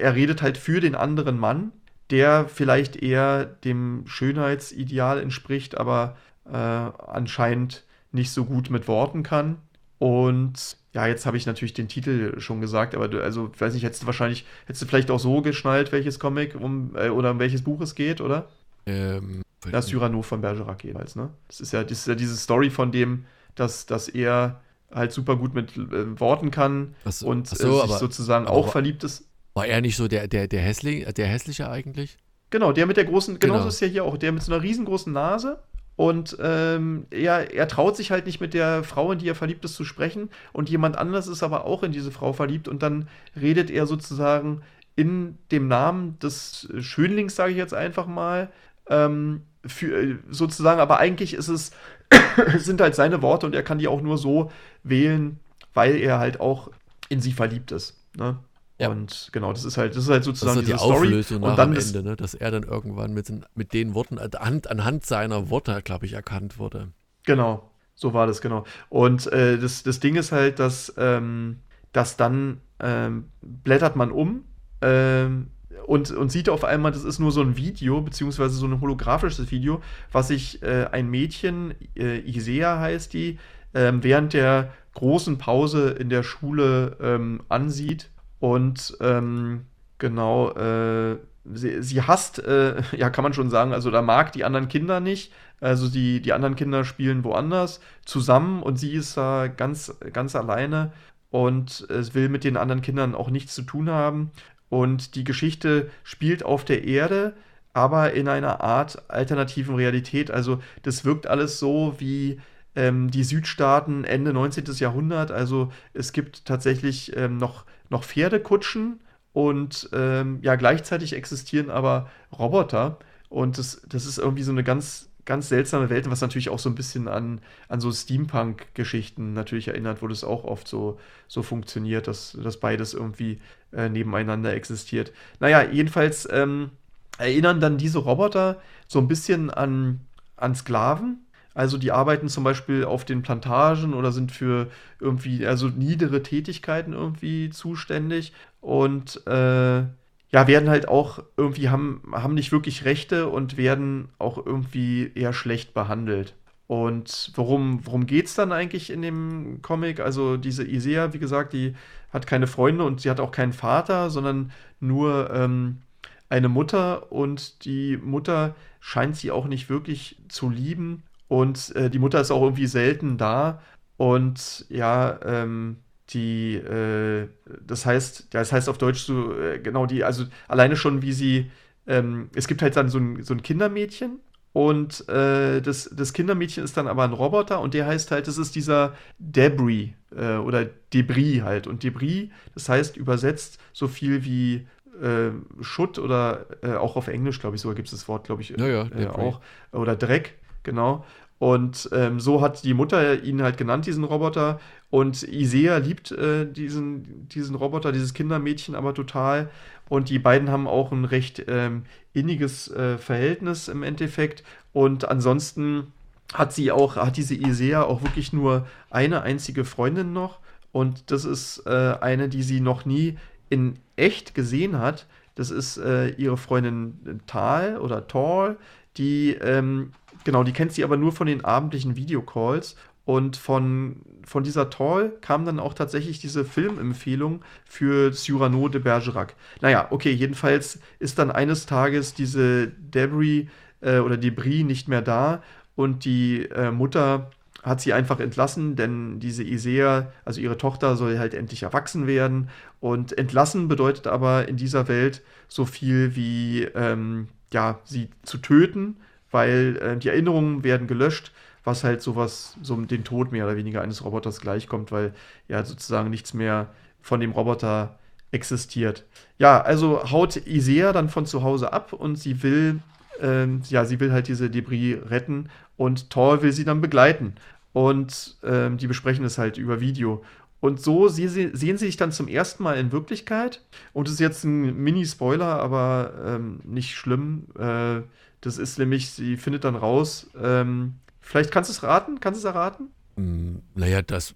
er redet halt für den anderen Mann, der vielleicht eher dem Schönheitsideal entspricht, aber äh, anscheinend nicht so gut mit Worten kann. Und ja, jetzt habe ich natürlich den Titel schon gesagt, aber du, also, weiß nicht, hättest du wahrscheinlich, hättest du vielleicht auch so geschnallt, welches Comic um, äh, oder um welches Buch es geht, oder? Ähm, Das Cyrano von Bergerac jeweils, ne? Das ist ja, das ist ja diese Story von dem, dass, dass er halt super gut mit äh, Worten kann so, und ach so, äh, sich aber- sozusagen auch verliebt ist. war er nicht so der, der, der, Hässling, äh, der Hässliche eigentlich? Genau, der mit der großen, genauso Genau. ist ja hier auch, der mit so einer riesengroßen Nase. Und ähm, er, er traut sich halt nicht mit der Frau, in die er verliebt ist, zu sprechen. Und jemand anders ist aber auch in diese Frau verliebt. Und dann redet er sozusagen in dem Namen des Schönlings, sage ich jetzt einfach mal, ähm, für, äh, sozusagen, aber eigentlich ist es, sind halt seine Worte und er kann die auch nur so wählen, weil er halt auch in sie verliebt ist. Ne? Ja. Und genau, das ist halt, das ist halt Das ist sozusagen doch die Story. Auflösung nach und dann am Ende, ne? dass er dann irgendwann mit, den- mit den Worten, anhand, anhand seiner Worte, glaube ich, erkannt wurde. Genau, so war das, genau. Und äh, das, das Ding ist halt, dass, ähm, dass dann ähm, blättert man um ähm, und, und sieht auf einmal, das ist nur so ein Video, beziehungsweise so ein holographisches Video, was sich äh, ein Mädchen, äh, Isea heißt die, ähm, während der großen Pause in der Schule ähm, ansieht. Und ähm, genau, äh, sie, sie hasst, äh, ja, kann man schon sagen, also da mag die anderen Kinder nicht. Also die, die anderen Kinder spielen woanders zusammen und sie ist da ganz, ganz alleine und es will mit den anderen Kindern auch nichts zu tun haben. Und die Geschichte spielt auf der Erde, aber in einer Art alternativen Realität. Also das wirkt alles so wie ähm, die Südstaaten Ende 19. Jahrhundert. Also es gibt tatsächlich ähm, noch, noch Pferdekutschen und ähm, ja, gleichzeitig existieren aber Roboter. Und das, das ist irgendwie so eine ganz, ganz seltsame Welt, was natürlich auch so ein bisschen an, an so Steampunk-Geschichten natürlich erinnert, wo das auch oft so, so funktioniert, dass, dass beides irgendwie äh, nebeneinander existiert. Naja, jedenfalls ähm, erinnern dann diese Roboter so ein bisschen an, an Sklaven. Also die arbeiten zum Beispiel auf den Plantagen oder sind für irgendwie, also niedere Tätigkeiten irgendwie zuständig und äh, ja, werden halt auch irgendwie, haben, haben nicht wirklich Rechte und werden auch irgendwie eher schlecht behandelt. Und worum, worum geht es dann eigentlich in dem Comic? Also diese Isea, wie gesagt, die hat keine Freunde und sie hat auch keinen Vater, sondern nur ähm, eine Mutter und die Mutter scheint sie auch nicht wirklich zu lieben und äh, die Mutter ist auch irgendwie selten da und ja, ähm, die, äh, das heißt, ja, das heißt auf Deutsch so, äh, genau die, also alleine schon wie sie, ähm, es gibt halt dann so ein, so ein Kindermädchen und äh, das, das Kindermädchen ist dann aber ein Roboter und der heißt halt, das ist dieser Debris äh, oder Debris halt. Und Debris, das heißt übersetzt so viel wie äh, Schutt oder äh, auch auf Englisch, glaube ich, sogar gibt es das Wort, glaube ich, Ja, ja, auch. Oder Dreck, genau. Und ähm, so hat die Mutter ihn halt genannt, diesen Roboter. Und Isea liebt äh, diesen, diesen Roboter, dieses Kindermädchen aber total. Und die beiden haben auch ein recht ähm, inniges äh, Verhältnis im Endeffekt. Und ansonsten hat sie auch, hat diese Isea auch wirklich nur eine einzige Freundin noch. Und das ist äh, eine, die sie noch nie in echt gesehen hat. Das ist äh, ihre Freundin Tal oder Tor, die, ähm, genau, die kennt sie aber nur von den abendlichen Videocalls. Und von, von dieser Tor kam dann auch tatsächlich diese Filmempfehlung für Cyrano de Bergerac. Naja, okay, jedenfalls ist dann eines Tages diese Debris äh, oder Debris nicht mehr da und die äh, Mutter hat sie einfach entlassen, denn diese Isea, also ihre Tochter, soll halt endlich erwachsen werden. Und entlassen bedeutet aber in dieser Welt so viel wie, ähm, ja, sie zu töten, weil äh, die Erinnerungen werden gelöscht, was halt sowas, so den Tod mehr oder weniger eines Roboters gleichkommt, weil ja sozusagen nichts mehr von dem Roboter existiert. Ja, also haut Isea dann von zu Hause ab und sie will, ähm, ja, sie will halt diese Debris retten und Thor will sie dann begleiten. Und ähm, die besprechen es halt über Video. Und so sie, sehen sie sich dann zum ersten Mal in Wirklichkeit. Und das ist jetzt ein Mini-Spoiler, aber ähm, nicht schlimm. Äh, das ist nämlich, sie findet dann raus. Ähm, vielleicht kannst du es raten? Kannst du es erraten? Hm, naja, das,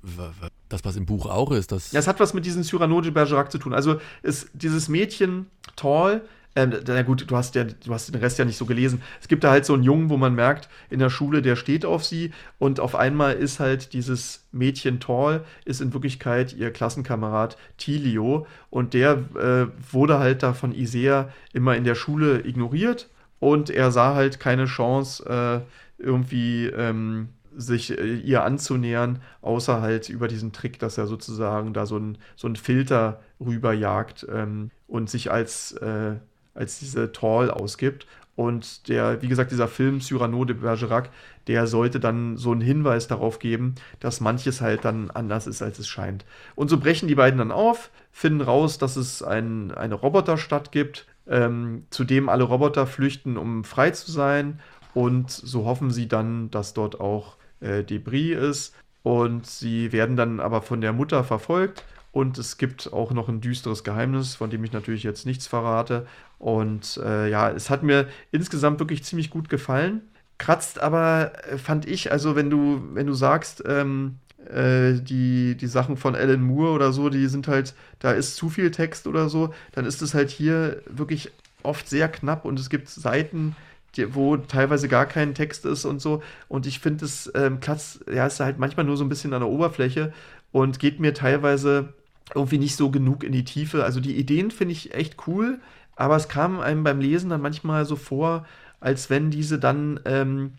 das, was im Buch auch ist, das. Ja, es hat was mit diesem Cyrano de Bergerac zu tun. Also ist dieses Mädchen Tall Ähm, na gut, du hast ja, du hast den Rest ja nicht so gelesen. Es gibt da halt so einen Jungen, wo man merkt, in der Schule, der steht auf sie und auf einmal ist halt dieses Mädchen Tall, ist in Wirklichkeit ihr Klassenkamerad Tilio und der äh, wurde halt da von Isea immer in der Schule ignoriert und er sah halt keine Chance, äh, irgendwie ähm, sich äh, ihr anzunähern, außer halt über diesen Trick, dass er sozusagen da so einen so Filter rüberjagt ähm, und sich als, äh, als diese Tall ausgibt. Und der, wie gesagt, dieser Film Cyrano de Bergerac, der sollte dann so einen Hinweis darauf geben, dass manches halt dann anders ist, als es scheint. Und so brechen die beiden dann auf, finden raus, dass es ein, eine Roboterstadt gibt, ähm, zu dem alle Roboter flüchten, um frei zu sein. Und so hoffen sie dann, dass dort auch äh, Debris ist. Und sie werden dann aber von der Mutter verfolgt. Und es gibt auch noch ein düsteres Geheimnis, von dem ich natürlich jetzt nichts verrate. Und äh, ja, es hat mir insgesamt wirklich ziemlich gut gefallen. Kratzt aber, äh, fand ich, also wenn du, wenn du sagst, ähm, äh, die, die Sachen von Alan Moore oder so, die sind halt, da ist zu viel Text oder so, dann ist es halt hier wirklich oft sehr knapp und es gibt Seiten, die, wo teilweise gar kein Text ist und so. Und ich finde es ähm, Platz, ja, ist halt manchmal nur so ein bisschen an der Oberfläche und geht mir teilweise irgendwie nicht so genug in die Tiefe. Also die Ideen finde ich echt cool, aber es kam einem beim Lesen dann manchmal so vor, als wenn diese dann ähm,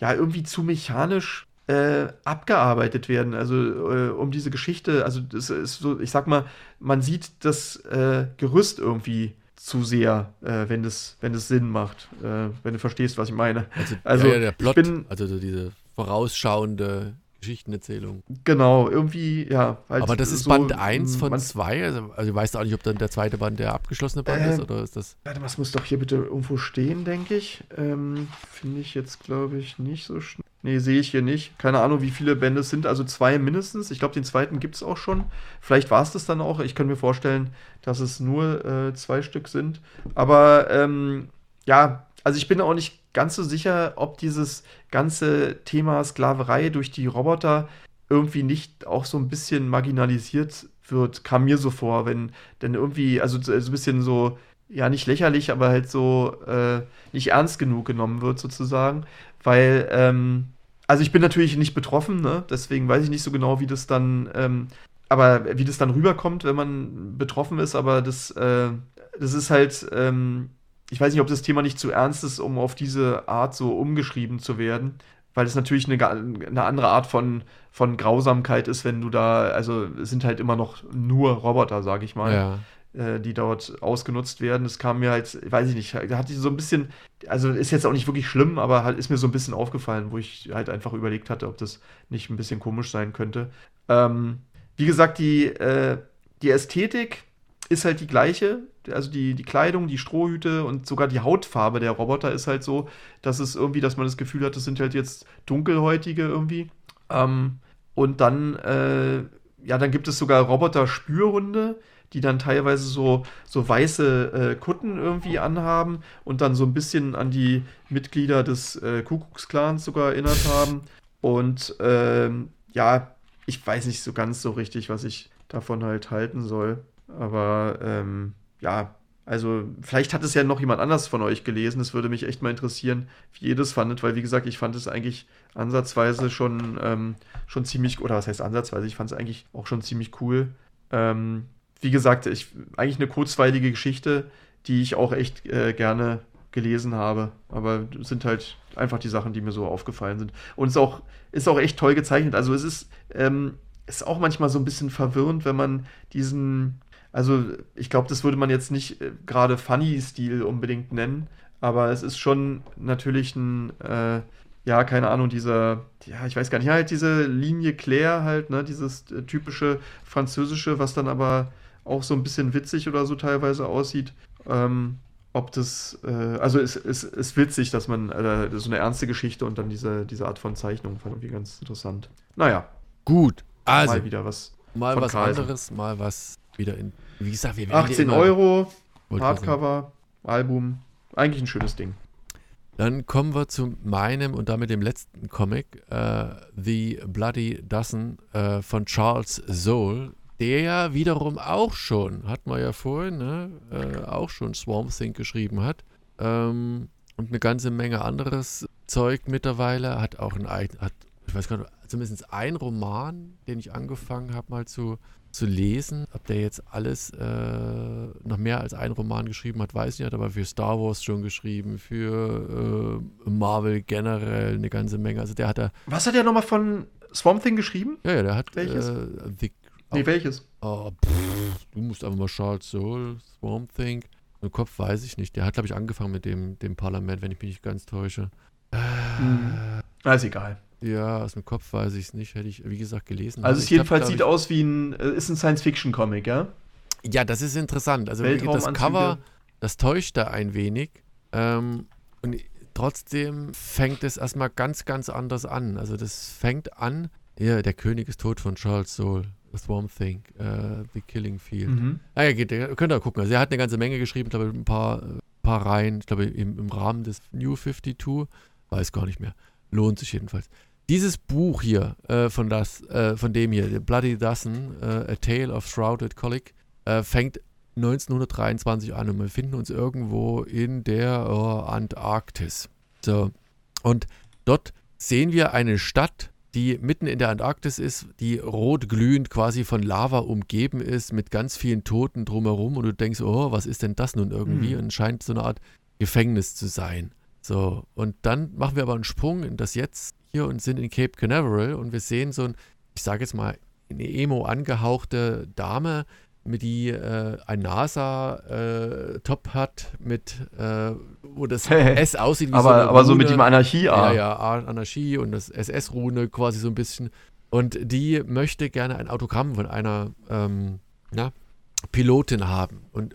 ja irgendwie zu mechanisch äh, abgearbeitet werden. Also äh, um diese Geschichte, also das ist so, ich sag mal, man sieht das äh, Gerüst irgendwie zu sehr, äh, wenn das, wenn das Sinn macht, äh, wenn du verstehst, was ich meine. Also, also ja, ja, der Plot, bin, also diese vorausschauende Geschichtenerzählung. Genau, irgendwie, ja. Halt Aber das ist so, Band 1 von 2, also, also weißt du auch nicht, ob dann der zweite Band der abgeschlossene Band äh, ist, oder ist das... Warte, was muss doch hier bitte irgendwo stehen, denke ich. Ähm, Finde ich jetzt, glaube ich, nicht so schnell. Nee, sehe ich hier nicht. Keine Ahnung, wie viele Bände es sind. Also zwei mindestens. Ich glaube, den zweiten gibt es auch schon. Vielleicht war es das dann auch. Ich kann mir vorstellen, dass es nur äh, zwei Stück sind. Aber ähm, ja, also ich bin auch nicht ganz so sicher, ob dieses ganze Thema Sklaverei durch die Roboter irgendwie nicht auch so ein bisschen marginalisiert wird, kam mir so vor, wenn denn irgendwie, also so ein bisschen so, ja, nicht lächerlich, aber halt so äh, nicht ernst genug genommen wird, sozusagen. Weil, ähm, also ich bin natürlich nicht betroffen, ne? deswegen weiß ich nicht so genau, wie das dann, ähm, aber wie das dann rüberkommt, wenn man betroffen ist, aber das, äh, das ist halt, ähm, ich weiß nicht, ob das Thema nicht zu ernst ist, um auf diese Art so umgeschrieben zu werden, weil es natürlich eine, eine andere Art von, von Grausamkeit ist, wenn du da, also es sind halt immer noch nur Roboter, sag ich mal. Ja. Äh, die dort ausgenutzt werden. Das kam mir halt, weiß ich nicht, da hatte ich so ein bisschen, also ist jetzt auch nicht wirklich schlimm, aber halt ist mir so ein bisschen aufgefallen, wo ich halt einfach überlegt hatte, ob das nicht ein bisschen komisch sein könnte. Ähm, wie gesagt, die, äh, die Ästhetik ist halt die gleiche. Also die, die Kleidung, die Strohhüte und sogar die Hautfarbe der Roboter ist halt so, dass es irgendwie, dass man das Gefühl hat, das sind halt jetzt dunkelhäutige irgendwie. Ähm, und dann, äh, ja, dann gibt es sogar Roboter-Spürhunde, die dann teilweise so, so weiße äh, Kutten irgendwie anhaben und dann so ein bisschen an die Mitglieder des äh, Kuckucksklans sogar erinnert haben. Und ähm, ja, ich weiß nicht so ganz so richtig, was ich davon halt halten soll. Aber ähm, ja, also vielleicht hat es ja noch jemand anders von euch gelesen. Es würde mich echt mal interessieren, wie ihr das fandet, weil wie gesagt, ich fand es eigentlich ansatzweise schon, ähm, schon ziemlich, oder was heißt ansatzweise, ich fand es eigentlich auch schon ziemlich cool. Ähm, wie gesagt, ich, eigentlich eine kurzweilige Geschichte, die ich auch echt äh, gerne gelesen habe. Aber es sind halt einfach die Sachen, die mir so aufgefallen sind. Und es ist auch, ist auch echt toll gezeichnet. Also es ist, ähm, ist auch manchmal so ein bisschen verwirrend, wenn man diesen, also ich glaube, das würde man jetzt nicht äh, gerade Funny-Stil unbedingt nennen, aber es ist schon natürlich ein, äh, ja, keine Ahnung, dieser, ja, ich weiß gar nicht, halt diese Linie Claire halt, ne, dieses äh, typische französische, was dann aber auch so ein bisschen witzig oder so teilweise aussieht. Ähm, ob das, äh, also es ist, ist, ist witzig, dass man äh, so eine ernste Geschichte und dann diese, diese Art von Zeichnung fand irgendwie ganz interessant. Naja. Gut, also. Mal wieder was. Mal was Kreisen. anderes, mal was wieder in. Wie gesagt, wir 18 Euro, Hardcover, Album. Eigentlich ein schönes Ding. Dann kommen wir zu meinem und damit dem letzten Comic, uh, The Bloody Dozen uh, von Charles Soule der wiederum auch schon, hat man ja vorhin, ne, äh, auch schon Swamp Thing geschrieben hat. Ähm, und eine ganze Menge anderes Zeug mittlerweile. Hat auch ein, hat, ich weiß gar nicht, zumindest ein Roman, den ich angefangen habe mal zu, zu lesen. Ob der jetzt alles äh, noch mehr als ein Roman geschrieben hat, weiß ich nicht, aber für Star Wars schon geschrieben, für äh, Marvel generell eine ganze Menge. Also der hat da. Was hat er nochmal von Swamp Thing geschrieben? Ja, ja, der hat welches? Äh, The, nee, welches? Oh, pff, du musst einfach mal Charles Soul, Swamp Thing. Im Kopf weiß ich nicht. Der hat, glaube ich, angefangen mit dem, dem Parlament, wenn ich mich nicht ganz täusche. Äh, hm. ist egal. Ja, aus dem Kopf weiß ich es nicht. Hätte ich, wie gesagt, gelesen. Also es jedenfalls glaub, sieht aus wie ein, äh, ist ein Science-Fiction-Comic, ja? Ja, das ist interessant. Also das Cover, das täuscht da ein wenig. Ähm, und trotzdem fängt es erstmal ganz, ganz anders an. Also das fängt an, ja, der König ist tot von Charles Soule. The Swamp Thing, uh, The Killing Field. Mhm. Ah, ja, geht, könnt ihr gucken. Also er hat eine ganze Menge geschrieben, ich glaube ein paar, paar Reihen, ich glaube im, im Rahmen des New 52, weiß gar nicht mehr. Lohnt sich jedenfalls. Dieses Buch hier, äh, von, das, äh, von dem hier, Bloody Dozen, äh, A Tale of Shrouded Colic, äh, fängt 1923 an und wir befinden uns irgendwo in der oh, Antarktis. So. Und dort sehen wir eine Stadt, die mitten in der Antarktis ist, die rot glühend quasi von Lava umgeben ist, mit ganz vielen Toten drumherum und du denkst, oh, was ist denn das nun irgendwie? Mhm. Und scheint so eine Art Gefängnis zu sein. So, und dann machen wir aber einen Sprung in das Jetzt hier und sind in Cape Canaveral und wir sehen so ein, ich sage jetzt mal, eine emo angehauchte Dame, mit die äh, ein NASA-Top äh, hat, mit äh, wo das S aussieht wie aber, so eine Aber Rune. so mit dem Anarchie -A. Ja, ja, Anarchie und das SS-Rune quasi so ein bisschen. Und die möchte gerne ein Autogramm von einer ähm, na, Pilotin haben und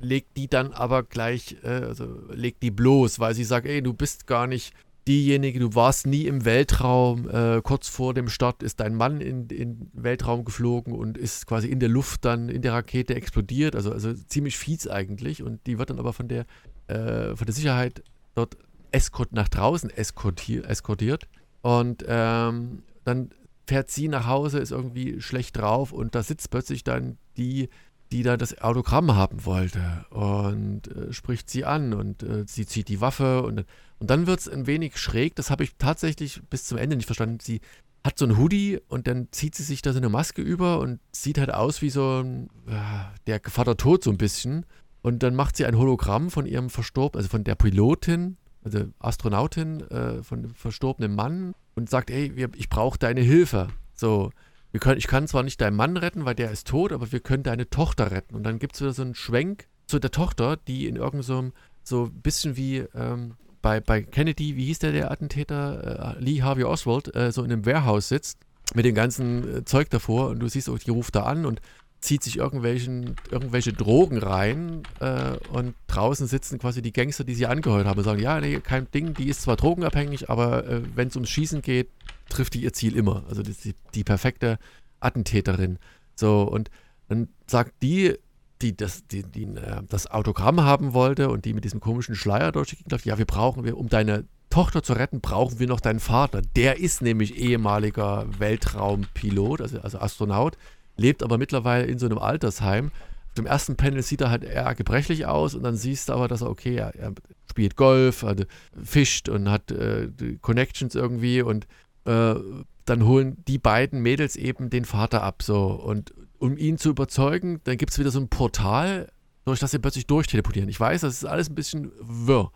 legt die dann aber gleich, äh, also legt die bloß, weil sie sagt, ey, du bist gar nicht diejenige, du warst nie im Weltraum, äh, kurz vor dem Start ist dein Mann in den Weltraum geflogen und ist quasi in der Luft dann in der Rakete explodiert, also, also ziemlich fies eigentlich. Und die wird dann aber von der, äh, von der Sicherheit dort eskort nach draußen eskortiert, eskortiert. Und ähm, dann fährt sie nach Hause, ist irgendwie schlecht drauf und da sitzt plötzlich dann die die da das Autogramm haben wollte und äh, spricht sie an und äh, sie zieht die Waffe und, und dann wird es ein wenig schräg. Das habe ich tatsächlich bis zum Ende nicht verstanden. Sie hat so ein Hoodie und dann zieht sie sich da so eine Maske über und sieht halt aus wie so ein, äh, der Vater Tod so ein bisschen. Und dann macht sie ein Hologramm von ihrem verstorbenen, also von der Pilotin, also Astronautin, äh, von dem verstorbenen Mann und sagt, wir, ich brauche deine Hilfe. So, wir können, ich kann zwar nicht deinen Mann retten, weil der ist tot, aber wir können deine Tochter retten. Und dann gibt es wieder so einen Schwenk zu der Tochter, die in irgendeinem so ein bisschen wie ähm, bei, bei Kennedy, wie hieß der, der Attentäter, äh, Lee Harvey Oswald, äh, so in einem Warehouse sitzt mit dem ganzen äh, Zeug davor und du siehst auch, die ruft da an und zieht sich irgendwelchen, irgendwelche Drogen rein äh, und draußen sitzen quasi die Gangster, die sie angeheuert haben und sagen, ja, nee, kein Ding, die ist zwar drogenabhängig, aber äh, wenn es ums Schießen geht, trifft die ihr Ziel immer. Also die, die perfekte Attentäterin. So, und dann sagt die, die das, die, die, äh, das Autogramm haben wollte und die mit diesem komischen Schleier durchgekriegt hat, ja, wir brauchen, wir, um deine Tochter zu retten, brauchen wir noch deinen Vater. Der ist nämlich ehemaliger Weltraumpilot, also, also Astronaut, lebt aber mittlerweile in so einem Altersheim. Auf dem ersten Panel sieht er halt eher gebrechlich aus und dann siehst du aber, dass er, okay, er, er spielt Golf, also fischt und hat äh, Connections irgendwie und äh, dann holen die beiden Mädels eben den Vater ab. So. Und um ihn zu überzeugen, dann gibt es wieder so ein Portal, durch das sie plötzlich durchteleportieren. Ich weiß, das ist alles ein bisschen wirr.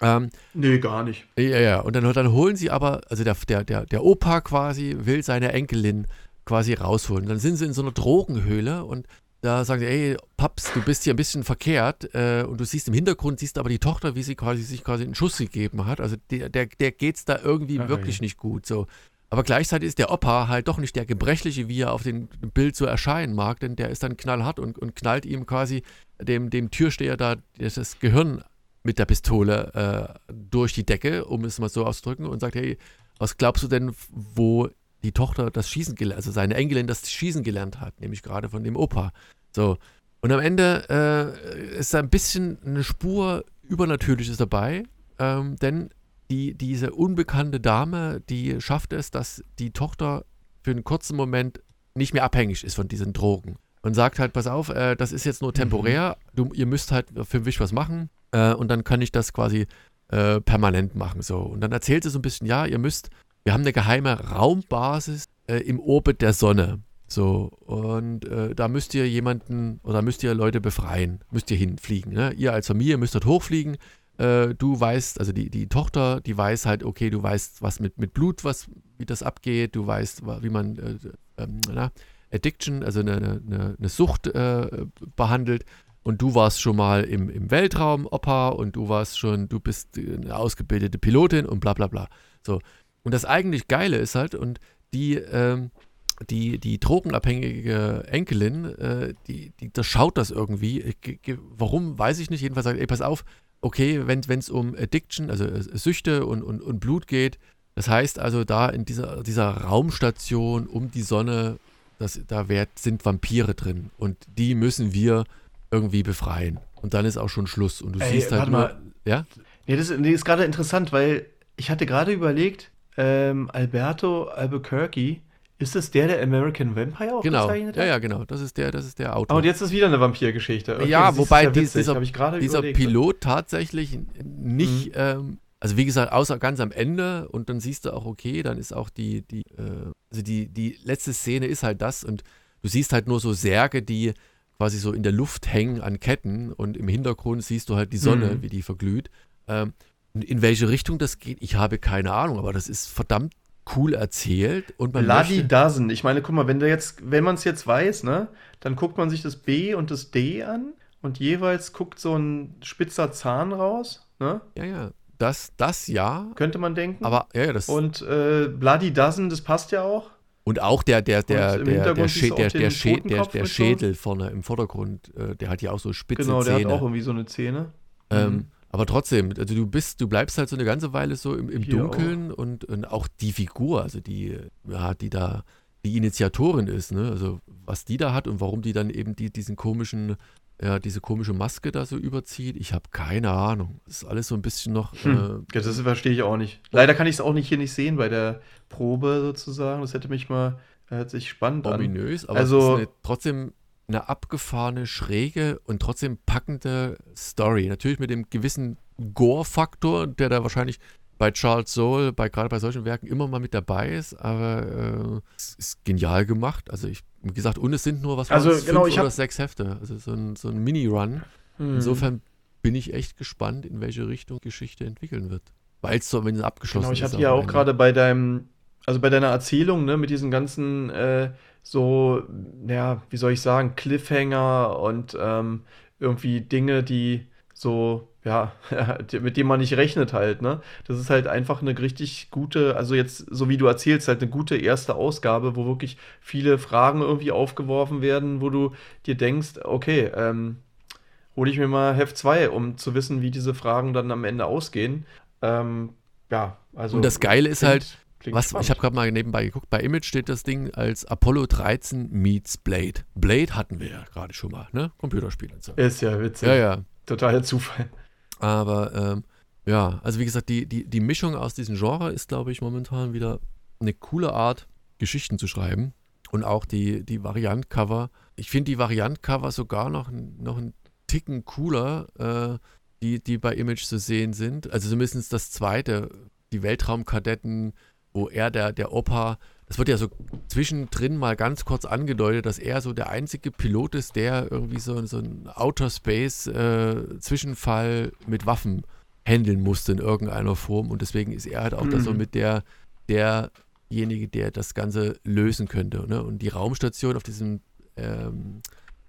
Ähm, nee, gar nicht. Ja, ja. Und dann, dann holen sie aber, also der, der, der, der Opa quasi will seine Enkelin quasi rausholen. Dann sind sie in so einer Drogenhöhle und da sagen sie, ey, Paps, du bist hier ein bisschen verkehrt äh, und du siehst im Hintergrund, siehst aber die Tochter, wie sie quasi sich quasi einen Schuss gegeben hat. Also der, der, der geht's da irgendwie okay. wirklich nicht gut. So. Aber gleichzeitig ist der Opa halt doch nicht der Gebrechliche, wie er auf dem Bild so erscheinen mag, denn der ist dann knallhart und, und knallt ihm quasi dem, dem Türsteher da das Gehirn mit der Pistole äh, durch die Decke, um es mal so auszudrücken, und sagt, hey, was glaubst du denn, wo die Tochter das Schießen gelernt, also seine Enkelin das Schießen gelernt hat, nämlich gerade von dem Opa. So. Und am Ende äh, ist da ein bisschen eine Spur Übernatürliches dabei, ähm, denn die, diese unbekannte Dame, die schafft es, dass die Tochter für einen kurzen Moment nicht mehr abhängig ist von diesen Drogen. Und sagt halt, pass auf, äh, das ist jetzt nur temporär, du, ihr müsst halt für mich was machen äh, und dann kann ich das quasi äh, permanent machen. So. Und dann erzählt sie so ein bisschen, ja, ihr müsst, wir haben eine geheime Raumbasis äh, im Orbit der Sonne. So, und äh, da müsst ihr jemanden oder müsst ihr Leute befreien, müsst ihr hinfliegen. Ne? Ihr als Familie müsst dort hochfliegen. Äh, du weißt, also die, die Tochter, die weiß halt, okay, du weißt, was mit, mit Blut, was, wie das abgeht, du weißt, wie man äh, ähm, na, Addiction, also eine, eine, eine Sucht äh, behandelt. Und du warst schon mal im, im Weltraum, Opa, und du warst schon, du bist eine ausgebildete Pilotin und bla bla bla. So. Und das eigentlich Geile ist halt, und die, ähm, die, die drogenabhängige Enkelin, äh, die, die, das schaut das irgendwie. Warum, weiß ich nicht. Jedenfalls sagt, ey, pass auf, okay, wenn es um Addiction, also äh, Süchte und, und, und Blut geht, das heißt also, da in dieser, dieser Raumstation um die Sonne, das, da werd, sind Vampire drin und die müssen wir irgendwie befreien. Und dann ist auch schon Schluss. Und du Ey, siehst halt nur, mal. Ja? Nee, das, nee, ist gerade interessant, weil ich hatte gerade überlegt, ähm, Alberto Albuquerque, ist das der, der American Vampire auch genau. gezeichnet hat? Ja, ja, genau. Das ist der, das ist der Autor. Oh, und jetzt ist wieder eine Vampirgeschichte. Okay, ja, wobei ja dies, dieser, dieser Pilot tatsächlich nicht, mhm. ähm, also wie gesagt, außer ganz am Ende und dann siehst du auch, okay, dann ist auch die, die, äh, also die, die letzte Szene ist halt das und du siehst halt nur so Särge, die quasi so in der Luft hängen an Ketten und im Hintergrund siehst du halt die Sonne, mhm. wie die verglüht. Ähm, in welche Richtung das geht, ich habe keine Ahnung, aber das ist verdammt cool erzählt und man Bloody Dozen. Ich meine, guck mal, wenn jetzt, wenn man es jetzt weiß, ne, dann guckt man sich das B und das D an und jeweils guckt so ein spitzer Zahn raus, ne? Ja, ja. Das, das ja. Könnte man denken. Aber ja, ja das. Und äh, Bloody Dozen, das passt ja auch. Und auch der, der, der, der, der, Schä der, der, Schä der, der Schädel vorne im Vordergrund, äh, der hat ja auch so spitze Zähne. Genau, der Zähne. hat auch irgendwie so eine Zähne. Ähm, mhm. Aber trotzdem, also du bist, du bleibst halt so eine ganze Weile so im, im Dunkeln auch. Und, und auch die Figur, also die, ja, die da die Initiatorin ist, ne? Also was die da hat und warum die dann eben die, diesen komischen, ja, diese komische Maske da so überzieht, ich habe keine Ahnung. Das ist alles so ein bisschen noch. Hm. Äh, das verstehe ich auch nicht. Leider kann ich es auch nicht hier nicht sehen bei der Probe sozusagen. Das hätte mich mal, hört sich spannend ominös, an. aber also, trotzdem eine abgefahrene, schräge und trotzdem packende Story. Natürlich mit dem gewissen Gore-Faktor, der da wahrscheinlich bei Charles Soule, bei, gerade bei solchen Werken immer mal mit dabei ist, aber äh, es ist genial gemacht. Also ich, wie gesagt, und es sind nur was also, genau, fünf oder sechs Hefte. Also so ein, so ein Mini-Run. Hm. Insofern bin ich echt gespannt, in welche Richtung Geschichte entwickeln wird. Weil es so, wenn es abgeschlossen genau, ich ist. Ich hatte ja auch gerade bei deinem, also bei deiner Erzählung, ne, mit diesen ganzen äh, so, ja, wie soll ich sagen, Cliffhanger und ähm, irgendwie Dinge, die so, ja, mit denen man nicht rechnet halt, ne? Das ist halt einfach eine richtig gute, also jetzt, so wie du erzählst, halt eine gute erste Ausgabe, wo wirklich viele Fragen irgendwie aufgeworfen werden, wo du dir denkst, okay, ähm, hole ich mir mal Heft 2, um zu wissen, wie diese Fragen dann am Ende ausgehen. Ähm, ja, also. Und das Geile ist halt, was, ich habe gerade mal nebenbei geguckt, bei Image steht das Ding als Apollo 13 meets Blade. Blade hatten wir ja gerade schon mal, ne? Computerspiel und so. Ist ja witzig. Ja, ja. Totaler Zufall. Aber ähm, ja, also wie gesagt, die, die, die Mischung aus diesem Genre ist, glaube ich, momentan wieder eine coole Art, Geschichten zu schreiben. Und auch die, die Variant-Cover. Ich finde die Variant-Cover sogar noch, noch einen Ticken cooler, äh, die, die bei Image zu sehen sind. Also zumindest das zweite, die Weltraumkadetten wo er, der, der Opa, das wird ja so zwischendrin mal ganz kurz angedeutet, dass er so der einzige Pilot ist, der irgendwie so, so einen Outer Space-Zwischenfall äh, mit Waffen handeln musste in irgendeiner Form. Und deswegen ist er halt auch mhm. da so mit der, derjenige, der das Ganze lösen könnte. Ne? Und die Raumstation auf diesem ähm,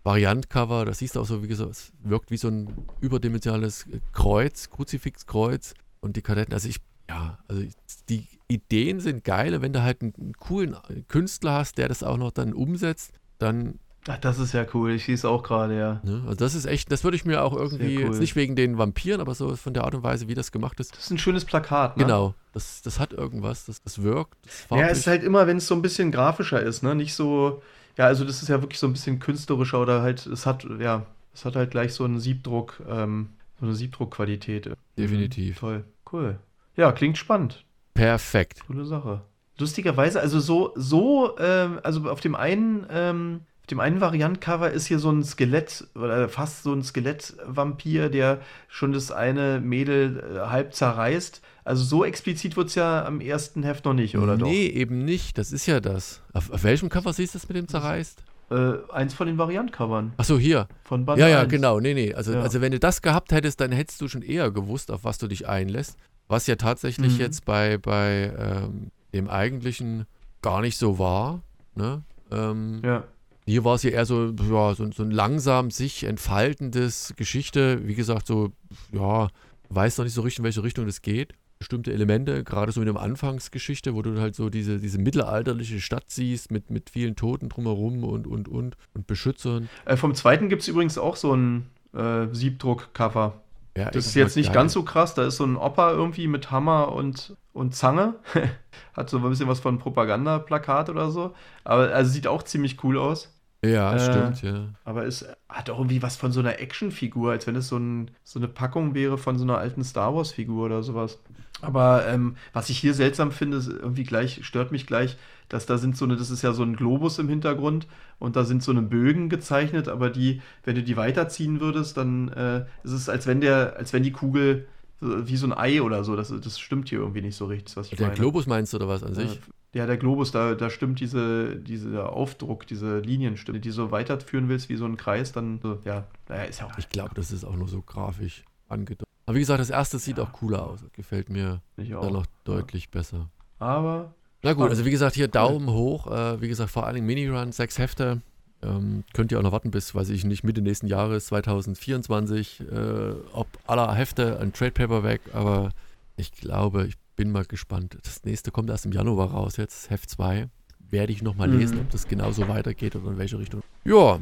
Variant-Cover, das siehst du auch so, wie gesagt, es wirkt wie so ein überdimensionales Kreuz, Kruzifixkreuz. Und die Kadetten, also ich, ja, also die Ideen sind geil. Wenn du halt einen, coolen Künstler hast, der das auch noch dann umsetzt, dann Ach, das ist ja cool. Ich schieße auch gerade, ja. Ne? Also das ist echt, das würde ich mir auch irgendwie, cool. jetzt nicht wegen den Vampiren, aber so von der Art und Weise, wie das gemacht ist. Das ist ein schönes Plakat, ne? Genau. Das, das hat irgendwas, das, das wirkt. Das ja, es ist halt immer, wenn es so ein bisschen grafischer ist, ne? Nicht so, ja, also das ist ja wirklich so ein bisschen künstlerischer oder halt, es hat, ja, es hat halt gleich so einen Siebdruck, ähm, so eine Siebdruckqualität. Definitiv. Mhm, toll. Cool. Ja, klingt spannend. Perfekt. Coole Sache. Lustigerweise, also so, so, ähm, also auf dem einen, ähm, auf dem einen Variantcover ist hier so ein Skelett oder fast so ein Skelettvampir, der schon das eine Mädel äh, halb zerreißt. Also so explizit wird es ja am ersten Heft noch nicht, oder nee, doch? Nee, eben nicht. Das ist ja das. Auf, auf welchem Cover siehst du das mit dem zerreißt? Äh, eins von den Variantcovern. Achso, hier. Von Band Ja, ja, 1. genau. Nee, nee. Also, Ja. also wenn du das gehabt hättest, dann hättest du schon eher gewusst, auf was du dich einlässt. Was ja tatsächlich Mhm. jetzt bei, bei ähm, dem eigentlichen gar nicht so war. Ne? Ähm, Ja. Hier war es ja eher so, ja, so, so ein langsam sich entfaltendes Geschichte. Wie gesagt, so, ja, weiß noch nicht so richtig, in welche Richtung das geht. Bestimmte Elemente, gerade so in der Anfangsgeschichte, wo du halt so diese, diese mittelalterliche Stadt siehst mit, mit vielen Toten drumherum und, und, und, und Beschützern. Äh, vom zweiten gibt es übrigens auch so ein äh, Siebdruck-Cover. Ja, Das ist jetzt nicht ganz so krass. Da ist so ein Opa irgendwie mit Hammer und, und Zange. Hat so ein bisschen was von Propagandaplakat oder so. Aber also sieht auch ziemlich cool aus. Ja, Äh, stimmt, ja. Aber es hat auch irgendwie was von so einer Actionfigur, als wenn es so, ein, so eine Packung wäre von so einer alten Star Wars-Figur oder sowas. Aber ähm, was ich hier seltsam finde, ist irgendwie gleich, stört mich gleich, dass da sind so eine, das ist ja so ein Globus im Hintergrund und da sind so eine Bögen gezeichnet, aber die, wenn du die weiterziehen würdest, dann äh, ist es, als wenn der, als wenn die Kugel wie so ein Ei oder so, das, das stimmt hier irgendwie nicht so richtig, was ich Der meine. Globus meinst du oder was an sich? Ja, der Globus, da, da stimmt diese, dieser Aufdruck, diese Linien, die so weiterführen willst wie so ein Kreis, dann so, ja, naja, ist ja auch Ich glaube, das ist auch nur so grafisch angedeutet. Aber wie gesagt, das erste sieht Ja. auch cooler aus. Gefällt mir dann auch. noch deutlich besser. Aber Na gut, also wie gesagt, hier Daumen hoch. Äh, wie gesagt, vor allen Dingen Mini-Run, sechs Hefte. Ähm, könnt ihr auch noch warten bis, weiß ich nicht, Mitte nächsten Jahres, 2024, äh, ob aller Hefte ein Trade Paperback, aber ich glaube, ich bin mal gespannt. Das nächste kommt erst im Januar raus, jetzt Heft 2. Werde ich nochmal lesen, Mhm. ob das genauso weitergeht oder in welche Richtung. Ja,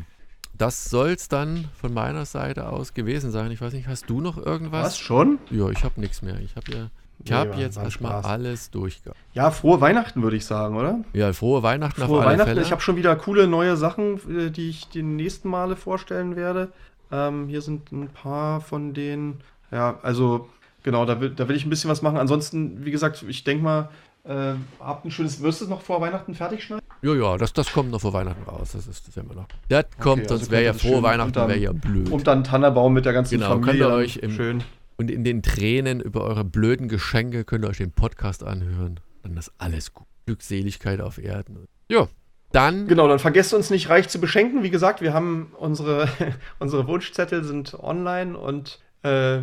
das soll es dann von meiner Seite aus gewesen sein. Ich weiß nicht, hast du noch irgendwas? was schon? Ja, ich habe nichts mehr. Ich habe ja, ich habe jetzt erstmal alles durchgegangen. Ja, frohe Weihnachten würde ich sagen, oder? Ja, frohe Weihnachten Frohe auf alle Weihnachten. Fälle. Ich habe schon wieder coole neue Sachen, äh, die ich die nächsten Male vorstellen werde. Ähm, hier sind ein paar von denen. Ja, also genau, da will, da will ich ein bisschen was machen. Ansonsten, wie gesagt, ich denke mal, äh, habt ein schönes. Wirst du es noch vor Weihnachten fertig schneiden? Ja, ja, das, das kommt noch vor Weihnachten raus. Das ist das immer noch. Das kommt, also sonst wäre ja könnt ihr frohe Weihnachten, wäre ja blöd. Und dann Tannerbaum mit der ganzen Genau, könnt Familie. ihr dann euch im- schön. Und in den Tränen über eure blöden Geschenke könnt ihr euch den Podcast anhören. Dann ist alles gut. Glückseligkeit auf Erden. Ja, dann. Genau, dann vergesst uns nicht reich zu beschenken. Wie gesagt, wir haben unsere, unsere Wunschzettel sind online und äh,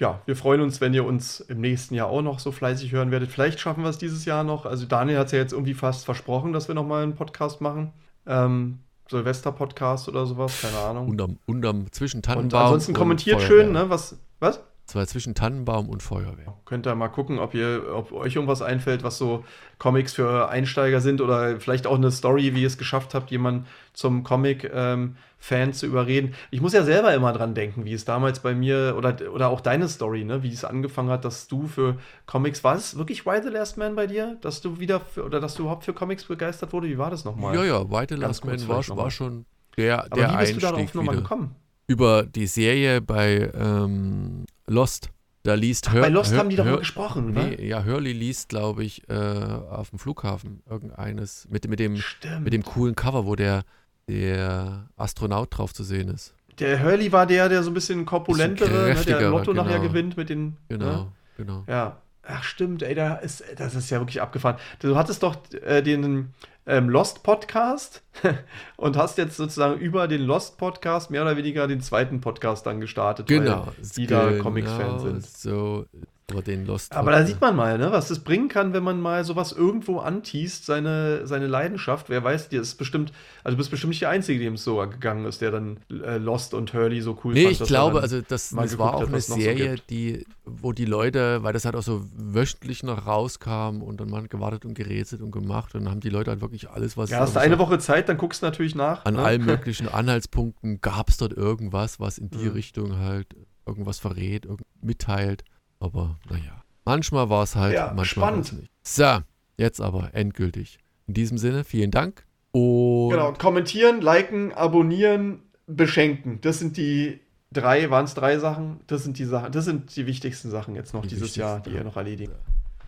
ja, wir freuen uns, wenn ihr uns im nächsten Jahr auch noch so fleißig hören werdet. Vielleicht schaffen wir es dieses Jahr noch. Also Daniel hat es ja jetzt irgendwie fast versprochen, dass wir noch mal einen Podcast machen. Ähm, Silvester-Podcast oder sowas, keine Ahnung. Unterm, unterm zwischen Und ansonsten kommentiert schön, ne? Was? Was? Zwar zwischen Tannenbaum und Feuerwehr. Könnt ihr mal gucken, ob ihr, ob euch irgendwas einfällt, was so Comics für Einsteiger sind oder vielleicht auch eine Story, wie ihr es geschafft habt, jemanden zum Comic-Fan zu überreden. Ich muss ja selber immer dran denken, wie es damals bei mir oder, oder auch deine Story, ne, wie es angefangen hat, dass du für Comics, war es wirklich Why the Last Man bei dir, dass du wieder für, oder dass du überhaupt für Comics begeistert wurde? Wie war das nochmal? Ja, ja, White Ganz Last Man war, war schon der, Aber der wie bist du darauf Einstieg nochmal gekommen? Über die Serie bei ähm, Lost. Da liest Hur bei Lost Hur haben die doch Hur mal gesprochen, ne? Nee, ja, Hurley liest, glaube ich, äh, auf dem Flughafen irgendeines mit, mit, dem, Stimmt. mit dem coolen Cover, wo der, der Astronaut drauf zu sehen ist. der Hurley war der, der so ein bisschen korpulentere, ne, der Lotto nachher genau. gewinnt mit den. Genau, Ne? genau. Ja. Ach stimmt, ey, da ist, das ist ja wirklich abgefahren. Du hattest doch äh, den ähm, Lost Podcast und hast jetzt sozusagen über den Lost Podcast mehr oder weniger den zweiten Podcast dann gestartet. Genau. Weil die da genau Comics-Fans sind. So, Lost. Aber da sieht man mal, ne, was das bringen kann, wenn man mal sowas irgendwo anteast, seine, seine Leidenschaft. Wer weiß, dir ist bestimmt, also du bist bestimmt nicht der Einzige, dem es so gegangen ist, der dann äh, Lost und Hurley so cool Nee, fand. ich dass er glaube, also das, das war auch hat, eine so Serie, gibt. die, wo die Leute, weil das halt auch so wöchentlich noch rauskam und dann man gewartet und gerätselt und gemacht und dann haben die Leute halt wirklich alles, was ja, hast du eine so Woche Zeit, dann guckst du natürlich nach. an ne? allen möglichen Anhaltspunkten gab es dort irgendwas, was in die Mhm. Richtung halt irgendwas verrät, irgend mitteilt. Aber naja, manchmal war es halt, Ja, manchmal spannend. nicht. So, jetzt aber endgültig. In diesem Sinne, vielen Dank und Genau, kommentieren, liken, abonnieren, beschenken. Das sind die drei, waren es drei Sachen? Das sind die Sachen, das sind die wichtigsten Sachen jetzt noch Die dieses Jahr, die ihr noch erledigen.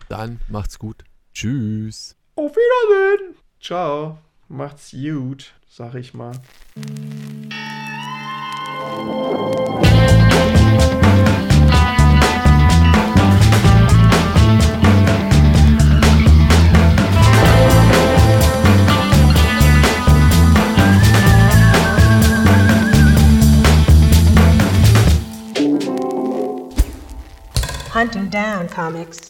dann macht's gut. Tschüss. Auf Wiedersehen. Ciao. Macht's gut, sag ich mal. Hunting Down Comics.